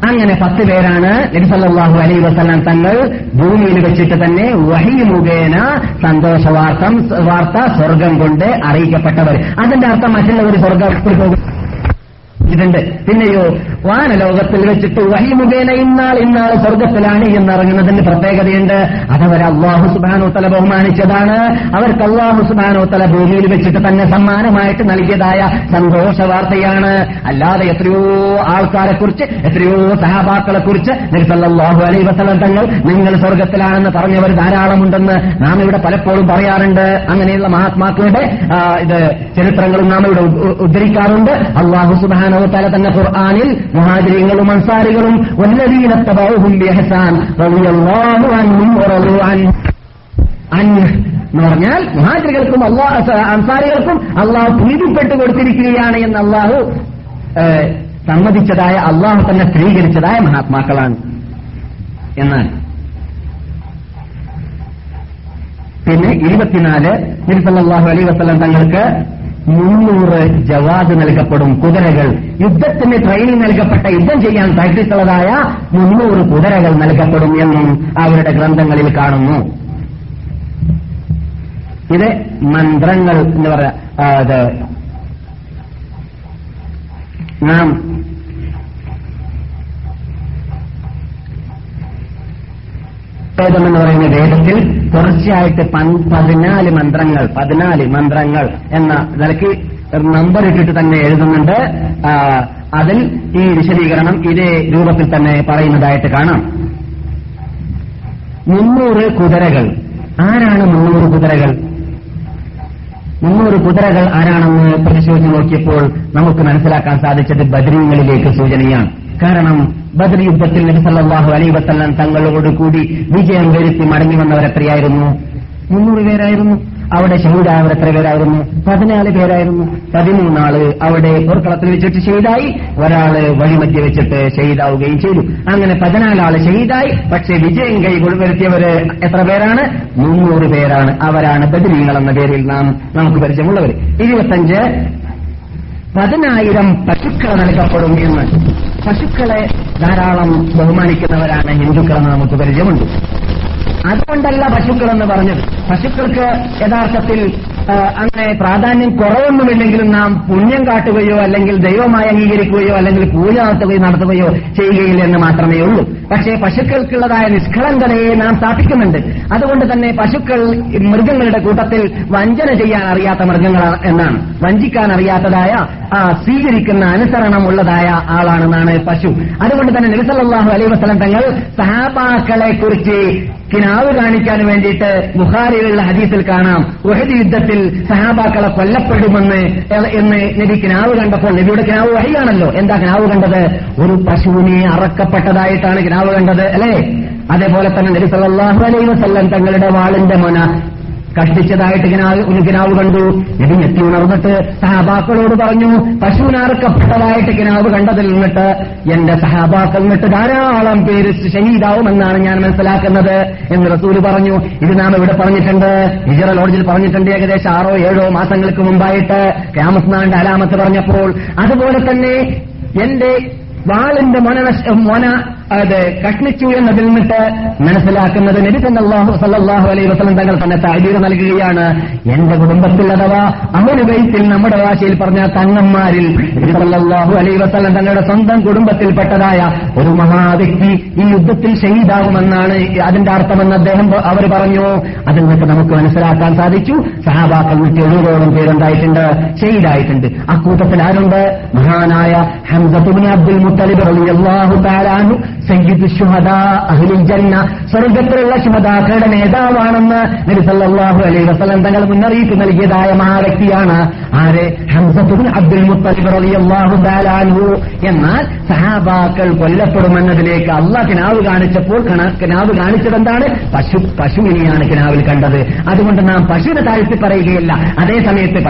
അങ്ങനെ പത്ത് പേരാണ് നബിസല്ലാഹു അലൈ വസ്ലാം തങ്ങൾ ഭൂമിയിൽ വെച്ചിട്ട് തന്നെ വഹി മുഖേന സന്തോഷ വാർത്ത വാർത്ത സ്വർഗം കൊണ്ട് അറിയിക്കപ്പെട്ടവർ. അതിന്റെ അർത്ഥം മറ്റുള്ളവർ സ്വർഗത്തിൽ പോകും. ഇതുണ്ട്. പിന്നെയോ വാനലോകത്തിൽ വെച്ചിട്ട് വഹി മുഖേന ഇന്നാൾ ഇന്നാൾ സ്വർഗത്തിലാണ് എന്നിറങ്ങുന്നതിന് പ്രത്യേകതയുണ്ട്. അതവർ അള്ളാഹു സുബാനോത്തല ബഹുമാനിച്ചതാണ്. അവർക്ക് അള്ളാഹു സുബാനോത്തല ഭൂമിയിൽ വെച്ചിട്ട് തന്നെ സമ്മാനമായിട്ട് നൽകിയതായ സന്തോഷ വാർത്തയാണ്. അല്ലാതെ എത്രയോ ആൾക്കാരെ കുറിച്ച് എത്രയോ സഹാബാക്കളെ കുറിച്ച് നിർത്തല്ലാഹു അലൈ വസലം തങ്ങൾ നിങ്ങൾ സ്വർഗത്തിലാണെന്ന് പറഞ്ഞവർ ധാരാളമുണ്ടെന്ന് നാം ഇവിടെ പലപ്പോഴും പറയാറുണ്ട്. അങ്ങനെയുള്ള മഹാത്മാക്കളുടെ ഇത് ചരിത്രങ്ങളും നാം ഇവിടെ ഉദ്ധരിക്കാറുണ്ട്. അള്ളാഹു സുബാനോ തല തന്നെ ഖുർആാനിൽ മുഹാജിരികളും അൻസാരികളും എന്ന് പറഞ്ഞാൽ മുഹാജികൾക്കും അള്ളാഹ് അൻസാരികൾക്കും അള്ളാഹു പ്രീതിപ്പെട്ടു കൊടുത്തിരിക്കുകയാണ് എന്ന് അള്ളാഹു സമ്മതിച്ചതായ അള്ളാഹു തന്നെ സ്ഥിരീകരിച്ചതായ മഹാത്മാക്കളാണ്. എന്നാൽ പിന്നെ ഇരുപത്തിനാല് നിർസല്ലാഹു അലൈ വസ്ലം തങ്ങൾക്ക് മുന്നൂറ് ജവാദ് നൽകപ്പെടും കുതിരകൾ. യുദ്ധത്തിന് ട്രെയിനിങ് നൽകപ്പെട്ട യുദ്ധം ചെയ്യാൻ പ്രാക്ടീസുള്ളതായ മുന്നൂറ് കുതിരകൾ നൽകപ്പെടും എന്നും അവരുടെ ഗ്രന്ഥങ്ങളിൽ കാണുന്നു. ഇത് മന്ത്രങ്ങൾ എന്ന് പറയാം നാം വേദം എന്ന് പറയുന്ന വേദത്തിൽ തുടർച്ചയായിട്ട് പതിനാല് മന്ത്രങ്ങൾ പതിനാല് മന്ത്രങ്ങൾ എന്ന നിലയ്ക്ക് നമ്പർ ഇട്ടിട്ട് തന്നെ എഴുതുന്നുണ്ട്. അതിൽ ഈ വിശദീകരണം ഇതേ രൂപത്തിൽ തന്നെ പറയുന്നതായിട്ട് കാണാം. മുന്നൂറ് കുതിരകൾ. ആരാണ് മുന്നൂറ് കുതിരകൾ? മുന്നൂറ് കുതിരകൾ ആരാണെന്ന് പരിശോധിച്ച് നോക്കിയപ്പോൾ നമുക്ക് മനസ്സിലാക്കാൻ സാധിച്ചത് ബദരീങ്ങളിലേക്ക് സൂചനയാണ്. കാരണം ബദർ യുദ്ധത്തിൽ നബി സല്ലല്ലാഹു അലൈഹി വസല്ലം തങ്ങളോട് കൂടി വിജയം വരുത്തി മടങ്ങി വന്നവരെത്രയായിരുന്നു മുന്നൂറ് പേരായിരുന്നു. അവിടെ ഷഹീദായവർ എത്ര പേരായിരുന്നു? പതിനാല് പേരായിരുന്നു. പതിമൂന്നാൾ അവിടെ പോർക്കളത്തിൽ വെച്ചിട്ട് ഷഹീദായി ഒരാൾ വഴിമധ്യ വെച്ചിട്ട് ഷഹീദാവുകയും ചെയ്തു. അങ്ങനെ പതിനാലാൾ ഷഹീദായി പക്ഷേ വിജയം കൈ കൊടുവരുത്തിയവര് എത്ര പേരാണ്? മുന്നൂറ് പേരാണ്. അവരാണ് ബദരീങ്ങൾ എന്ന പേരിൽ നാം നമുക്ക് പരിചയമുള്ളവർ ഇരുപത്തഞ്ച് പതിനായിരം പശുക്കൾ നൽകപ്പെടും എന്ന്. പശുക്കളെ ധാരാളം ബഹുമാനിക്കുന്നവരാണ് ഹിന്ദുക്കളെന്ന് നമുക്ക് പരിചയമുണ്ട്. അതുകൊണ്ടല്ല പശുക്കളെന്ന് പറഞ്ഞത്. പശുക്കൾക്ക് യഥാർത്ഥത്തിൽ അങ്ങനെ പ്രാധാന്യം കുറവൊന്നുമില്ലെങ്കിലും നാം പുണ്യം കാട്ടുകയോ അല്ലെങ്കിൽ ദൈവമായി അംഗീകരിക്കുകയോ അല്ലെങ്കിൽ പൂജ നടത്തുകയോ നടത്തുകയോ ചെയ്യുകയില്ല എന്ന് മാത്രമേ ഉള്ളൂ. പക്ഷേ പശുക്കൾക്കുള്ളതായ നിഷ്കളങ്കതയെ നാം സ്ഥാപിക്കുന്നുണ്ട്. അതുകൊണ്ട് തന്നെ പശുക്കൾ മൃഗങ്ങളുടെ കൂട്ടത്തിൽ വഞ്ചന ചെയ്യാൻ അറിയാത്ത മൃഗങ്ങൾ എന്നാണ്. വഞ്ചിക്കാൻ അറിയാത്തതായ സ്വീകരിക്കുന്ന അനുസരണമുള്ളതായ ആളാണെന്നാണ് പശു. അതുകൊണ്ട് തന്നെ നബിസല്ലാഹു അലൈഹി വസ്ലം തങ്ങൾ കുറിച്ച് കിനാവ് കാണിക്കാൻ വേണ്ടിയിട്ട് ബുഹാരിയിലുള്ള ഹദീസിൽ കാണാം. വഹദി യുദ്ധത്തിൽ സഹാബാക്കളെ കൊല്ലപ്പെടുമെന്ന് എന്ന് നബി കിനാവ് കണ്ടപ്പോൾ നബിയുടെ കിനാവ് വഴിയാണല്ലോ എന്താ കിനാവ് കണ്ടത്? ഒരു പശുവിനെ അറക്കപ്പെട്ടതായിട്ടാണ് കിനാവ് കണ്ടത് അല്ലേ? അതേപോലെ തന്നെ നബി സല്ലാഹു അലൈഹി വസല്ലം തങ്ങളുടെ വാളിന്റെ മൊന കഷ്ടിച്ചതായിട്ട് ഇങ്ങനെ കിനാവ് കണ്ടു. നബി ഞെത്തി ഉണർന്നിട്ട് സഹാബാക്കളോട് പറഞ്ഞു പശുവിനറക്കപ്പെട്ടതായിട്ട് കിനാവ് കണ്ടതിൽ നിന്നിട്ട് എന്റെ സഹാബാക്കൾ നിന്നിട്ട് ധാരാളം പേര് ഷഹീദാവുമെന്നാണ് ഞാൻ മനസ്സിലാക്കുന്നത്. എന്ന് റസൂൽ പറഞ്ഞു. ഇത് നാം ഇവിടെ പറഞ്ഞിട്ടുണ്ട്. ഹിജറ ലോഡ്ജിൽ പറഞ്ഞിട്ടുണ്ട് ഏകദേശം ആറോ ഏഴോ മാസങ്ങൾക്ക് മുമ്പായിട്ട് രാമസ്നാന്റെ അലാമത്ത് പറഞ്ഞപ്പോൾ അതുപോലെ തന്നെ എന്റെ വാളിന്റെ മോന മൊന അത് കഷ്ണിച്ചു എന്നതിൽ നിന്നിട്ട് മനസ്സിലാക്കുന്നത് നബി സല്ലാഹു അലൈഹി വസല്ലം തങ്ങൾ തന്നെ താഴീർ നൽകുകയാണ്. എന്റെ കുടുംബത്തിൽ അഥവാ അമനുബൈത്തിൽ നമ്മുടെ ഭാഷയിൽ പറഞ്ഞ തങ്ങന്മാരിൽ സല്ലാഹു അലൈ വസ്ലം തങ്ങളുടെ സ്വന്തം കുടുംബത്തിൽപ്പെട്ടതായ ഒരു മഹാവ്യക്തി ഈ യുദ്ധത്തിൽ ഷഹീദാകുമെന്നാണ് അതിന്റെ അർത്ഥമെന്ന് അദ്ദേഹം അവർ പറഞ്ഞു. അതിൽ നിന്നിട്ട് നമുക്ക് മനസ്സിലാക്കാൻ സാധിച്ചു. സഹാബാക്കൾ നൂറ്റി എഴുപതോളം പേരുണ്ടായിട്ടുണ്ട് ഷഹീദായിട്ടുണ്ട്. അക്കൂട്ടത്തിൽ ആരുണ്ട്? മഹാനായ ഹംസത്തുബിൻ അബ്ദുൽ മുത്തലിബ് അള്ളാഹു അൻഹു. സയ്യിദ് ശുഹദാ അഹ്ലുൽ ജന്ന സ്വർഗത്തിലുള്ള ശുഹദാക്കളുടെ നേതാവാണെന്ന് നബി സല്ലല്ലാഹു അലൈഹി വസല്ലം തങ്ങൾ മുന്നറിയിപ്പ് നൽകിയതായ മഹാവ്യക്തിയാണ് ആര്? ഹംസബുൻ അബ്ദുൽ മുത്തലിബ് റളിയല്ലാഹു തആല അൻഹു. എന്നാൽ സഹാബാക്കൾ കൊല്ലപ്പെടുമെന്നതിലേക്ക് അള്ളാഹ് കിനാവ് കാണിച്ചപ്പോൾ കണ- കിനാവ് കാണിച്ചത് എന്താണ്? പശു പശുവിനെയാണ് കിനാവിൽ കണ്ടത്. അതുകൊണ്ട് നാം പശുവിനെ താഴ്ത്തി പറയുകയില്ല. അതേ സമയത്ത്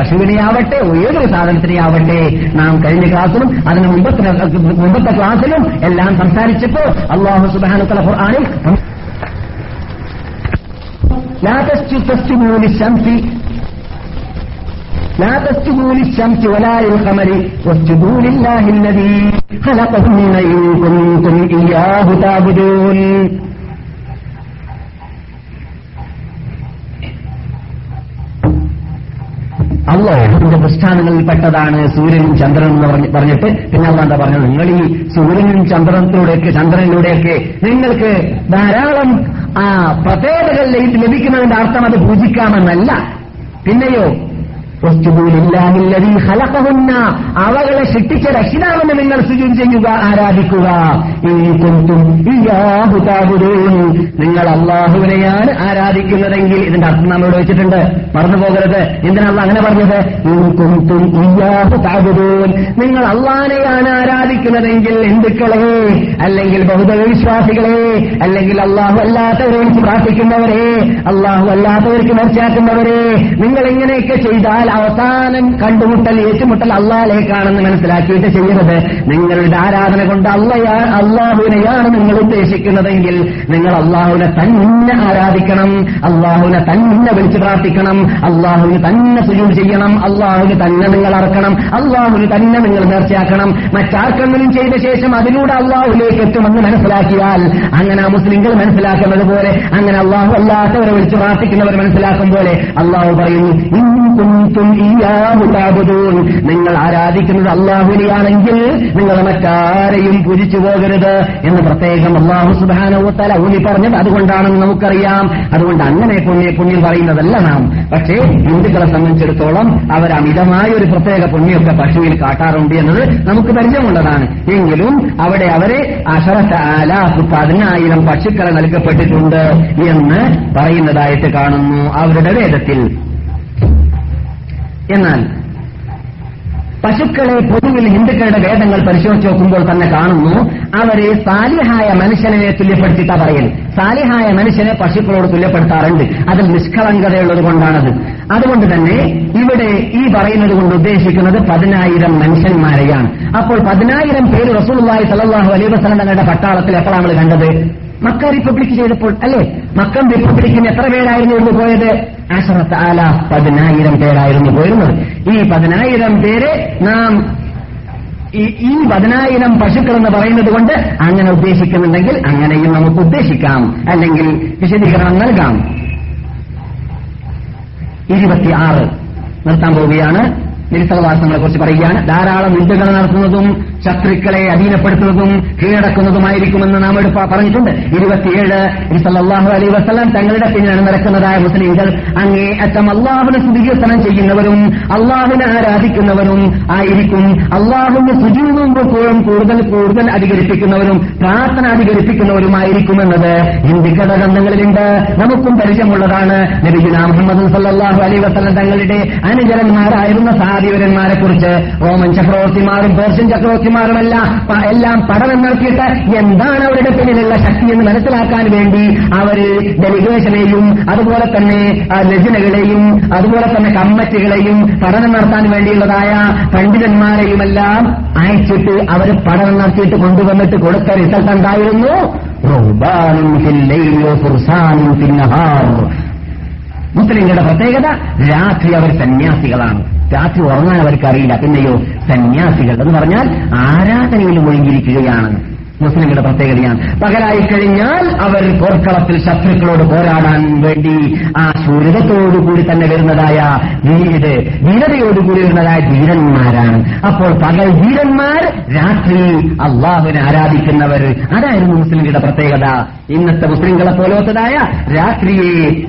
ഏതൊരു സാധനത്തിനെയാവട്ടെ നാം കഴിഞ്ഞ ക്ലാസ്സിലും അതിന് മുമ്പത്തെ മുമ്പത്തെ ക്ലാസ്സിലും എല്ലാം സംസാരിച്ചപ്പോൾ അള്ളാഹു സുബാനുത്തല ഖുർആാനിൽ لا تسجد- تسجدوا للشمس لا تسجدوا للشمس ولا للقمر واسجدوا لله الذي خلقهن إن كنتم إياه تعبدون അള്ളാഹുവിന്റെ പെട്ടതാണ് സൂര്യനും ചന്ദ്രനും എന്ന് പറഞ്ഞ് പറഞ്ഞിട്ട് പിന്നെ അള്ളാഹ് എന്താ പറഞ്ഞത്? നിങ്ങൾ ഈ സൂര്യനും ചന്ദ്രനത്തിലൂടെയൊക്കെ ചന്ദ്രനിലൂടെയൊക്കെ നിങ്ങൾക്ക് ധാരാളം ആ പ്രത്യേകതകൾ ലഭി- ലഭിക്കുന്നതിന്റെ അർത്ഥം അത് പൂജിക്കാമെന്നല്ല. പിന്നെയോ അവകളെ സൃഷ്ടിച്ച രക്ഷിതാവിനെ നിങ്ങൾ സുജൂദ് ചെയ്യുക ആരാധിക്കുക. ഈ തഅബുദൂൻ നിങ്ങൾ അള്ളാഹുവിനെയാണ് ആരാധിക്കുന്നതെങ്കിൽ ഇതിന്റെ അർത്ഥം നമ്മൾ ഇവിടെ വെച്ചിട്ടുണ്ട്. മറന്നു പോകരുത്. എന്തിനാണ് അങ്ങനെ പറഞ്ഞത്? ഈ തഅബുദൂൻ നിങ്ങൾ അള്ളഹാനെയാണ് ആരാധിക്കുന്നതെങ്കിൽ ഹിന്ദുക്കളെ അല്ലെങ്കിൽ ബഹുദൈവ വിശ്വാസികളെ അല്ലെങ്കിൽ അള്ളാഹു അല്ലാത്തവരെ പ്രാർത്ഥിക്കുന്നവരെ അള്ളാഹു അല്ലാത്തവർക്ക് മനസ്സിലാക്കുന്നവരെ നിങ്ങൾ ഇങ്ങനെയൊക്കെ ചെയ്താൽ അവസാനം കണ്ടുമുട്ടൽ ഏറ്റുമുട്ടൽ അള്ളാഹിലേക്കാണെന്ന് മനസ്സിലാക്കിയിട്ട് ചെയ്യരുത് നിങ്ങളുടെ ആരാധന കൊണ്ട് അള്ളയാ അള്ളാഹുവിനെയാണ് നിങ്ങൾ ഉദ്ദേശിക്കുന്നതെങ്കിൽ നിങ്ങൾ അള്ളാഹുവിനെ തന്നെ ആരാധിക്കണം അള്ളാഹുവിനെ തന്നെ വിളിച്ചു പ്രാർത്ഥിക്കണം അള്ളാഹുവിന് തന്നെ സുജൂർ ചെയ്യണം അള്ളാഹുവിന് തന്നെ നിങ്ങൾ അറക്കണം അള്ളാഹുവിന് തന്നെ നിങ്ങൾ നേർച്ചയാക്കണം. മറ്റാർക്കെങ്കിലും ചെയ്ത ശേഷം അതിലൂടെ അള്ളാഹുലേക്ക് എത്തുമെന്ന് മനസ്സിലാക്കിയാൽ അങ്ങനെ മുസ്ലിങ്ങൾ മനസ്സിലാക്കുന്നത് പോലെ അങ്ങനെ അള്ളാഹു അല്ലാത്തവരെ വിളിച്ചു പ്രാർത്ഥിക്കുന്നവർ മനസ്സിലാക്കും പോലെ അള്ളാഹു പറയുന്നു "ഇൻ കുന്തും ഇയ്യാഹു നിങ്ങൾ ആരാധിക്കുന്നത് അള്ളാഹുലിയാണെങ്കിൽ നിങ്ങൾ മറ്റാരെയും പൂജിച്ചു പോകരുത് എന്ന് പ്രത്യേകം അള്ളാഹു സുബാനവത്തല ഊന്നി പറഞ്ഞത് അതുകൊണ്ടാണെന്ന് നമുക്കറിയാം. അതുകൊണ്ട് അങ്ങനെ പുണ്യ പുണ്യം പറയുന്നതല്ല നാം. പക്ഷേ ഹിന്ദുക്കളെ സംബന്ധിച്ചിടത്തോളം അവർ അമിതമായ ഒരു പ്രത്യേക പുണ്യമൊക്കെ പശുവിൽ കാട്ടാറുണ്ട് എന്നത് നമുക്ക് പരിചയമുള്ളതാണ്. എങ്കിലും അവിടെ അവരെ അഷറത്ത് ആലാഫ് പതിനായിരം പശുക്കളെ നൽകപ്പെട്ടിട്ടുണ്ട് എന്ന് പറയുന്നതായിട്ട് കാണുന്നു അവരുടെ വേദത്തിൽ. എന്നാൽ പശുക്കളെ പൊതുവിൽ ഹിന്ദുക്കളുടെ വേദങ്ങൾ പരിശോധിച്ച് നോക്കുമ്പോൾ തന്നെ കാണുന്നു അവരെ സാലിഹായ മനുഷ്യനെ തുല്യപ്പെടുത്തിയിട്ടാ പറയൽ. സാലിഹായ മനുഷ്യനെ പശുക്കളോട് തുല്യപ്പെടുത്താറുണ്ട്. അതിൽ നിഷ്കളങ്കതയുള്ളത് കൊണ്ടാണത്. അതുകൊണ്ട് തന്നെ ഇവിടെ ഈ പറയുന്നത് കൊണ്ട് ഉദ്ദേശിക്കുന്നത് പതിനായിരം മനുഷ്യന്മാരെയാണ്. അപ്പോൾ പതിനായിരം പേര് റസൂലുള്ളാഹി സല്ലല്ലാഹു അലൈഹി വസല്ലം തങ്ങളുടെ പട്ടാളത്തിൽ എപ്പോഴാണ് കണ്ടത്? മക്ക റിപ്പബ്ലിക് ചെയ്തപ്പോൾ അല്ലേ? മക്കം റിപ്പബ്ലിക്കിന് എത്ര പേരായിരുന്നു ഇന്ന് പോയത്? അഷറത്ത് ആല പതിനായിരം പേരായിരുന്നു പോയിരുന്നത്. ഈ പതിനായിരം പേരെ നാം ഈ- പതിനായിരം പശുക്കൾ എന്ന് പറയുന്നത് കൊണ്ട് അങ്ങനെ ഉദ്ദേശിക്കുന്നുണ്ടെങ്കിൽ അങ്ങനെയും നമുക്ക് ഉദ്ദേശിക്കാം. അല്ലെങ്കിൽ വിശദീകരണം നൽകാം. ഇരുപത്തിയാറ്. നിർത്താൻ പോവുകയാണ്. നിരുത്തവാസങ്ങളെ കുറിച്ച് പറയുകയാണ്. ധാരാളം യുദ്ധങ്ങൾ നടത്തുന്നതും ശത്രുക്കളെ അധീനപ്പെടുത്തുന്നതും കീഴടക്കുന്നതുമായിരിക്കുമെന്ന് നാം എടുപ്പ പറഞ്ഞിട്ടുണ്ട്. ഇരുപത്തിയേഴ് സല്ലല്ലാഹു അലൈ വസല്ലം തങ്ങളുടെ പിന്നിലാണ് നടക്കുന്നതായ മുസ്ലിംകൾ അങ്ങേ അറ്റം അള്ളാഹുനെ സ്തുതികീർത്തനം ചെയ്യുന്നവരും അള്ളാഹുനെ ആരാധിക്കുന്നവരും ആയിരിക്കും. അള്ളാഹുവിന്റെ സുജീവും റുക്കുവും കൂടുതൽ കൂടുതൽ അധികരിപ്പിക്കുന്നവരും പ്രാർത്ഥന അധികരിപ്പിക്കുന്നവരുമായിരിക്കുമെന്നത് ഹിന്ദി ഘടകങ്ങളിലുണ്ട് നമുക്കും പരിചയമുള്ളതാണ് നബിജുന മുഹമ്മദ് സല്ലാഹു അലൈ വസല്ലം തങ്ങളുടെ അനുചരന്മാരായിരുന്ന സാധീവരന്മാരെ കുറിച്ച് റോമൻ ചക്രവർത്തിമാരും പേർഷ്യൻ ചക്രവർത്തിമാരുമല്ല പ- എല്ലാം പഠനം നടത്തിയിട്ട് എന്താണ് അവരുടെ പിന്നിലുള്ള ശക്തി എന്ന് മനസ്സിലാക്കാൻ വേണ്ടി അവർ ഡെലിഗേഷനെയും അതുപോലെ തന്നെ രചനകളെയും അതുപോലെ തന്നെ കമ്മിറ്റികളെയും പഠനം നടത്താൻ വേണ്ടിയുള്ളതായ പണ്ഡിതന്മാരെയുമെല്ലാം അയച്ചിട്ട് അവർ പഠനം നടത്തിയിട്ട് കൊണ്ടുവന്നിട്ട് കൊടുത്ത റിസൾട്ട് എന്തായിരുന്നു. മുസ്ലിങ്ങളുടെ പ്രത്യേകത രാത്രി അവർ സന്യാസികളാണ്. രാത്രി ഉറങ്ങാൻ അവർക്ക് അറിയില്ല. പിന്നെയോ സന്യാസികൾ. എന്ന് പറഞ്ഞാൽ ആരാധനയിൽ മുഴുകിയിരിക്കുകയാണ്. മുസ്ലിങ്ങളുടെ പ്രത്യേകതയാണ്. പകരായി കഴിഞ്ഞാൽ അവർ പോർക്കളത്തിൽ ശത്രുക്കളോട് പോരാടാൻ വേണ്ടി ആ ശൂരതത്തോടുകൂടി തന്നെ വരുന്നതായ വീട് ധീരതയോടുകൂടി വരുന്നതായ ധീരന്മാരാണ്. അപ്പോൾ പകൽ ധീരന്മാർ രാത്രി അള്ളാഹുവിനെ ആരാധിക്കുന്നവർ. അതായിരുന്നു മുസ്ലിങ്ങളുടെ പ്രത്യേകത. ഇന്നത്തെ മുസ്ലിങ്ങളെ പോലത്തതായ രാത്രിയെ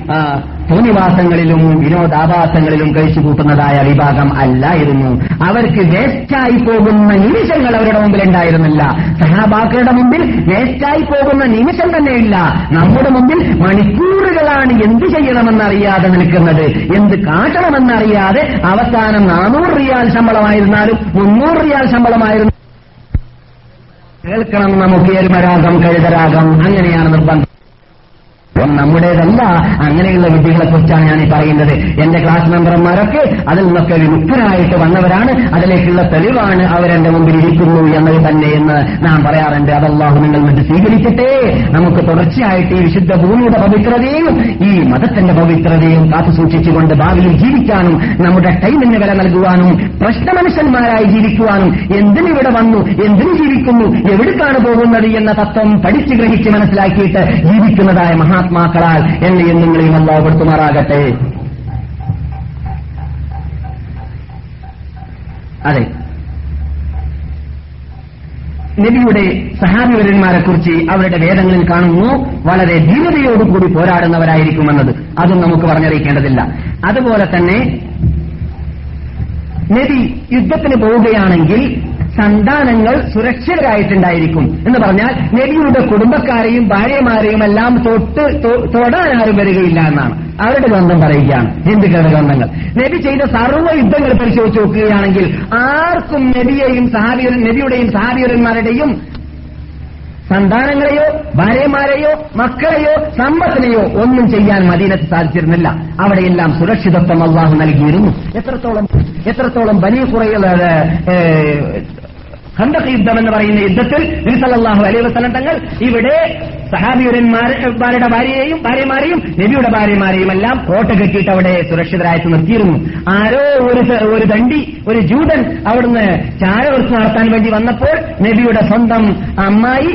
തോന്നിവാസങ്ങളിലും വിനോദാഭാസങ്ങളിലും കഴിച്ചു കൂട്ടുന്നതായ വിഭാഗം അല്ലായിരുന്നു. അവർക്ക് വേസ്റ്റായി പോകുന്ന നിമിഷങ്ങൾ അവരുടെ മുമ്പിൽ ഉണ്ടായിരുന്നില്ല സഹാബാക്കളുടെ മുമ്പിൽ വേസ്റ്റായി പോകുന്ന നിമിഷം തന്നെയില്ല. നമ്മുടെ മുമ്പിൽ മണിക്കൂറുകളാണ് എന്ത് ചെയ്യണമെന്നറിയാതെ നിൽക്കുന്നത്. എന്ത് കാട്ടണമെന്നറിയാതെ അവസാനം നാനൂറ് റിയാൽ ശമ്പളമായിരുന്നാലും മുന്നൂറ് റിയാൽ ശമ്പളമായിരുന്നു. കേൾക്കണം നമുക്ക് എരുമരാഗം കഴുതരാഗം. അങ്ങനെയാണ് നിർബന്ധം. നമ്മുടേതല്ല. അങ്ങനെയുള്ള വിദ്യകളെ കുറിച്ചാണ് ഞാൻ ഈ പറയുന്നത്. എന്റെ ക്ലാസ് മെമ്പർമാരൊക്കെ അതിൽ നിന്നൊക്കെ വിമുക്തരായിട്ട് വന്നവരാണ്. അതിലേക്കുള്ള തെളിവാണ് അവരെന്റെ മുമ്പിൽ ഇരിക്കുന്നു എന്നത് തന്നെ എന്ന് നാം പറയാറുണ്ട്. അതല്ലാഹു നിങ്ങൾ മറ്റ് സ്വീകരിക്കട്ടെ. നമുക്ക് തുടർച്ചയായിട്ട് ഈ വിശുദ്ധ ഭൂമിയുടെ പവിത്രതയും ഈ മതത്തിന്റെ പവിത്രതയും കാത്തു സൂക്ഷിച്ചുകൊണ്ട് ഭാവിയിൽ ജീവിക്കാനും നമ്മുടെ ടൈമിന് വില നൽകുവാനും പ്രശ്നമനുഷ്യന്മാരായി ജീവിക്കുവാനും എന്തിനിവിടെ വന്നു എന്തിനു ജീവിക്കുന്നു എവിടേക്കാണ് പോകുന്നത് എന്ന തത്വം പഠിച്ചു ഗ്രഹിച്ച് മനസ്സിലാക്കിയിട്ട് ജീവിക്കുന്നതായ മഹാത്മാക്കളാൽ എന്നെയും നിങ്ങളെയും അല്ലാപ്പെടുത്തുമാറാകട്ടെ അതെ. നബിയുടെ സഹാബിവരന്മാരെ കുറിച്ച് അവരുടെ വേദങ്ങളിൽ കാണുന്നു. വളരെ ധീരതയോടുകൂടി പോരാടുന്നവരായിരിക്കുമെന്നത് അതും നമുക്ക് പറഞ്ഞറിയിക്കേണ്ടതില്ല. അതുപോലെ തന്നെ നബി യുദ്ധത്തിന് പോവുകയാണെങ്കിൽ സന്താനങ്ങൾ സുരക്ഷിതരായിട്ടുണ്ടായിരിക്കും എന്ന് പറഞ്ഞാൽ നബിയുടെ കുടുംബക്കാരെയും ഭാര്യമാരെയും എല്ലാം തൊട്ട് തൊടാൻ ആരും വരികയില്ല എന്നാണ്. അവരുടെ ഗ്രന്ഥം പറയുകയാണ്. ഹിന്ദുക്കളുടെ ഗ്രന്ഥങ്ങൾ. നബി ചെയ്ത സർവ യുദ്ധങ്ങൾ പരിശോധിച്ച് നോക്കുകയാണെങ്കിൽ ആർക്കും നബിയെയും സഹാബിയ നബിയുടെയും സഹാബിയന്മാരുടെയും സന്താനങ്ങളെയോ ഭാര്യമാരെയോ മക്കളെയോ സമ്പത്തിനെയോ ഒന്നും ചെയ്യാൻ മദീനത്ത് സാധിച്ചിരുന്നില്ല. അവിടെയെല്ലാം സുരക്ഷിതത്വം അള്ളാഹു നൽകിയിരുന്നു. എത്രത്തോളം എത്രത്തോളം വലിയ കുറയുള്ള ഖന്തഖ് യുദ്ധം എന്ന് പറയുന്ന യുദ്ധത്തിൽ നിസലല്ലാഹു അലൈഹി വസ്ലം തങ്ങൾ ഇവിടെ സഹാബിയുരന്മാരുടെ ഭാര്യയെയും ഭാര്യമാരെയും നബിയുടെ ഭാര്യമാരെയും എല്ലാം കോട്ട കെട്ടിയിട്ട് അവിടെ സുരക്ഷിതരായിട്ട് നിർത്തിയിരുന്നു. ആരോ ഒരു ഒരു തണ്ടി ഒരു ജൂതൻ അവിടുന്ന് ചാരവൃത്തി നടത്താൻ വേണ്ടി വന്നപ്പോൾ നബിയുടെ സ്വന്തം അമ്മായി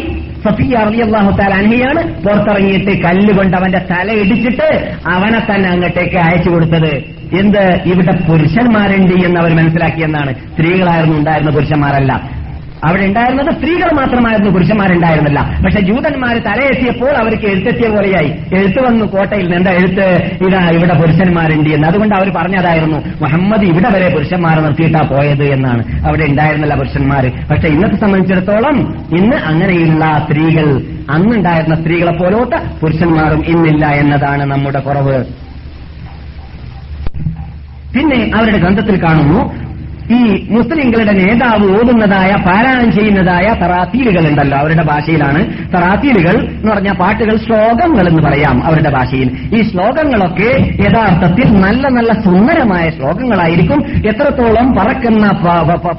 സഫിയ അള്ളാഹു താൽ അനിയാണ് പുറത്തിറങ്ങിയിട്ട് കല്ലുകൊണ്ട് അവന്റെ തല ഇടിച്ചിട്ട് അവനെ തന്നെ അങ്ങോട്ടേക്ക് അയച്ചു കൊടുത്തത്. എന്ത്? ഇവിടെ പുരുഷന്മാരുണ്ട് എന്ന് അവർ മനസ്സിലാക്കിയെന്നാണ് സ്ത്രീകളായിരുന്നു ഉണ്ടായിരുന്ന പുരുഷന്മാരല്ല. അവിടെ ഉണ്ടായിരുന്നത് സ്ത്രീകൾ മാത്രമായിരുന്നു പുരുഷന്മാരുണ്ടായിരുന്നില്ല. പക്ഷെ ജൂതന്മാർ തലയെത്തിയപ്പോൾ അവർക്ക് എഴുത്തെത്തിയ പോലെയായി. എഴുത്ത് വന്നു കോട്ടയിൽ നിന്ന് എന്താ എഴുത്ത് ഇതാ ഇവിടെ പുരുഷന്മാരുണ്ട് എന്ന്. അതുകൊണ്ട് അവർ പറഞ്ഞതായിരുന്നു മുഹമ്മദ് ഇവിടെ വരെ പുരുഷന്മാരെ നിർത്തിയിട്ടാ പോയത് എന്നാണ്. അവിടെ ഉണ്ടായിരുന്നില്ല പുരുഷന്മാർ പക്ഷെ ഇന്നത്തെ സംബന്ധിച്ചിടത്തോളം ഇന്ന് അങ്ങനെയുള്ള സ്ത്രീകൾ അന്നുണ്ടായിരുന്ന സ്ത്രീകളെ പോലോട്ട് പുരുഷന്മാരും ഇന്നില്ല എന്നതാണ് നമ്മുടെ കുറവ്. പിന്നെ അവരുടെ ഗ്രന്ഥത്തിൽ കാണുന്നു ഈ മുസ്ലിങ്ങളുടെ നേതാവ് ഓതുന്നതായ പാരായണം ചെയ്യുന്നതായ തറാത്തീലുകൾ ഉണ്ടല്ലോ അവരുടെ ഭാഷയിലാണ് തറാത്തീലുകൾ എന്ന് പറഞ്ഞ പാട്ടുകൾ ശ്ലോകങ്ങൾ എന്ന് പറയാം അവരുടെ ഭാഷയിൽ. ഈ ശ്ലോകങ്ങളൊക്കെ യഥാർത്ഥത്തിൽ നല്ല നല്ല സുന്ദരമായ ശ്ലോകങ്ങളായിരിക്കും. എത്രത്തോളം പറക്കുന്ന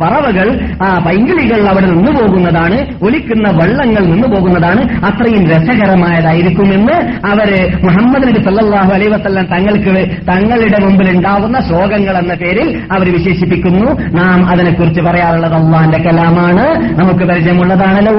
പറവകൾ ആ പൈങ്കിളികൾ അവിടെ നിന്നു പോകുന്നതാണ് ഒലിക്കുന്ന വള്ളങ്ങൾ നിന്നു പോകുന്നതാണ് അത്രയും രസകരമായതായിരിക്കുമെന്ന് അവർ മുഹമ്മദ് നബി സല്ലാഹു അലൈഹി വസല്ലം തങ്ങൾക്ക് തങ്ങളുടെ മുമ്പിൽ ഉണ്ടാവുന്ന ശ്ലോകങ്ങൾ എന്ന പേരിൽ അവർ വിശേഷിപ്പിക്കുന്നു. നാം അതിനെക്കുറിച്ച് പറയാറുള്ളത് അള്ളാന്റെ കലാമാണ്. നമുക്ക് പരിചയമുള്ളതാണല്ലോ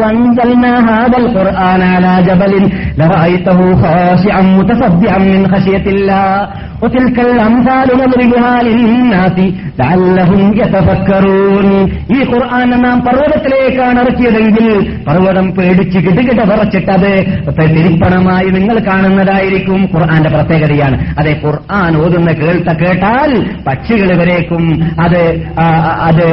ഈ ഖുർആാനെ നാം പർവതത്തിലേക്കാണ് ഇറക്കിയതെങ്കിൽ പർവതം പേടിച്ച് കിടുകിട പറച്ചിട്ടത് തിരിപ്പണമായി നിങ്ങൾ കാണുന്നതായിരിക്കും ഖുർആന്റെ പ്രത്യേകതയാണ്. അതെ ഖുർആൻ ഓതുന്ന കേൾത്ത കേട്ടാൽ പക്ഷികൾ ഇവരേക്കും അത് ആ അത്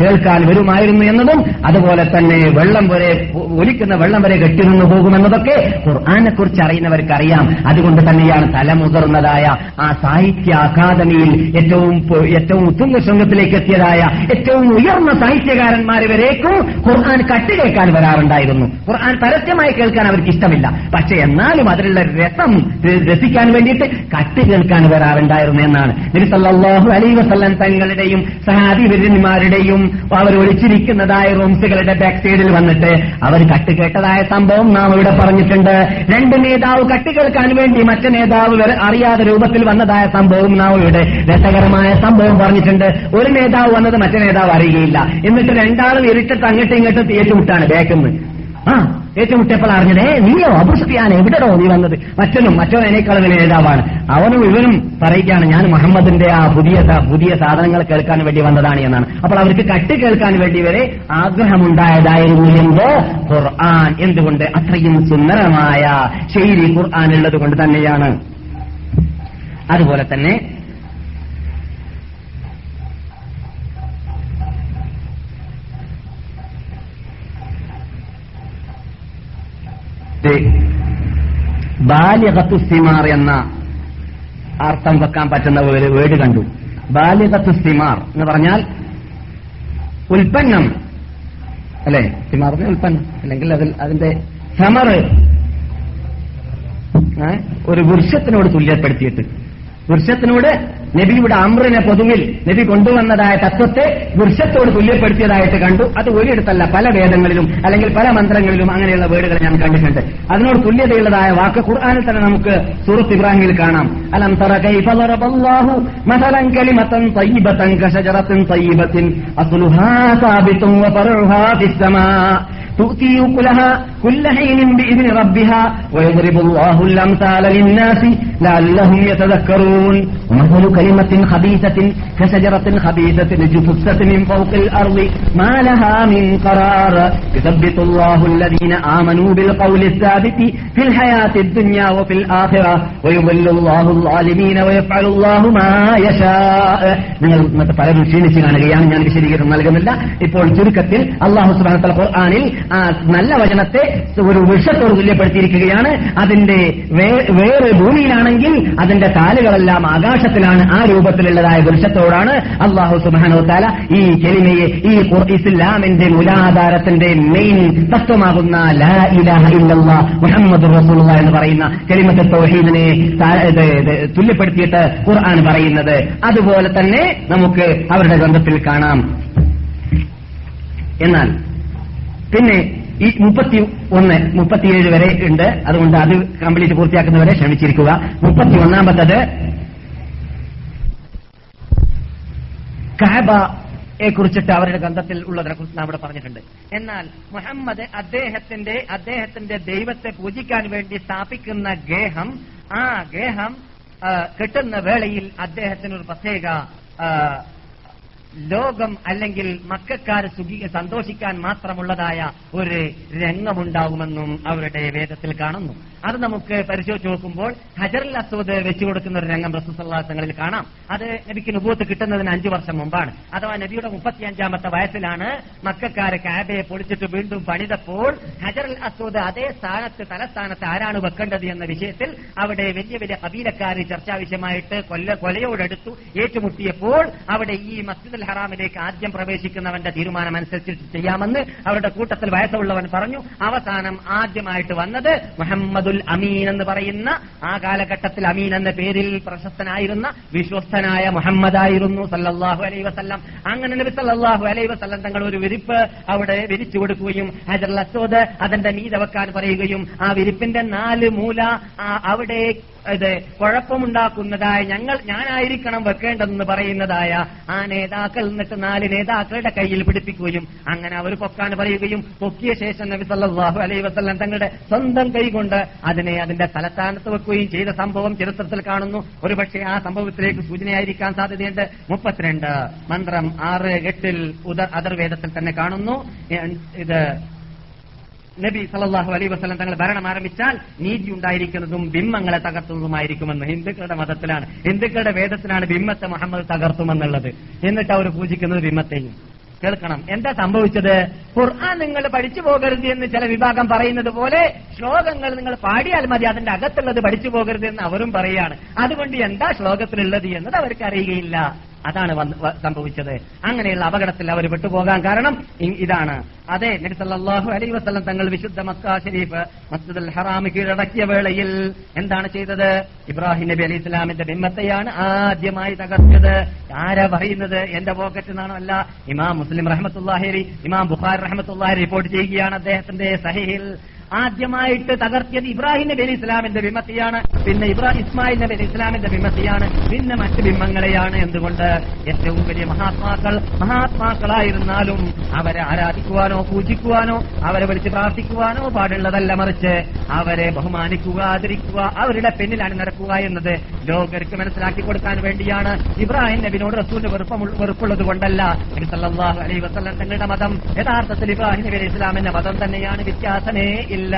കേൾക്കാൻ വരുമായിരുന്നു എന്നതും അതുപോലെ തന്നെ വെള്ളം വരെ ഒലിക്കുന്ന വെള്ളം വരെ കെട്ടിനിന്നു പോകുമെന്നതൊക്കെ ഖുർആാനെ കുറിച്ച് അറിയുന്നവർക്ക് അറിയാം അതുകൊണ്ട് തന്നെയാണ് തലമുതിർന്നതായ ആ സാഹിത്യ അക്കാദമിയിൽ ഏറ്റവും ഏറ്റവും ഉത്തുംഗ ശൃംഗത്തിലേക്ക് എത്തിയതായ ഏറ്റവും ഉയർന്ന സാഹിത്യകാരന്മാർ വരേക്കും ഖുർആൻ കട്ട് കേൾക്കാൻ വരാറുണ്ടായിരുന്നു. ഖുർആൻ പരസ്യമായി കേൾക്കാൻ അവർക്ക് ഇഷ്ടമില്ല. പക്ഷെ എന്നാലും അതിലുള്ള രസം രസിക്കാൻ വേണ്ടിയിട്ട് കട്ട് കേൾക്കാൻ വരാറുണ്ടായിരുന്നു എന്നാണ്. അലൈഹി വസല്ലം തങ്ങളുടെയും സഹാബിവര്യന്മാരുടെയും അവർ ഒളിച്ചിരിക്കുന്നതായ റൂംസുകളുടെ ബാക്ക് സൈഡിൽ വന്നിട്ട് അവർ കട്ടുകേട്ടതായ സംഭവം നാം ഇവിടെ പറഞ്ഞിട്ടുണ്ട്. രണ്ട് നേതാവ് കട്ടുകേൾക്കാൻ വേണ്ടി മറ്റു നേതാവ് അറിയാതെ രൂപത്തിൽ വന്നതായ സംഭവം നാം ഇവിടെ രസകരമായ സംഭവം പറഞ്ഞിട്ടുണ്ട്. ഒരു നേതാവ് വന്നത് മറ്റു നേതാവ് അറിയുകയില്ല. എന്നിട്ട് രണ്ടാളും ഇരുട്ടത്ത് അങ്ങോട്ടും ഇങ്ങോട്ടും ഏറ്റുമുട്ടാണ് ബാക്കിന്ന് ആ ഏറ്റുമുട്ടിയപ്പോൾ അറിഞ്ഞതേ നീയോ അബുസ്ഫിയാൻ എവിടെയോ നീ വന്നത്? മറ്റൊന്നും മറ്റോ എന്നേക്കാളും വലിയ നേതാവാണ്. അവനും ഇവനും പറയുകയാണ് ഞാൻ മുഹമ്മദിന്റെ ആ പുതിയ പുതിയ സാധനങ്ങൾ കേൾക്കാൻ വേണ്ടി വന്നതാണ് എന്നാണ്. അപ്പോൾ അവർക്ക് കട്ട് കേൾക്കാൻ വേണ്ടി വരെ ആഗ്രഹമുണ്ടായതായിരുന്നു എന്തോ ഖുർആൻ എന്തുകൊണ്ട് അത്രയും സുന്ദരമായ ശൈലി ഖുർആൻ ഉള്ളത് കൊണ്ട് തന്നെയാണ്. അതുപോലെ തന്നെ ബാലികത്തു സിമാർ എന്ന അർത്ഥം വെക്കാൻ പറ്റുന്ന ഒരു വേട് കണ്ടു. ബാലികത്തു സിമാർ എന്ന് പറഞ്ഞാൽ ഉൽപ്പന്നം. അല്ലെ? എന്ന് ഉൽപ്പന്നം. അല്ലെങ്കിൽ അതിൽ അതിന്റെ സമറ്? ഒരു വൃക്ഷത്തിനോട് തുല്യപ്പെടുത്തിയിട്ട് വൃക്ഷത്തിനോട് നബിയുടെ അമ്രിനെ പൊതുവിൽ നബി കൊണ്ടുവന്നതായ തത്വത്തെ വൃക്ഷത്തോട് തുല്യപ്പെടുത്തിയതായിട്ട് കണ്ടു. അത് ഒരിടത്തല്ല പല വേദങ്ങളിലും അല്ലെങ്കിൽ പല മന്ത്രങ്ങളിലും അങ്ങനെയുള്ള വേടുകൾ ഞാൻ കണ്ടിട്ടുണ്ട്. അതിനോട് തുല്യതയുള്ളതായ വാക്ക് ഖുർആാനിൽ തന്നെ നമുക്ക് സൂറത്ത് ഇബ്രാഹിമിൽ കാണാം. അലം തറ تؤتي أكلها كل حين بإذن ربها ويضرب الله الأمثال للناس لعلهم يتذكرون ومثل كلمة خبيثة كشجرة خبيثة اجتثت من فوق الأرض ما لها من قرار يثبت الله الذين آمنوا بالقول الثابت في الحياة الدنيا وفي الآخرة ويضل الله الظالمين ويفعل الله ما يشاء നിങ്ങൾ മറ്റ് പലരും ക്ഷീണിച്ച് കാണുകയാണ് ഞാൻ വിശദീകരണം നൽകുന്നില്ല ഇപ്പോൾ ചുരുക്കത്തിൽ അള്ളാഹു സുബാനത്തല ഖുർആാനിൽ ആ നല്ല വചനത്തെ ഒരു വൃക്ഷത്തോട് തുല്യപ്പെടുത്തിയിരിക്കുകയാണ്. അതിന്റെ വേറെ ഭൂമിയിലാണെങ്കിൽ അതിന്റെ കാലുകളെല്ലാം ആകാശത്തിലാണ് ആ രൂപത്തിലുള്ളതായ വൃക്ഷത്തോടാണ് അള്ളാഹു സുബാനോ താല ഈ കെലിമയെ ഈ ഇസ്ലാമിന്റെ മുലാധാരത്തിന്റെ മെയിൻ തത്വമാകുന്ന ലാ ഇലാഹ ഇല്ലല്ലാ മുഹമ്മദ് റസൂലുള്ള എന്ന് പറയുന്ന കെലിമത്തെ തൗഹീദിനെ തുല്യപ്പെടുത്തിയിട്ട് ഖുർആൻ പറയുന്നത്. അതുപോലെ തന്നെ നമുക്ക് അവരുടെ ഗ്രന്ഥത്തിൽ കാണാം. എന്നാൽ പിന്നെ ഈ മുപ്പത്തി ഒന്ന് മുപ്പത്തിയേഴ് വരെ ഉണ്ട്. അതുകൊണ്ട് അത് കംപ്ലീറ്റ് പൂർത്തിയാക്കുന്നവരെ ക്ഷമിച്ചിരിക്കുക മുപ്പത്തി ഒന്നാമത്തത് കാബയെ കുറിച്ചിട്ട് അവരുടെ ഗ്രന്ഥത്തിൽ ഉള്ളതിനെ കുറിച്ച് നാം ഇവിടെ പറഞ്ഞിട്ടുണ്ട്. എന്നാൽ മുഹമ്മദ് അദ്ദേഹത്തിന്റെ അദ്ദേഹത്തിന്റെ ദൈവത്തെ പൂജിക്കാൻ വേണ്ടി സ്ഥാപിക്കുന്ന ഗേഹം ആ ഗേഹം കിട്ടുന്ന വേളയിൽ അദ്ദേഹത്തിന് ഒരു പ്രത്യേക ലോകം അല്ലെങ്കിൽ മക്കാർ സുഖി സന്തോഷിക്കാൻ മാത്രമുള്ളതായ ഒരു രംഗമുണ്ടാകുമെന്നും അവരുടെ വേദത്തിൽ കാണുന്നു. അത് നമുക്ക് പരിശോധിച്ച് നോക്കുമ്പോൾ ഹജറൽ അസ്വദ് വെച്ചു കൊടുക്കുന്ന ഒരു രംഗം റസൂസല്ലാസങ്ങളിൽ കാണാം. അത് നബിക്ക് നുബൂത്ത് കിട്ടുന്നതിന് അഞ്ചു വർഷം മുമ്പാണ്. അഥവാ നബിയുടെ മുപ്പത്തിയഞ്ചാമത്തെ വയസ്സിലാണ് മക്കാര് കാബയെ പൊളിച്ചിട്ട് വീണ്ടും പണിതപ്പോൾ ഹജറൽ അസ്വദ് അതേ സ്ഥാനത്ത് തലസ്ഥാനത്ത് ആരാണ് വെക്കേണ്ടത് എന്ന വിഷയത്തിൽ അവിടെ വലിയ വലിയ കബീലക്കാർ ചർച്ചാ വിഷയമായിട്ട് കൊല്ല കൊലയോടെടുത്തു ഏറ്റുമുട്ടിയപ്പോൾ അവിടെ ഈ മസ്ജിദുൽ ഹറാമിലേക്ക് ആദ്യം പ്രവേശിക്കുന്നവന്റെ തീരുമാനം അനുസരിച്ച് ചെയ്യാമെന്ന് അവരുടെ കൂട്ടത്തിൽ വയസ്സുള്ളവൻ പറഞ്ഞു. അവസാനം ആദ്യമായിട്ട് വന്നത് മുഹമ്മദ് മുഹമ്മദുൽ അമീൻ എന്ന് പറയുന്ന ആ കാലഘട്ടത്തിൽ അമീൻ എന്ന പേരിൽ പ്രശസ്തനായിരുന്ന വിശ്വസ്തനായ മുഹമ്മദായിരുന്നു സല്ലാഹു അലൈ വസ്ല്ലാം. അങ്ങനെ നബി സല്ലല്ലാഹു അലൈഹി വസല്ലം തങ്ങൾ ഒരു വിരിപ്പ് അവിടെ വിരിച്ചു കൊടുക്കുകയും ഹജർ അസോദ് അതിന്റെ മീത വെക്കാൻ പറയുകയും ആ വിരിപ്പിന്റെ നാല് മൂല അവിടെ ഇത് കുഴപ്പമുണ്ടാക്കുന്നതായ ഞങ്ങൾ ഞാനായിരിക്കണം വെക്കേണ്ടതെന്ന് പറയുന്നതായ ആ നേതാക്കൾ എന്നിട്ട് നാല് നേതാക്കളുടെ കയ്യിൽ പിടിപ്പിക്കുകയും അങ്ങനെ അവർ പൊക്കാൻ പറയുകയും പൊക്കിയ ശേഷം നബി സല്ലല്ലാഹു അലൈഹി വസല്ലം തങ്ങളുടെ സ്വന്തം കൈകൊണ്ട് അതിനെ അതിന്റെ തലസ്ഥാനത്ത് വെക്കുകയും ചെയ്ത സംഭവം ചരിത്രത്തിൽ കാണുന്നു. ഒരുപക്ഷെ ആ സംഭവത്തിലേക്ക് സൂചനയായിരിക്കാൻ സാധ്യതയുണ്ട്. മുപ്പത്തിരണ്ട്. മന്ത്രം ആറ് എട്ടിൽ ഉദർ അതർവേദത്തിൽ തന്നെ കാണുന്നു. ഇത് നബി സല്ലല്ലാഹു അലൈ വസ്ലം തങ്ങൾ ഭരണം ആരംഭിച്ചാൽ നീതി ഉണ്ടായിരിക്കുന്നതും ബിംബങ്ങളെ തകർത്തുന്നതുമായിരിക്കുമെന്ന് ഹിന്ദുക്കളുടെ മതത്തിലാണ്. ഹിന്ദുക്കളുടെ വേദത്തിലാണ് ബിംബത്തെ മുഹമ്മദ് തകർത്തുമെന്നുള്ളത്. എന്നിട്ട് അവർ പൂജിക്കുന്നത് ബിംബത്തെയും കേൾക്കണം. എന്താ സംഭവിച്ചത്? ഖുർആൻ നിങ്ങൾ പഠിച്ചു പോകരുത് എന്ന് ചില വിഭാഗം പറയുന്നത് പോലെ ശ്ലോകങ്ങൾ നിങ്ങൾ പാടിയാൽ മതി അതിന്റെ അകത്തുള്ളത് പഠിച്ചു പോകരുത് എന്ന് അവരും പറയുകയാണ് അതുകൊണ്ട് എന്താ ശ്ലോകത്തിലുള്ളത് എന്നത് അവർക്ക് അറിയുകയില്ല. അതാണ് സംഭവിച്ചത്. അങ്ങനെയുള്ള അപകടത്തിൽ അവർ വിട്ടുപോകാൻ കാരണം ഇതാണ്. അതെ നബിസല്ലാഹു അലൈ വസ്ലം തങ്ങൾ വിശുദ്ധ മക്കാ ഷരീഫ് മസ്ജിദുൽ ഹറാം കീഴടക്കിയ വേളയിൽ എന്താണ് ചെയ്തത്? ഇബ്രാഹിം നബി അലൈഹി ഇസ്ലാമിന്റെ ബിംബത്തെയാണ് ആദ്യമായി തകർത്തത്. ആരാ പറയുന്നത്? എന്റെ പോക്കറ്റ് നിന്നാണോ അല്ല ഇമാം മുസ്ലിം റഹ്മത്തുല്ലാഹിരി ഇമാം ബുഖാർ റഹ്മത്തുല്ലാഹി റിപ്പോർട്ട് ചെയ്യുകയാണ് അദ്ദേഹത്തിന്റെ സഹിഹിൽ. ആദ്യമായിട്ട് തകർത്തിയത് ഇബ്രാഹിം നബി അലി ഇസ്ലാമിന്റെ വിമത്തിയാണ്. പിന്നെ ഇബ്രാഹിം ഇസ്മായിൽ നബി അലി ഇസ്ലാമിന്റെ വിമത്തിയാണ്. പിന്നെ മറ്റ് ബിംബങ്ങളെയാണ് എന്തുകൊണ്ട് ഏറ്റവും വലിയ മഹാത്മാക്കൾ. മഹാത്മാക്കളായിരുന്നാലും അവരെ ആരാധിക്കുവാനോ പൂജിക്കുവാനോ അവരെ വിളിച്ച് പ്രാർത്ഥിക്കുവാനോ പാടുള്ളതല്ല മറിച്ച് അവരെ ബഹുമാനിക്കുക ആദരിക്കുക അവരുടെ പിന്നിലാണ് നടക്കുക എന്നത് ലോകർക്ക് മനസ്സിലാക്കി കൊടുക്കാൻ വേണ്ടിയാണ് ഇബ്രാഹിം നബിനോട് റസൂലിന് വെറുപ്പമുള്ള വെറുപ്പുള്ളത് കൊണ്ടല്ല. അലൈഹി വസല്ലം തങ്ങളുടെ മതം യഥാർത്ഥത്തിൽ ഇബ്രാഹിം നബി അലൈഹി ഇസ്ലാമിന്റെ മതം തന്നെയാണ്. വ്യത്യാസമേ ഇല്ല.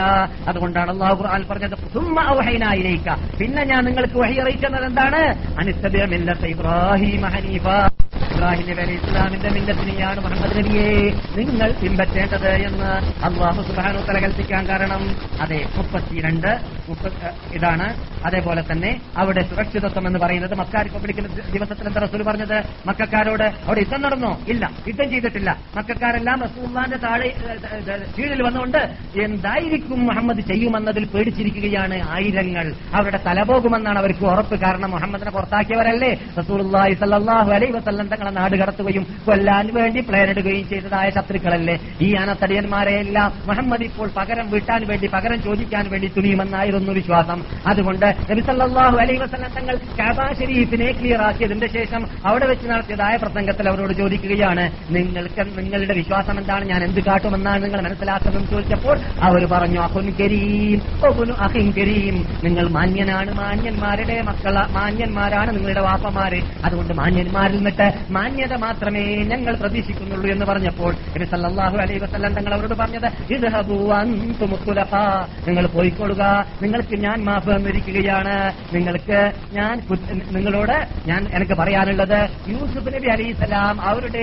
അതുകൊണ്ടാണ് അള്ളാഹു ഖുർആൻ പറഞ്ഞത് പിന്നെ ഞാൻ നിങ്ങൾക്ക് വഹി അറിയിക്കുന്നത് എന്താണ്? അനിസ്തബിയ മില്ലത്ത ഇബ്രാഹിം ഹനീഫ. ഇബ്രാഹിം നബി ഇസ്ലാമിന്റെ മിന്നത്തിനെയാണ് മുഹമ്മദ് നബിയെ നിങ്ങൾ പിൻപറ്റേണ്ടത് എന്ന് അള്ളാഹു സുബാനു തല കൽപ്പിക്കാൻ കാരണം അതെ മുപ്പത്തിരണ്ട് മുപ്പത്തി ഇതാണ്. അതേപോലെ തന്നെ അവിടെ സുരക്ഷിതത്വം എന്ന് പറയുന്നത് മക്ക പിടിക്കുന്ന ദിവസത്തിൽ എന്താ റസൂൽ പറഞ്ഞത്? മക്കാരോട് അവിടെ യുദ്ധം നടന്നോ? ഇല്ല യുദ്ധം ചെയ്തിട്ടില്ല. മക്കാരെല്ലാം റസൂള്ളാന്റെ താഴെ കീഴിൽ വന്നുകൊണ്ട് എന്തായിരിക്കും മുഹമ്മദ് ചെയ്യുമെന്നതിൽ പേടിച്ചിരിക്കുകയാണ് ആയിരങ്ങൾ. അവരുടെ തല പോകുമെന്നാണ് അവർക്ക് ഉറപ്പ്. കാരണം മുഹമ്മദിനെ പുറത്താക്കിയവരല്ലേ? റസൂൽ അലൈ വസ്ലാം തങ്ങളെ നാട് കടത്തുകയും കൊല്ലാൻ വേണ്ടി പ്ലേനിടുകയും ചെയ്തതായ ശത്രുക്കളല്ലേ? ഈ അനത്തടിയന്മാരെ എല്ലാം മുഹമ്മദ് ഇപ്പോൾ പകരം വീട്ടാൻ വേണ്ടി പകരം ചോദിക്കാൻ വേണ്ടി തുനിയുമെന്നായിരുന്നു വിശ്വാസം. അതുകൊണ്ട് നബി അലൈ വസല്ലം തങ്ങൾ കാബ ഷെരീഫിനെ ക്ലിയർ ആക്കിയതിന്റെ ശേഷം അവിടെ വെച്ച് നടത്തിയതായ പ്രസംഗത്തിൽ അവരോട് ചോദിക്കുകയാണ് നിങ്ങൾക്ക് നിങ്ങളുടെ വിശ്വാസം എന്താണ്? ഞാൻ എന്ത് കാട്ടുമെന്നാണ് നിങ്ങൾ മനസ്സിലാക്കുന്നതെന്ന് ചോദിച്ചപ്പോൾ അവർ പറഞ്ഞു അഹുൻ കരീം അഹിൻ കരീം. നിങ്ങൾ മാന്യനാണ് മാന്യന്മാരുടെ മക്കള മാന്യന്മാരാണ് നിങ്ങളുടെ വാപ്പമാര്. അതുകൊണ്ട് മാന്യന്മാരിൽ നിന്നിട്ട് മാന്യത മാത്രമേ ഞങ്ങൾ പ്രതീക്ഷിക്കുന്നുള്ളൂ എന്ന് പറഞ്ഞപ്പോൾ നബി സല്ലല്ലാഹു അലൈഹി വസല്ലം തങ്ങൾ അവരോട് പറഞ്ഞത് ഇത് നിങ്ങൾ പോയിക്കൊള്ളുക. നിങ്ങൾക്ക് ഞാൻ മാഫ് തന്നിരിക്കുകയാണ്. നിങ്ങൾക്ക് ഞാൻ നിങ്ങളോട് ഞാൻ എനിക്ക് പറയാനുള്ളത് യൂസുഫ് നബി അലൈഹി സ്വലാം അവരുടെ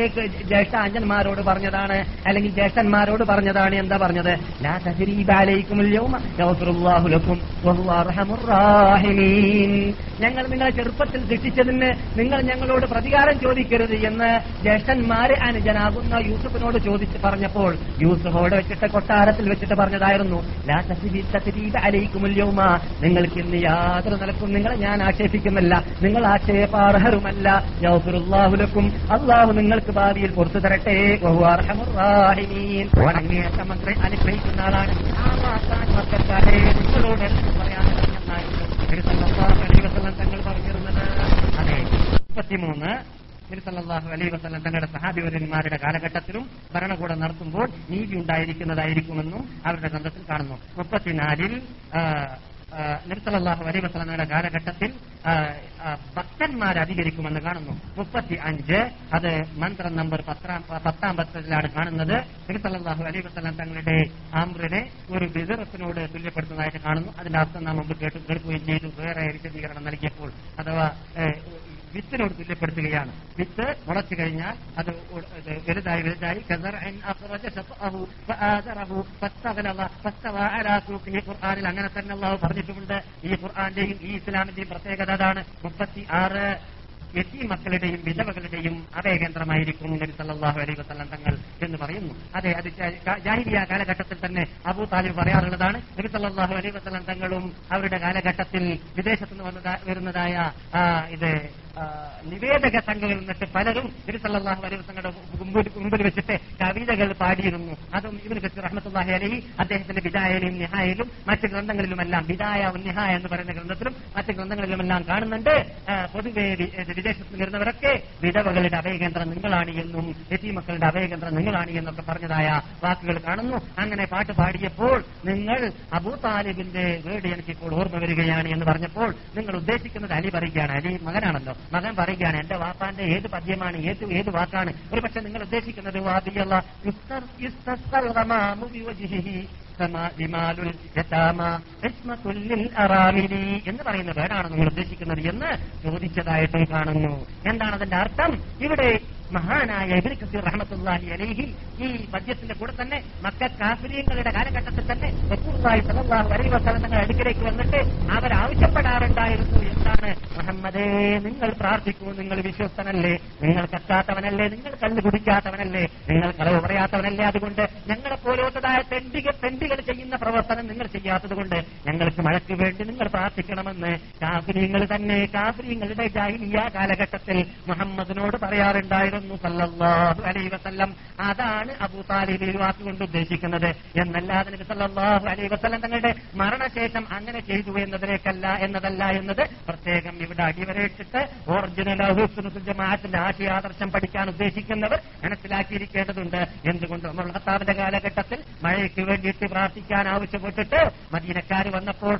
ജ്യേഷ്ഠ അഞ്ചന്മാരോട് പറഞ്ഞതാണ്. അല്ലെങ്കിൽ ജ്യേഷ്ഠന്മാരോട് പറഞ്ഞതാണ് എന്താ പറഞ്ഞത്? ഞങ്ങൾ നിങ്ങളെ ചെറുപ്പത്തിൽ ശിക്ഷിച്ചതിന് നിങ്ങൾ ഞങ്ങളോട് പ്രതികാരം ചോദിക്കരുത് എന്ന് ജ്യേഷ്ഠന്മാരെ അനുജനാകുന്ന യൂസുഫിനോട് ചോദിച്ച് പറഞ്ഞപ്പോൾ യൂസുഫോട് വെച്ചിട്ട് കൊട്ടാരത്തിൽ വെച്ചിട്ട് പറഞ്ഞതായിരുന്നു ലാ തസ്രീബ തസ്രീബ അലൈക്കുമുൽ യൗമ. നിങ്ങൾക്ക് ഇന്ന് യാതൊരു നിലക്കും നിങ്ങളെ ഞാൻ ആക്ഷേപിക്കുന്നില്ല നിങ്ങൾ ആക്ഷേപാർഹരുമല്ല. യഗ്ഫിറുല്ലാഹു ലക്കും. അള്ളാഹു നിങ്ങൾക്ക് ഭാവിയിൽ പുറത്തു തരട്ടെ. അനുഗ്രഹിക്കുന്ന ആളാണ് നിങ്ങളോട് പറയാനുള്ളത് തങ്ങൾ പറഞ്ഞിരുന്നത് അതെ മുപ്പത്തിമൂന്ന് നബി അലൈ വസ്ലം തങ്ങളുടെ സഹാബിവര്യന്മാരുടെ കാലഘട്ടത്തിലും ഭരണകൂടം നടത്തുമ്പോൾ നീതി ഉണ്ടായിരിക്കുന്നതായിരിക്കുമെന്നും അവരുടെ ഗ്രന്ഥത്തിൽ കാണുന്നു. മുപ്പത്തിനാലിൽ നിർത്തലാഹു അലൈ വസല്ലമയുടെ കാലഘട്ടത്തിൽ ഭക്തന്മാർ അധികരിക്കുമെന്ന് കാണുന്നു. മുപ്പത്തി അഞ്ച് അത് മന്ത്രം നമ്പർ പത്താം പത്താം പത്രത്തിലാണ് കാണുന്നത്. നബി അലൈ വസ്ലം തങ്ങളുടെ ആമ്രനെ ഒരു വിതരത്തിനോട് തുല്യപ്പെടുത്തുന്നതായിട്ട് കാണുന്നു. അതിന്റെ അർത്ഥം നാം മുമ്പ് കേട്ടു കേൾക്കുകയും ചെയ്തു. വേറെ വിശദീകരണം നൽകിയപ്പോൾ അഥവാ വിത്തിനോട് തുല്യപ്പെടുത്തുകയാണ്. വിത്ത് മുളച്ചു കഴിഞ്ഞാൽ അത് വലുതായി വലുതായി ഖുർആാനിൽ അലാ അങ്ങനെ തന്നെ അള്ളാഹു പറഞ്ഞിട്ടുമുണ്ട്. ഈ ഖുർആാന്റെയും ഈ ഇസ്ലാമിന്റെയും പ്രത്യേകത അതാണ്. മുപ്പത്തി ആറ് എത്തി മക്കളുടെയും വിധവകളുടെയും അഭയകേന്ദ്രമായിരിക്കും നബി സല്ലല്ലാഹു അലൈഹി വസ്ലം തങ്ങൾ എന്ന് പറയുന്നു. അതെ അത് ജാഹിരിയ കാലഘട്ടത്തിൽ തന്നെ അബൂ താലിബ് പറയാറുള്ളതാണ്. നബി സല്ലല്ലാഹു അലൈഹി വസ്ലം തങ്ങളും അവരുടെ കാലഘട്ടത്തിൽ വിദേശത്ത് നിന്ന് വന്നതാ- വരുന്നതായ ഇത് നിവേദക സംഘങ്ങളിൽ നിന്നിട്ട് പലരും തിരുസല്ലാഹു അലൈഹി വസല്ലങ്ങളുടെ മുമ്പിൽ വെച്ചിട്ട് കവിതകൾ പാടിയിരുന്നു. അതും ഇവന് വെച്ച് റഹ്മത്തുള്ളാഹി അലഹി അദ്ദേഹത്തിന്റെ വിദായയിലും നിഹായയിലും മറ്റ് ഗ്രന്ഥങ്ങളിലുമെല്ലാം വിദായ നിഹായ എന്ന് പറയുന്ന ഗ്രന്ഥത്തിലും മറ്റ് ഗ്രന്ഥങ്ങളിലുമെല്ലാം കാണുന്നുണ്ട്. പൊതുവെ വിദേശത്ത് നിന്നിരുന്നവരൊക്കെ വിധവകളുടെ അഭയകേന്ദ്രം നിങ്ങളാണ് എന്നും എത്തിമക്കളുടെ അഭയകേന്ദ്രം നിങ്ങളാണ് എന്നൊക്കെ പറഞ്ഞതായ വാക്കുകൾ കാണുന്നു. അങ്ങനെ പാട്ട് പാടിയപ്പോൾ നിങ്ങൾ അബൂ താലിബിന്റെ വീട് എനിക്കിപ്പോൾ ഓർമ്മ വരികയാണ് എന്ന് പറഞ്ഞപ്പോൾ നിങ്ങൾ ഉദ്ദേശിക്കുന്നത് അലി പറയുകയാണ്. അലി മകനാണല്ലോ. മകൻ പറയുകയാണ് എന്റെ വാപ്പാന്റെ ഏത് പദ്യമാണ് ഏത് ഏത് വാക്കാണ്? ഒരു പക്ഷെ നിങ്ങൾ ഉദ്ദേശിക്കുന്നത് എന്ന് പറയുന്ന പേരാണ് നിങ്ങൾ ഉദ്ദേശിക്കുന്നത് എന്ന് ചോദിച്ചതായിട്ടും കാണുന്നു. എന്താണ് അതിന്റെ അർത്ഥം? ഇവിടെ മഹാനായ എബിൻ കസീർ റഹമത്തുല്ലാഹി അലൈഹി ഈ പദ്യത്തിന്റെ കൂടെ തന്നെ മക്ക കാഫിലിയങ്ങളുടെ കാലഘട്ടത്തിൽ തന്നെ റസൂലുള്ളാഹി സലഹ് അലൈഹി സ്ഥലങ്ങൾ അടുക്കിലേക്ക് വന്നിട്ട് അവർ ആവശ്യപ്പെടാറുണ്ടായിരുന്നു എന്താണ് മുഹമ്മദേ നിങ്ങൾ പ്രാർത്ഥിക്കൂ നിങ്ങൾ വിശ്വസ്തനല്ലേ? നിങ്ങൾ കത്താത്തവനല്ലേ? നിങ്ങൾ കല്ല് കുടിക്കാത്തവനല്ലേ? നിങ്ങൾ കളവ് പറയാത്തവനല്ലേ? അതുകൊണ്ട് ഞങ്ങളെ പോലോത്തതായ തെണ്ടികൾ തെണ്ടികൾ ചെയ്യുന്ന പ്രവർത്തനം നിങ്ങൾ ചെയ്യാത്തത് കൊണ്ട് ഞങ്ങൾക്ക് മഴയ്ക്ക് വേണ്ടി നിങ്ങൾ പ്രാർത്ഥിക്കണമെന്ന് കാഫിലിയങ്ങൾ തന്നെ കാഫിലിയങ്ങളുടെ ജാഹിലിയ കാലഘട്ടത്തിൽ മുഹമ്മദിനോട് പറയാറുണ്ടായിരുന്നു. സല്ലല്ലാഹു അലൈ വസല്ലം. അതാണ് അബൂ താലിബ് ഈ വാക്കുകൊണ്ട് ഉദ്ദേശിക്കുന്നത്. എന്നല്ലാതെ നബി സല്ലല്ലാഹു അലൈഹി വസല്ലം തങ്ങളുടെ മരണശേഷം അങ്ങനെ ചെയ്തു എന്നതിലേക്കല്ല എന്നതല്ല എന്നത് പ്രത്യേകം ഇവിടെ അടിവരയിട്ടിട്ട് ഒറിജിനൽ ജമാഅത്തിന്റെ ആശയാദർശം പഠിക്കാൻ ഉദ്ദേശിക്കുന്നവർ മനസ്സിലാക്കിയിരിക്കേണ്ടതുണ്ട്. എന്തുകൊണ്ട് നമ്മൾ ഖത്താബിന്റെ കാലഘട്ടത്തിൽ മഴയ്ക്ക് വേണ്ടിയിട്ട് പ്രാർത്ഥിക്കാൻ ആവശ്യപ്പെട്ടിട്ട് മദീനക്കാർ വന്നപ്പോൾ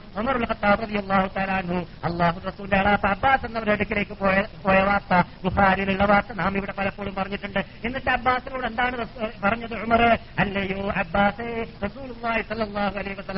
ഖത്താബ് അള്ളാഹു തആലാഹു അള്ളാഹു റസൂലിന്റെ അളാത്ത അബ്ബാസ് എന്നവരുടെ അടുക്കിലേക്ക് പോയ പോയ വാർത്ത ഗുഹാരിലുള്ള വാർത്ത നാം ഇവിടെ പലപ്പോഴും പറഞ്ഞിട്ടുണ്ട്. എന്നിട്ട് അബ്ബാസിനോട് എന്താണ് പറഞ്ഞത് ഉമർ അല്ലയോ അബ്ബാസേ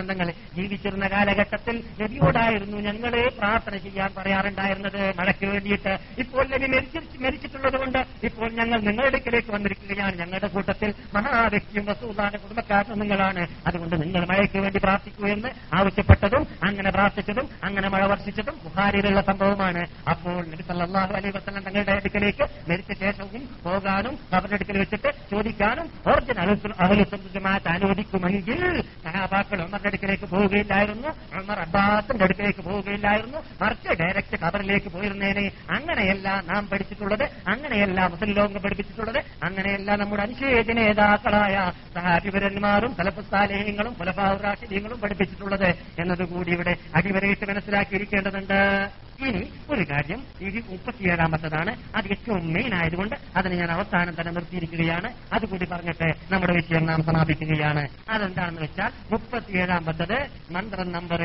തങ്ങൾ ജീവിച്ചിരുന്ന കാലഘട്ടത്തിൽ നബിയോടായിരുന്നു ഞങ്ങൾ പ്രാർത്ഥന ചെയ്യാൻ പറയാറുണ്ടായിരുന്നത്. മഴയ്ക്ക് വേണ്ടിയിട്ട്. ഇപ്പോൾ നബി മരിച്ചു മരിച്ചിട്ടുള്ളത് കൊണ്ട് ഇപ്പോൾ ഞങ്ങൾ നിങ്ങളുടെ അടുക്കിലേക്ക് വന്നിരിക്കുകയാണ്. ഞങ്ങളുടെ കൂട്ടത്തിൽ മഹാവ്യക്തിയും വസൂദാന കുടുംബക്കാരും നിങ്ങളാണ്. അതുകൊണ്ട് നിങ്ങൾ മഴയ്ക്ക് വേണ്ടി പ്രാർത്ഥിക്കൂ എന്ന് ആവശ്യപ്പെട്ടതും അങ്ങനെ പ്രാർത്ഥിച്ചതും അങ്ങനെ മഴ വർഷിച്ചതും ബുഹാരിയിലുള്ള സംഭവമാണ്. അപ്പോൾ നബി സല്ലാഹു വസല്ലം തങ്ങളുടെ അടുക്കലേക്ക് മരിച്ച ശേഷവും പോകാനും അവരുടെ അടുക്കൽ വെച്ചിട്ട് ചോദിക്കാനും ഒറിജിനൽ അഹലുസമാത്ത് അനുവദിക്കുമെങ്കിൽ സഹാബാക്കൾ ഉമറിന്റെ അടുക്കലേക്ക് പോവുകയില്ലായിരുന്നു. ഉമർ അബ്ബാസിന്റെ അടുക്കലേക്ക് പോവുകയില്ലായിരുന്നു. മറിച്ച് ഡയറക്റ്റ് ഖബറിലേക്ക് പോയിരുന്നേനെ. അങ്ങനെയല്ല നാം പഠിച്ചിട്ടുള്ളത്. അങ്ങനെയല്ല മുസ്ലിം ലോകം പഠിപ്പിച്ചിട്ടുള്ളത്. അങ്ങനെയല്ല നമ്മുടെ അനുശേചന നേതാക്കളായ സഹാബിവരന്മാരും തലപ്പുസ്ഥാലേഹങ്ങളും കുലപാവറാശിര്യങ്ങളും പഠിപ്പിച്ചിട്ടുള്ളത്. എന്നതുകൂടി ഇവിടെ അടിവരയിട്ട് മനസ്സിലാക്കിയിരിക്കേണ്ടതുണ്ട്. ഇനി ഒരു കാര്യം ഇത് മുപ്പത്തിയേഴാമത്തതാണ്. അത് ഏറ്റവും മെയിൻ ആയതുകൊണ്ട് അതിനെ ഞാൻ അവസാനം തന്നെ നിർത്തിയിരിക്കുകയാണ്. അതുകൂടി പറഞ്ഞിട്ട് നമ്മുടെ വിഷയം നാം സമാപിക്കുകയാണ്. അതെന്താണെന്ന് വെച്ചാൽ മുപ്പത്തിയേഴാമത്തത് മന്ത്രം നമ്പർ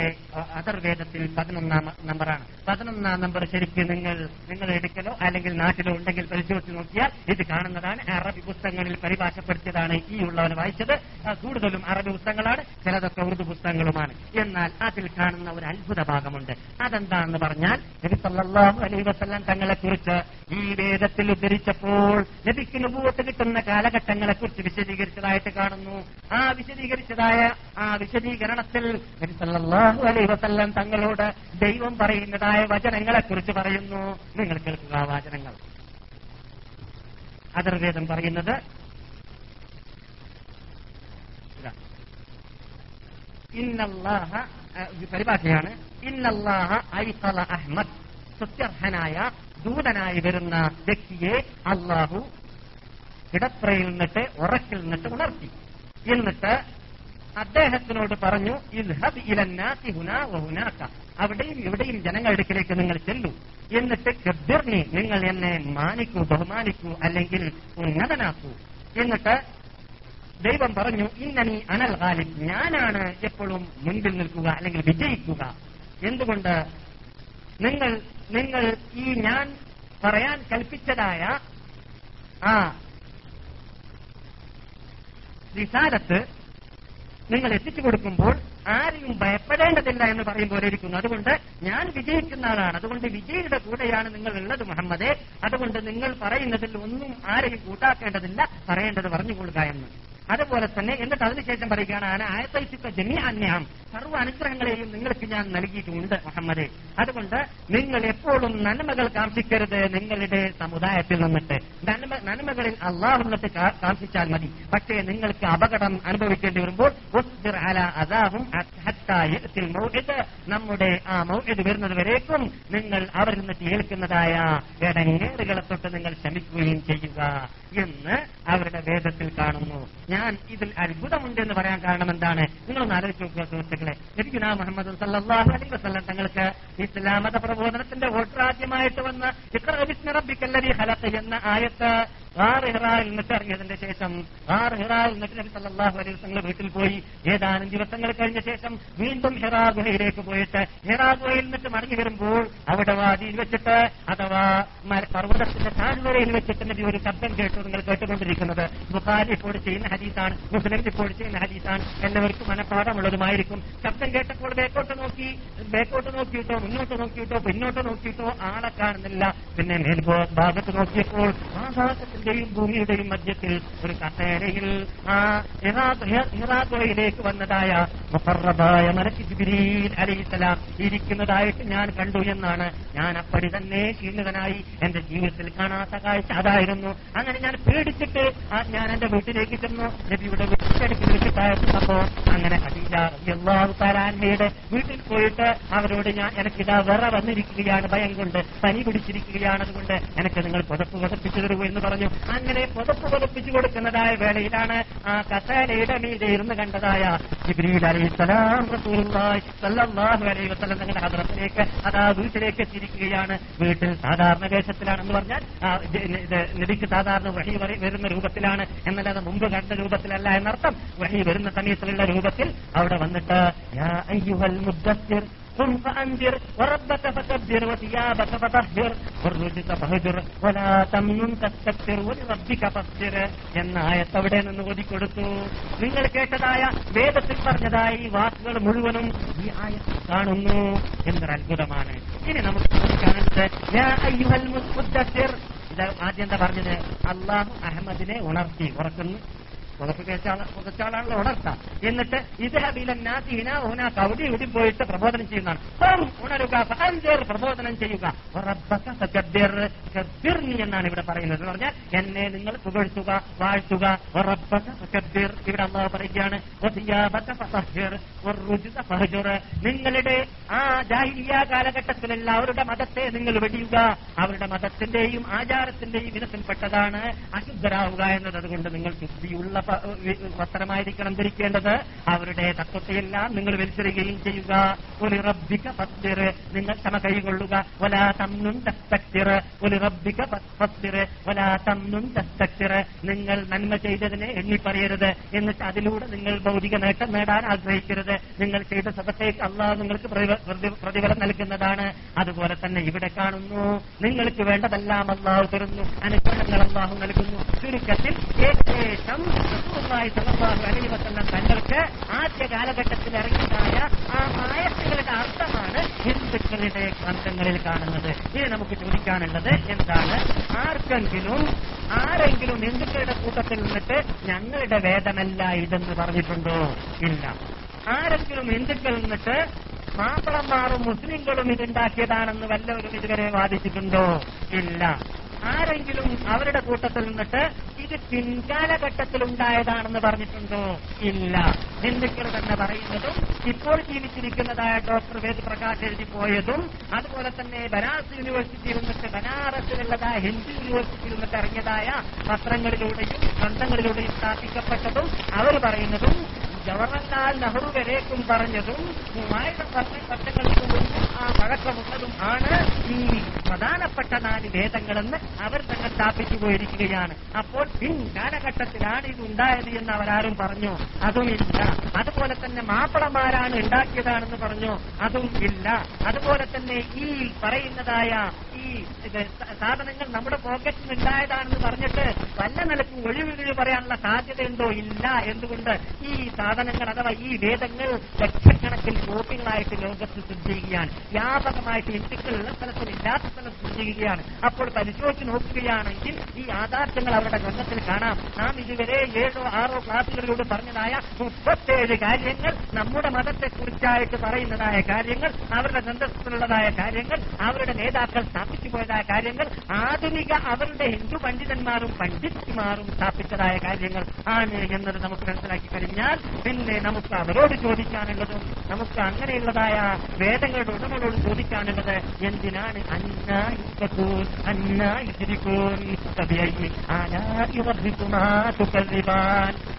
അതർവേദത്തിൽ പതിനൊന്നാം നമ്പറാണ്. പതിനൊന്നാം നമ്പർ ശരിക്കും നിങ്ങൾ നിങ്ങൾ എടുക്കലോ അല്ലെങ്കിൽ നാട്ടിലോ ഉണ്ടെങ്കിൽ പരിശോധിച്ച് നോക്കിയാൽ ഇത് കാണുന്നതാണ്. അറബി പുസ്തകങ്ങളിൽ പരിഭാഷപ്പെടുത്തിയതാണ് ഈ ഉള്ളവൻ വായിച്ചത്. കൂടുതലും അറബി പുസ്തകങ്ങളാണ് ചിലതൊക്കെ ഉറുദു പുസ്തകങ്ങളുമാണ്. എന്നാൽ അതിൽ കാണുന്ന ഒരു അത്ഭുത ഭാഗമുണ്ട്. അതെന്താണെന്ന് പറഞ്ഞാൽ നബി അലൈഹി തങ്ങളെ കുറിച്ച് ഈ വേദത്തിൽ ഉദ്ധരിച്ചപ്പോൾ നബിക്ക് നുബൂവത്ത് കിട്ടുന്ന കാലഘട്ടങ്ങളെ കുറിച്ച് വിശദീകരിച്ചതായിട്ട് കാണുന്നു. ആ വിശദീകരിച്ചതായ ആ വിശദീകരണത്തിൽ നബി സല്ലല്ലാഹു അലൈഹി തങ്ങളോട് ദൈവം പറയുന്നതായ വചനങ്ങളെ കുറിച്ച് പറയുന്നു. നിങ്ങൾ കേൾക്കുക ആ വചനങ്ങൾ. അതർവേദം പറയുന്നത്. ഇന്നല്ലാഹ പരിഭാഷയാണ്. ഇന്നല്ലാഹ അഹ്മദ്. സത്യർഹനായ ദൂതനായി വരുന്ന വ്യക്തിയെ അള്ളാഹു കിടപ്പറയിൽ നിന്നിട്ട് ഉറക്കിൽ നിന്നിട്ട് ഉണർത്തി. എന്നിട്ട് അദ്ദേഹത്തിനോട് പറഞ്ഞു ഇൽഹബ് ഹുനാ അവിടെയും ഇവിടെയും ജനങ്ങളുടെ അടുക്കിലേക്ക് നിങ്ങൾ ചെല്ലു. എന്നിട്ട് കബ്ബിർനി നിങ്ങൾ എന്നെ മാനിക്കൂ ബഹുമാനിക്കൂ അല്ലെങ്കിൽ ഉന്നതനാക്കൂ. എന്നിട്ട് ദൈവം പറഞ്ഞു ഇന്നനി അനൽ ഗാലിബ്. ഞാനാണ് എപ്പോഴും മുൻപിൽ നിൽക്കുക അല്ലെങ്കിൽ വിജയിക്കുക. എന്തുകൊണ്ട്? നിങ്ങൾ നിങ്ങൾ ഈ ഞാൻ പറയാൻ കൽപ്പിച്ചതായ ആ വിസാരത്ത് നിങ്ങൾ എത്തിച്ചു കൊടുക്കുമ്പോൾ ആരെയും ഭയപ്പെടേണ്ടതില്ല എന്ന് പറയും പോലെ ഇരിക്കുന്നു അതുകൊണ്ട് ഞാൻ വിജയിക്കുന്ന ആളാണ്. അതുകൊണ്ട് വിജയിയുടെ കൂടെയാണ് നിങ്ങൾ ഉള്ളത് മുഹമ്മദേ. അതുകൊണ്ട് നിങ്ങൾ പറയുന്നതിൽ ഒന്നും ആരെയും കൂട്ടാക്കേണ്ടതില്ല. പറയേണ്ടത് പറഞ്ഞുകൊള്ളുക എന്ന്. അതുപോലെ തന്നെ എന്നിട്ട് അതിനുശേഷം പറയുകയാണ് ആന ആയത്തൈസിക്ക ജമി അന്യാം. സർവ അനുഗ്രഹങ്ങളെയും നിങ്ങൾക്ക് ഞാൻ നൽകിയിട്ടുണ്ട് മുഹമ്മദ്. അതുകൊണ്ട് നിങ്ങൾ എപ്പോഴും നന്മകൾ കാർഷിക്കരുത്. നിങ്ങളുടെ സമുദായത്തിൽ നിന്നിട്ട് നന്മ നന്മകളിൽ അള്ളാഹുന്നത്ത് കാർഷിച്ചാൽ മതി. പക്ഷേ നിങ്ങൾക്ക് അപകടം അനുഭവിക്കേണ്ടി വരുമ്പോൾ അതാവും നമ്മുടെ ആ മൗഇദ് വരുന്നത് വരേക്കും നിങ്ങൾ അവരിൽ നിന്നിട്ട് ഏൽക്കുന്നതായ ഇടങ്ങേറുകളെ തൊട്ട് നിങ്ങൾ ശ്രമിക്കുകയും ചെയ്യുക എന്ന് അവരുടെ വേദത്തിൽ കാണുന്നു. ഞാൻ ഇതിൽ അത്ഭുതമുണ്ടെന്ന് പറയാൻ കാരണം എന്താണ്? നിങ്ങളൊന്ന് ആലോചിച്ച് നോക്കുക സുഹൃത്തുക്കളെ നബിഗുന മുഹമ്മദ് സല്ലാഹു അലൈ വസ്ലം തങ്ങൾക്ക് ഇസ്ലാമത പ്രബോധനത്തിന്റെ വോട്ടറാദ്യമായിട്ട് വന്ന ഇഖ്റ ഹലത്ത് എന്ന ആയത്ത് ആറ് ഹിറായിൽ നിന്നിട്ട് ഇറങ്ങിയതിന്റെ ശേഷം ആറ് ഹിറായിൽ നിന്നിട്ട് നബി സല്ലാഹു അലൈഹി വസ്ലങ്ങൾ വീട്ടിൽ പോയി. ഏതാനും ദിവസങ്ങൾ കഴിഞ്ഞ ശേഷം വീണ്ടും ഹിറാ ഗുഹയിലേക്ക് പോയിട്ട് ഹിറാ ഗുഹയിൽ നിന്നിട്ട് മടങ്ങി വരുമ്പോൾ അവിടെ വാദിയിൽ വെച്ചിട്ട് അഥവാ പർവതത്തിന്റെ താഴ്വരയിൽ വെച്ചിട്ട് നബി ഒരു ശബ്ദം കേട്ടു നിങ്ങൾ കേട്ടുകൊണ്ടിരിക്കുന്നത്. ബുഖാരി ഇപ്പോൾ ചെയ്യുന്ന ഹദീസാണ് മുസ്ലിം ഇപ്പോൾ ചെയ്യുന്ന ഹദീസാണ്. എല്ലാവർക്കും മനഃപ്പാടമുള്ളതുമായിരിക്കും ശബ്ദം കേട്ടപ്പോൾ ബേക്കോട്ട് നോക്കി ബേക്കോട്ട് നോക്കിയിട്ടോ മുന്നോട്ട് നോക്കിയിട്ടോ പിന്നോട്ട് നോക്കിയിട്ടോ ആളെ കാണുന്നില്ല. പിന്നെ മേൽപോ ഭാഗത്ത് നോക്കിയപ്പോൾ ആകാശത്തിന്റെയും ഭൂമിയുടെയും മധ്യത്തിൽ ഒരു കസേരയിൽ ആ ഹിറാഗോയിലേക്ക് വന്നതായ മുഹറബായ മലക്ക് ജിബ്രീൽ ഇരിക്കുന്നതായിട്ട് ഞാൻ കണ്ടു എന്നാണ്. ഞാൻ അപ്പടി തന്നെ ക്ഷീണിതനായി എന്റെ ജീവിതത്തിൽ കാണാത്ത കാഴ്ച അതായിരുന്നു. അങ്ങനെ ഞാൻ പേടിച്ചിട്ട് ഞാൻ എന്റെ വീട്ടിലേക്ക് ചെന്നു. നബിയുടെ വീട്ടിലേക്ക് വിളിച്ചിട്ടായിരുന്നപ്പോ അങ്ങനെ ഖദീജ തആല വീട്ടിൽ പോയിട്ട് അവരോട് ഞാൻ എനിക്കിതാ വിറ വന്നിരിക്കുകയാണ് ഭയം കൊണ്ട് പനി പിടിച്ചിരിക്കുകയാണ് അതുകൊണ്ട് എനിക്ക് നിങ്ങൾ പുതപ്പ് പുതപ്പിച്ചു തരൂ എന്ന് പറഞ്ഞു. അങ്ങനെ പുതപ്പ് പുതപ്പിച്ചു കൊടുക്കുന്നതായ വേളയിലാണ് ആ കസേരയുടെ മീതെ ഇരുന്ന് കണ്ടതായ ജിബ്രീൽ അലൈഹിസ്സലാം സ്വല്ലല്ലാഹു അലൈഹി വസല്ലം അതാ വീട്ടിലേക്ക് എത്തിയിരിക്കുകയാണ്. വീട്ടിൽ സാധാരണ വേഷത്തിലാണെന്ന് പറഞ്ഞാൽ നബിക്ക് സാധാരണ വഴി വരി- വരുന്ന രൂപത്തിലാണ്. എന്നല്ലാതെ മുമ്പ് കണ്ട രൂപത്തിലല്ല എന്നർത്ഥം വഴി വരുന്ന സമയത്തിലുള്ള രൂപത്തിൽ അവിടെ വന്നിട്ട് യാ അയ്യുഹൽ മുദ്ദസ്സിർ قم فأنذر وربك فكبر وثيابك فطهر والرجس فهجر ولا تمنن تستكثر ولربك فاصبر എന്ന ആയത്ത് അവിടെ നിന്ന് ഓതിക്കൊടുത്തു നിങ്ങൾ കേട്ടതായ വേദത്തിൽ പറഞ്ഞതായ ഈ വാക്കുകൾ മുഴുവനും ഈ ആയത്തിൽ കാണുന്നു എന്നൊരു അത്ഭുതമാണ് ഇനി നമുക്ക് കാണുന്നത് യാ അയ്യുഹൽ മുദ്ദസ്സിർ ഇത് ആദ്യം എന്താ പറഞ്ഞത് അള്ളാഹു അഹമ്മദിനെ ഉണർത്തി ഉറക്കുന്നു പുറത്ത് പുതച്ചാളാണല്ലോ ഉണർത്ത എന്നിട്ട് ഇദ്ദേഹം ഓന കൗടി ഇവിടെ പോയിട്ട് പ്രബോധനം ചെയ്യുന്നതാണ്. "ഖും, ഉണരുക ഫഅൻസിർ", പ്രബോധനം ചെയ്യുക. എന്നാണ് ഇവിടെ പറയുന്നത് എന്ന് പറഞ്ഞാൽ എന്നെ നിങ്ങൾ പുകഴ്ത്തുക വാഴ്ത്തുക. ഇവിടെ അമ്മ പറയുകയാണ്. നിങ്ങളുടെ ആ ജാഹിലിയ കാലഘട്ടത്തിലുള്ള അവരുടെ മതത്തെ നിങ്ങൾ വെടിയുക. അവരുടെ മതത്തിന്റെയും ആചാരത്തിന്റെയും ഇനത്തിൽപ്പെട്ടതാണ് അശുദ്ധരാവുക എന്നത് അതുകൊണ്ട് നിങ്ങൾ ശുദ്ധിയുള്ള വസ്ത്രമായിരിക്കണം ധരിക്കേണ്ടത്. അവരുടെ തത്വത്തെയെല്ലാം നിങ്ങൾ വലിച്ചെറിയുകയും ചെയ്യുക. ഒരു റബ്ബിക ഫസ്തിർ നിങ്ങൾ ക്ഷമ കൈകൊള്ളുക. ഒലാ തമ്നും തസ്തക്തിർ. ഒരു റബ്ബിക ഫസ്തിർ ഒലാ തസ്തക്തിർ. നിങ്ങൾ നന്മ ചെയ്തതിനെ എണ്ണി പറയരുത് എന്നിട്ട് അതിലൂടെ നിങ്ങൾ ഭൗതിക നേട്ടം നേടാൻ ആഗ്രഹിക്കരുത്. നിങ്ങൾ ചെയ്ത സഭത്തേക്ക് അള്ളാഹ് നിങ്ങൾക്ക് പ്രതി- പ്രതി- പ്രതിഫലം നൽകുന്നതാണ്. അതുപോലെ തന്നെ ഇവിടെ കാണുന്നു. നിങ്ങൾക്ക് വേണ്ടതെല്ലാം അള്ളാഹു തരുന്നു. അനുഗ്രഹങ്ങൾ അള്ളാഹു നൽകുന്നു. ചുരുക്കത്തിൽ ഏകദേശം റസൂലുള്ളാഹി സലഹ് അലൈഹി വസ്ലം തങ്ങൾക്ക് ആദ്യ കാലഘട്ടത്തിൽ ഇറങ്ങിയതായ ആ ആയത്തുകളുടെ അർത്ഥമാണ് ഹിന്ദുക്കളുടെ ഗ്രന്ഥങ്ങളിൽ കാണുന്നത്. ഇത് നമുക്ക് ചോദിക്കാനുള്ളത് എന്താണ്? ആർക്കെങ്കിലും ആരെങ്കിലും ഹിന്ദുക്കളുടെ കൂട്ടത്തിൽ നിന്നിട്ട് ഞങ്ങളുടെ വേദമല്ല ഇതെന്ന് പറഞ്ഞിട്ടുണ്ടോ? ഇല്ല. ആരെങ്കിലും ഹിന്ദുക്കളിൽ നിന്നിട്ട് മാപ്പിളന്മാരും മുസ്ലിങ്ങളും ഇതുണ്ടാക്കിയതാണെന്ന് വല്ലവരും ഇതുവരെ വാദിച്ചിട്ടുണ്ടോ? ഇല്ല. ആരെങ്കിലും അവരുടെ കൂട്ടത്തിൽ നിന്നിട്ട് ഇത് പിൻകാലഘട്ടത്തിൽ ഉണ്ടായതാണെന്ന് പറഞ്ഞിട്ടുണ്ടോ? ഇല്ല. ഹിന്ദുക്കൾ തന്നെ പറയുന്നതും ഇപ്പോൾ ജീവിച്ചിരിക്കുന്നതായ ഡോക്ടർ വേദ് പ്രകാശ് എഴുതി പോയതും അതുപോലെ തന്നെ ബനാറസ് യൂണിവേഴ്സിറ്റിയിൽ നിന്നിട്ട് ബനാറസിലുള്ളതായ ഹിന്ദു യൂണിവേഴ്സിറ്റിയിൽ നിന്നിട്ട് ഇറങ്ങിയതായ പത്രങ്ങളിലൂടെയും ഗ്രന്ഥങ്ങളിലൂടെയും സ്ഥാപിക്കപ്പെട്ടതും അവർ പറയുന്നതും ജവഹർലാൽ നെഹ്റു വരേക്കും പറഞ്ഞതും മൂവായിരം വർഷ വർഷങ്ങൾക്ക് മുമ്പ് ആ പഴക്കമുള്ളതും ആണ് ഈ പ്രധാനപ്പെട്ട നാല് വേദങ്ങളെന്ന് അവർ തന്നെ സ്ഥാപിച്ചു പോയിരിക്കുകയാണ്. അപ്പോൾ പിൻ കാലഘട്ടത്തിലാണ് ഇത് ഉണ്ടായത് എന്ന് അവരാരും പറഞ്ഞു. അതുമില്ല അതുപോലെ തന്നെ മാപ്പിളമാരാണ് ഉണ്ടാക്കിയതാണെന്ന് പറഞ്ഞു. അതും ഇല്ല. അതുപോലെ തന്നെ ഈ പറയുന്നതായ ഈ സാധനങ്ങൾ നമ്മുടെ പോക്കറ്റിൽ ഉണ്ടായതാണെന്ന് പറഞ്ഞിട്ട് വല്ല നിലക്കും ഒഴിവുകൾ പറയാനുള്ള സാധ്യതയുണ്ടോ? ഇല്ല. എന്തുകൊണ്ട്? ഈ സാധനങ്ങൾ അഥവാ ഈ വേദങ്ങൾ ലക്ഷക്കണക്കിൽ കോപ്പികളായിട്ട് ലോകത്ത് സൃഷ്ടിക്കുകയാണ്. വ്യാപകമായിട്ട് ഹിന്ദുക്കളുള്ള സ്ഥലത്തിൽ ഇല്ലാത്ത സ്ഥലം സൃഷ്ടിക്കുകയാണ്. അപ്പോൾ പരിശോധിച്ച് നോക്കുകയാണെങ്കിൽ ഈ യാഥാർത്ഥ്യങ്ങൾ അവരുടെ ഗ്രന്ഥത്തിൽ കാണാം. നാം ഇതുവരെ ഏഴോ ആറോ ക്ലാസുകളിലൂടെ പറഞ്ഞതായ മുപ്പത്തേഴ് കാര്യങ്ങൾ നമ്മുടെ മതത്തെ കുറിച്ചായിട്ട് പറയുന്നതായ കാര്യങ്ങൾ അവരുടെ ഗ്രന്ഥത്തിലുള്ളതായ കാര്യങ്ങൾ അവരുടെ നേതാക്കൾ സ്ഥാപിച്ചു പോയതായ കാര്യങ്ങൾ ആധുനിക അവരുടെ ഹിന്ദു പണ്ഡിതന്മാരും പണ്ഡിതന്മാരും സ്ഥാപിച്ചതായ കാര്യങ്ങൾ ആണ് എന്നത് നമുക്ക് മനസ്സിലാക്കി കഴിഞ്ഞാൽ പിന്നെ നമുക്ക് അവരോട് ചോദിക്കാനുള്ളതും നമുക്ക് അങ്ങനെയുള്ളതായ വേദങ്ങളുടെ ഉടമകളോട് ചോദിക്കാനുള്ളത് എന്തിനാണ്? അന്ന യുദ്ധക്കൂൻ അന്ന യുദ്ധരിക്കൂൻ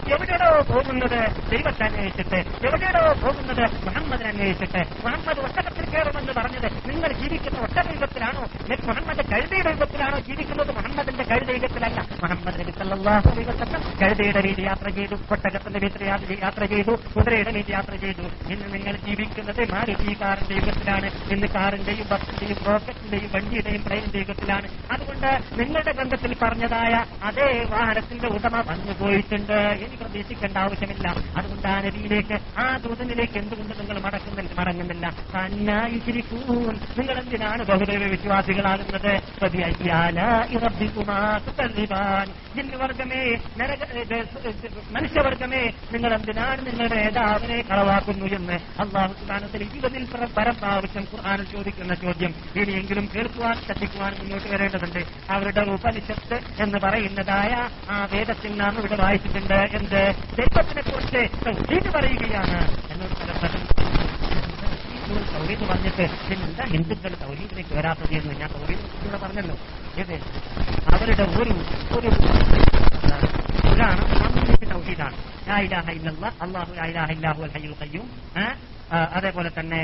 എവിടെയോ പോകുന്നത് ദൈവത്തെ അന്വേഷിച്ചിട്ട് എവിടെയോ പോകുന്നത് മുഹമ്മദിനെ അന്വേഷിച്ചിട്ട് മുഹമ്മദ് ഒട്ടകത്തിൽ കയറുമെന്ന് പറഞ്ഞത് നിങ്ങൾ ജീവിക്കുന്ന ഒട്ടക യുഗത്തിലാണോ മുഹമ്മദ് കഴുതയുടെ യുഗത്തിലാണോ ജീവിക്കുന്നത്? മുഹമ്മദിന്റെ കഴുത യുഗത്തിലല്ല മുഹമ്മദ് നബി സല്ലല്ലാഹു അലൈഹി വസല്ലം കഴുതയുടെ രീതി യാത്ര ചെയ്തു ഒട്ടകത്തിന്റെ വീട്ടിൽ യാത്ര ചെയ്തു കുതിരയുടെ രീതി യാത്ര ചെയ്തു. ഇന്ന് നിങ്ങൾ ജീവിക്കുന്നത് മാരുതി കാറിന്റെ യുഗത്തിലാണ്. ഇന്ന് കാറിന്റെയും ബസിന്റെയും റോക്കറ്റിന്റെയും വണ്ടിയുടെയും ട്രെയിനിന്റെ യുഗത്തിലാണ്. അതുകൊണ്ട് നിങ്ങളുടെ ഗ്രന്ഥത്തിൽ പറഞ്ഞതായ അതേ വാഹനത്തിന്റെ ഉടമ വന്നു പോയിട്ടുണ്ട് ഇനി പ്രതീക്ഷിക്കേണ്ട ആവശ്യമില്ല. അതുകൊണ്ട് ആ നദിയിലേക്ക് ആ ദൂതനിലേക്ക് എന്തുകൊണ്ട് നിങ്ങൾ മടക്കുന്നില്ല മടങ്ങുന്നില്ല. നിങ്ങൾ എന്തിനാണ് ബഹുദൈവ വിശ്വാസികളാകുന്നത്? ജിന്നുവർഗമേ മനുഷ്യവർഗമേ നിങ്ങൾ എന്തിനാണ് നിങ്ങളുടെ നേതാവിനെ കളവാക്കുന്നു എന്ന്? അള്ളാഹു സ്ഥാനത്തിൽ ഇരുപതിൽ പരമാവശ്യം ഖുർആാനിൽ ചോദിക്കുന്ന ചോദ്യം. ഇനിയെങ്കിലും കേൾക്കുവാൻ ശ്രദ്ധിക്കുവാൻ മുന്നോട്ട് വരേണ്ടതുണ്ട്. അവരുടെ ഉപനിഷത്ത് എന്ന് പറയുന്നതായ ആ വേദത്തിൽ നാം ഇവിടെ വായിച്ചിട്ടുണ്ട് എന്ത്? ദൈവത്തിനെ കുറിച്ച് പറയുകയാണ്. എന്നോട് പലപ്പോഴും തൗഹീദ് പറഞ്ഞിട്ട് എന്താ ഹിന്ദുക്കൾ തൗഹീദിലേക്ക് വരാത്തത് എന്ന് ഞാൻ തൗഹീദിനെ കുറിച്ച് പറഞ്ഞല്ലോ ഏത് അവരുടെ ഒരു ഒരു ഇതാണ് തൗഹീദാണ് ലാ ഇലാഹ ഇല്ലല്ലാഹ് അല്ലാഹു ലാ ഹയ്യുൽ ഖയ്യൂം അതേപോലെ തന്നെ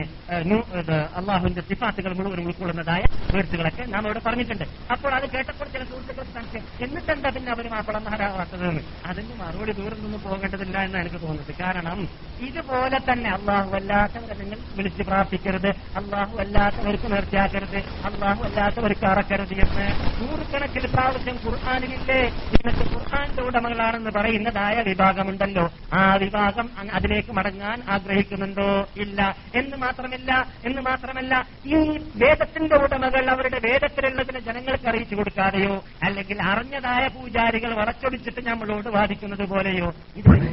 അള്ളാഹുവിന്റെ സിഫാത്തുകൾ മുഴുവൻ ഉൾക്കൊള്ളുന്നതായ വീഴ്ചകളൊക്കെ നാം ഇവിടെ പറഞ്ഞിട്ടുണ്ട്. അപ്പോൾ അത് കേട്ടപ്പോൾ ചില സുഹൃത്തുക്കൾക്ക് സംശയം എന്നിട്ടെന്താ പിന്നെ അവർ മാപ്പിളമാരാവാത്തതെന്ന് അതിന് മറുപടി ദൂരം നിന്ന് പോകേണ്ടതില്ല എന്ന് എനിക്ക് തോന്നുന്നത്. കാരണം ഇതുപോലെ തന്നെ അള്ളാഹു അല്ലാത്തവരെ നിങ്ങൾ വിളിച്ച് പ്രാർത്ഥിക്കരുത് അള്ളാഹു അല്ലാത്തവർക്ക് നിർത്തിയാക്കരുത് അള്ളാഹു അല്ലാത്തവർക്ക് അറക്കരുത് എന്ന് നൂറുകണക്കിന് പ്രാവശ്യം ഖുർആാനിലില്ലേ? ഇന്നത്തെ ഖുർആാന്റെ ഉടമകളാണെന്ന് പറയുന്നതായ വിഭാഗമുണ്ടല്ലോ. ആ വിഭാഗം അതിലേക്ക് മടങ്ങാൻ ആഗ്രഹിക്കുന്നുണ്ടോ? ഇല്ല. എന്ന് മാത്രമല്ല എന്ന് മാത്രമല്ല ഈ വേദത്തിന്റെ ഉടമകൾ അവരുടെ വേദത്തിലുള്ളതിനെ ജനങ്ങൾക്ക് അറിയിച്ചു കൊടുക്കാതെയോ അല്ലെങ്കിൽ അറിഞ്ഞതായ പൂജാരികൾ വളച്ചൊടിച്ചിട്ട് നമ്മളോട് വാദിക്കുന്നത് പോലെയോ?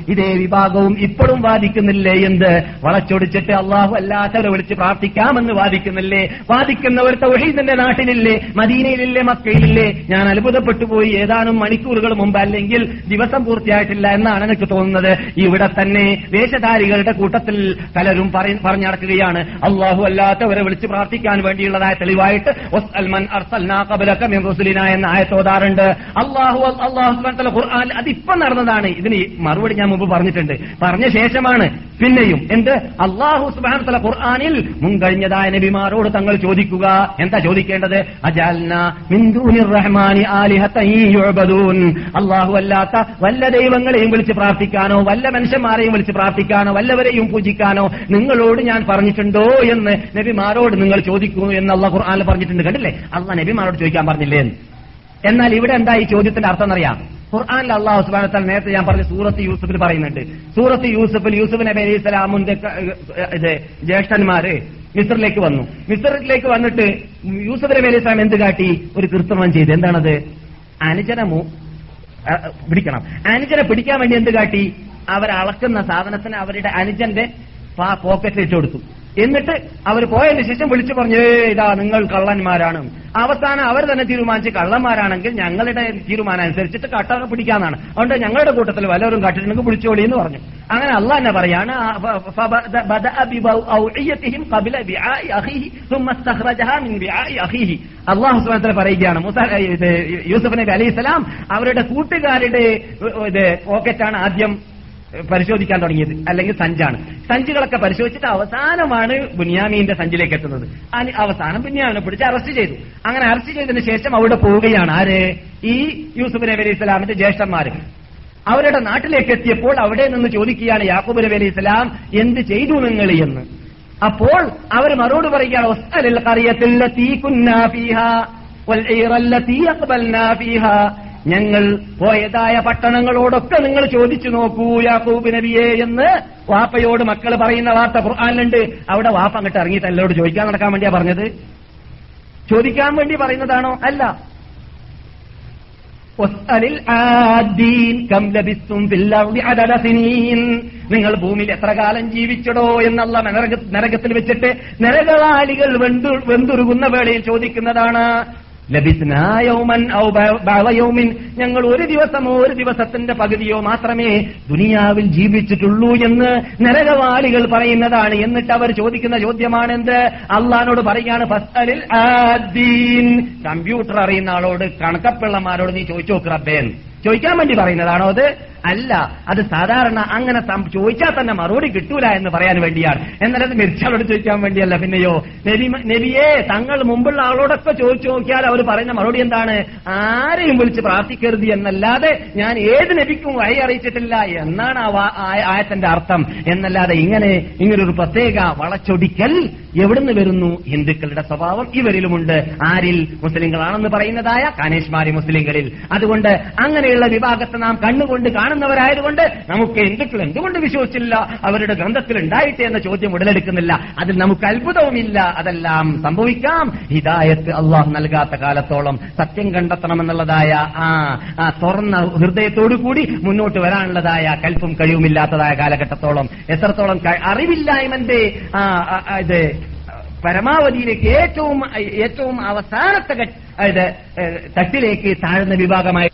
ഇതേ വിഭാഗവും ഇപ്പോഴും വാദിക്കുന്നില്ലേ എന്ത്? വളച്ചൊടിച്ചിട്ട് അള്ളാഹു അല്ലാത്തവരെ വിളിച്ച് പ്രാർത്ഥിക്കാമെന്ന് വാദിക്കുന്നില്ലേ? വാദിക്കുന്നവർ തൗഹീദിന്റെ നാട്ടിലില്ലേ? മദീനയിലില്ലേ? മക്കയിലില്ലേ? ഞാൻ അത്ഭുതപ്പെട്ടു പോയി. ഏതാനും മണിക്കൂറുകൾ മുമ്പ് അല്ലെങ്കിൽ ദിവസം പൂർത്തിയായിട്ടില്ല എന്നാണ് എനിക്ക് തോന്നുന്നത്. ഇവിടെ തന്നെ വേഷധാരികളുടെ കൂട്ടത്തിൽ പലരും പറഞ്ഞു നടക്കുകയാണ്. അള്ളാഹു അല്ലാത്തവരെ വിളിച്ച് പ്രാർത്ഥിക്കാൻ വേണ്ടിയുള്ളതായ തെളിവായിട്ട് എന്ന ആയത്തോതാറുണ്ട് അള്ളാഹു അള്ളാഹു ഖുർആൻ അതിപ്പം നടന്നതാണ്. ഇതിന് മറുപടി ഞാൻ മുമ്പ് പറഞ്ഞിട്ടുണ്ട്. പറഞ്ഞ ശേഷമാണ് പിന്നെയും എന്ത്? അള്ളാഹു സുബാൻ തല ഖുർആാനിൽ മുൻകഴിഞ്ഞതായ നബിമാരോട് തങ്ങൾ ചോദിക്കുക. എന്താ ചോദിക്കേണ്ടത്? അള്ളാഹു അല്ലാത്ത വല്ല ദൈവങ്ങളെയും വിളിച്ച് പ്രാർത്ഥിക്കാനോ വല്ല മനുഷ്യന്മാരെയും വിളിച്ച് പ്രാർത്ഥിക്കാനോ വല്ലവരെയും പൂജിക്കാനോ നിങ്ങളോട് ഞാൻ പറഞ്ഞിട്ടുണ്ടോ എന്ന് നബിമാരോട് നിങ്ങൾ ചോദിക്കൂ എന്ന് അള്ളാഹ് ഖുർആാനിൽ പറഞ്ഞിട്ടുണ്ട്. കണ്ടില്ലേ? അള്ളാഹ് നബിമാരോട് ചോദിക്കാൻ പറഞ്ഞില്ലേ എന്നാൽ ഇവിടെ എന്താ ഈ ചോദ്യത്തിന്റെ അർത്ഥം അറിയാം ഖുർആാനിൽ അള്ളാഹു സുബാനത്താൽ നേരത്തെ ഞാൻ പറഞ്ഞ സൂറത്ത് യൂസഫിൽ പറയുന്നുണ്ട്. സൂറത്ത് യൂസഫിൽ യൂസഫ് നബി അലൈഹി സ്വലാമുന്റെ ഇത് ജ്യേഷ്ഠന്മാര് മിസറിലേക്ക് വന്നു. മിസറിലേക്ക് വന്നിട്ട് യൂസുഫ് നബി അലൈഹി സ്വലാം എന്ത് കാട്ടി? ഒരു കൃത്രിമം ചെയ്ത്. എന്താണത്? അനുജനമോ പിടിക്കണം. അനുജനെ പിടിക്കാൻ വേണ്ടി എന്ത് കാട്ടി? അവരളക്കുന്ന സാധനത്തിന് അവരുടെ അനുജന്റെ പോക്കറ്റിൽ ഇട്ട് കൊടുത്തു എന്നിട്ട് അവർ പോയതിന് ശേഷം വിളിച്ചു പറഞ്ഞു ഇതാ നിങ്ങൾ കള്ളന്മാരാണ്. അവസാനം അവർ തന്നെ തീരുമാനിച്ച് കള്ളന്മാരാണെങ്കിൽ ഞങ്ങളുടെ തീരുമാനം അനുസരിച്ചിട്ട് കട്ട പിടിക്കാന്നാണ്. അതുകൊണ്ട് ഞങ്ങളുടെ കൂട്ടത്തിൽ വല്ലവരും കട്ടിട്ടുണ്ടെങ്കിൽ വിളിച്ചോളി എന്ന് പറഞ്ഞു. അങ്ങനെ അല്ല തന്നെ പറയാണ് അള്ളാഹു സുബാനത്തിൽ പറയുകയാണ് യൂസഫ് നബി അലൈഹി സ്വലാം അവരുടെ കൂട്ടുകാരുടെ ഇത് പോക്കറ്റാണ് ആദ്യം പരിശോധിക്കാൻ തുടങ്ങിയത്. അല്ലെങ്കിൽ സഞ്ചാണ്. സഞ്ചുകളൊക്കെ പരിശോധിച്ചിട്ട് അവസാനമാണ് ബുനിയാമീന്റെ സഞ്ചിലേക്ക് എത്തുന്നത്. അവസാനം ബുനിയാമിനെ പിടിച്ച് അറസ്റ്റ് ചെയ്തു. അങ്ങനെ അറസ്റ്റ് ചെയ്തതിന് ശേഷം അവിടെ പോവുകയാണ് ആര്? ഈ യൂസുഫ് നബി അലൈഹി ഇസ്ലാമിന്റെ ജ്യേഷ്ഠന്മാര് അവരുടെ നാട്ടിലേക്ക് എത്തിയപ്പോൾ അവിടെ നിന്ന് ചോദിക്കുകയാണ് യാക്കൂബ് നബി അലൈഹി ഇസ്ലാം എന്ത് ചെയ്തു നിങ്ങൾ എന്ന്? അപ്പോൾ അവർ മറുപടി പറയുകയാണ് ഞങ്ങൾ പോയതായ പട്ടണങ്ങളോടൊക്കെ നിങ്ങൾ ചോദിച്ചു നോക്കൂ യാക്കൂബ് നബിയെ എന്ന്. വാപ്പയോട് മക്കൾ പറയുന്ന വാർത്ത ഖുർആാനിലുണ്ട്. അവിടെ വാപ്പ അങ്ങോട്ട് ഇറങ്ങിയിട്ട് എല്ലാവരോട് ചോദിക്കാൻ നടക്കാൻ വേണ്ടിയാ പറഞ്ഞത്. ചോദിക്കാൻ വേണ്ടി പറയുന്നതാണോ? അല്ല. നിങ്ങൾ ഭൂമിയിൽ എത്ര കാലം ജീവിച്ചടോ എന്നുള്ള നരക- നരകത്തിൽ വെച്ചിട്ട് നരകവാളികൾ വെന്തുരുകുന്ന വേളയിൽ ചോദിക്കുന്നതാണ്. ലബിസ്നാ യൗമൻ ഔ ഞങ്ങൾ ഒരു ദിവസമോ ഒരു ദിവസത്തിന്റെ പകുതിയോ മാത്രമേ ദുനിയാവിൽ ജീവിച്ചിട്ടുള്ളൂ എന്ന് നരകവാളികൾ പറയുന്നതാണ്. എന്നിട്ട് അവർ ചോദിക്കുന്ന ചോദ്യമാണെന്ത്? അള്ളഹാനോട് ആദീൻ. കമ്പ്യൂട്ടർ അറിയുന്ന ആളോട് കണക്കപ്പിള്ളമാരോട് നീ ചോദിച്ചു റബ്ബേൻ ചോദിക്കാൻ വേണ്ടി പറയുന്നതാണോ അത്? അല്ല അത് സാധാരണ അങ്ങനെ ചോദിച്ചാൽ തന്നെ മറുപടി കിട്ടൂല എന്ന് പറയാൻ വേണ്ടിയാണ്. എന്നാൽ അത് മിർച്ചാളോട് ചോദിക്കാൻ വേണ്ടിയല്ല പിന്നെയോ? നബി നബിയെ തങ്ങൾ മുമ്പുള്ള ആളോടൊക്കെ ചോദിച്ചു നോക്കിയാൽ അവർ പറയുന്ന മറുപടി എന്താണ്? ആരെയും വിളിച്ച് പ്രാർത്ഥിക്കരുത് എന്നല്ലാതെ ഞാൻ ഏത് നബിക്കും വഴി അറിയിച്ചിട്ടില്ല എന്നാണ് ആയത്തിന്റെ അർത്ഥം. എന്നല്ലാതെ ഇങ്ങനെ ഇങ്ങനൊരു പ്രത്യേക വളച്ചൊടിക്കൽ എവിടുന്ന് വരുന്നു? ഹിന്ദുക്കളുടെ സ്വഭാവം ഇവരിലുമുണ്ട്. ആരിൽ? മുസ്ലിങ്ങളാണെന്ന് പറയുന്നതായ കാനേഷ്മാരി മുസ്ലിങ്ങളിൽ. അതുകൊണ്ട് അങ്ങനെയുള്ള വിഭാഗത്തെ നാം കണ്ണുകൊണ്ട് കാണുന്നവരായതുകൊണ്ട് നമുക്ക് ഹിന്ദുക്കൾ എന്തുകൊണ്ട് വിശ്വസിച്ചില്ല? അവരുടെ ഗ്രന്ഥത്തിൽ ഉണ്ടായിട്ട് എന്ന ചോദ്യം ഉടലെടുക്കുന്നില്ല. അതിൽ നമുക്ക് അത്ഭുതവുമില്ല. അതെല്ലാം സംഭവിക്കാം. ഹിദായത്ത് അള്ളാഹ് നൽകാത്ത കാലത്തോളം സത്യം കണ്ടെത്തണമെന്നുള്ളതായ ആ തുറന്ന ഹൃദയത്തോടു കൂടി മുന്നോട്ട് വരാനുള്ളതായ കൽപ്പും കഴിവുമില്ലാത്തതായ കാലഘട്ടത്തോളം എത്രത്തോളം അറിവില്ലായ്മന്റെ ഇത് പരമാവധിയിലേക്ക് ഏറ്റവും ഏറ്റവും അവസാനത്തെ തട്ടിലേക്ക് താഴ്ന്ന വിഭാഗമായി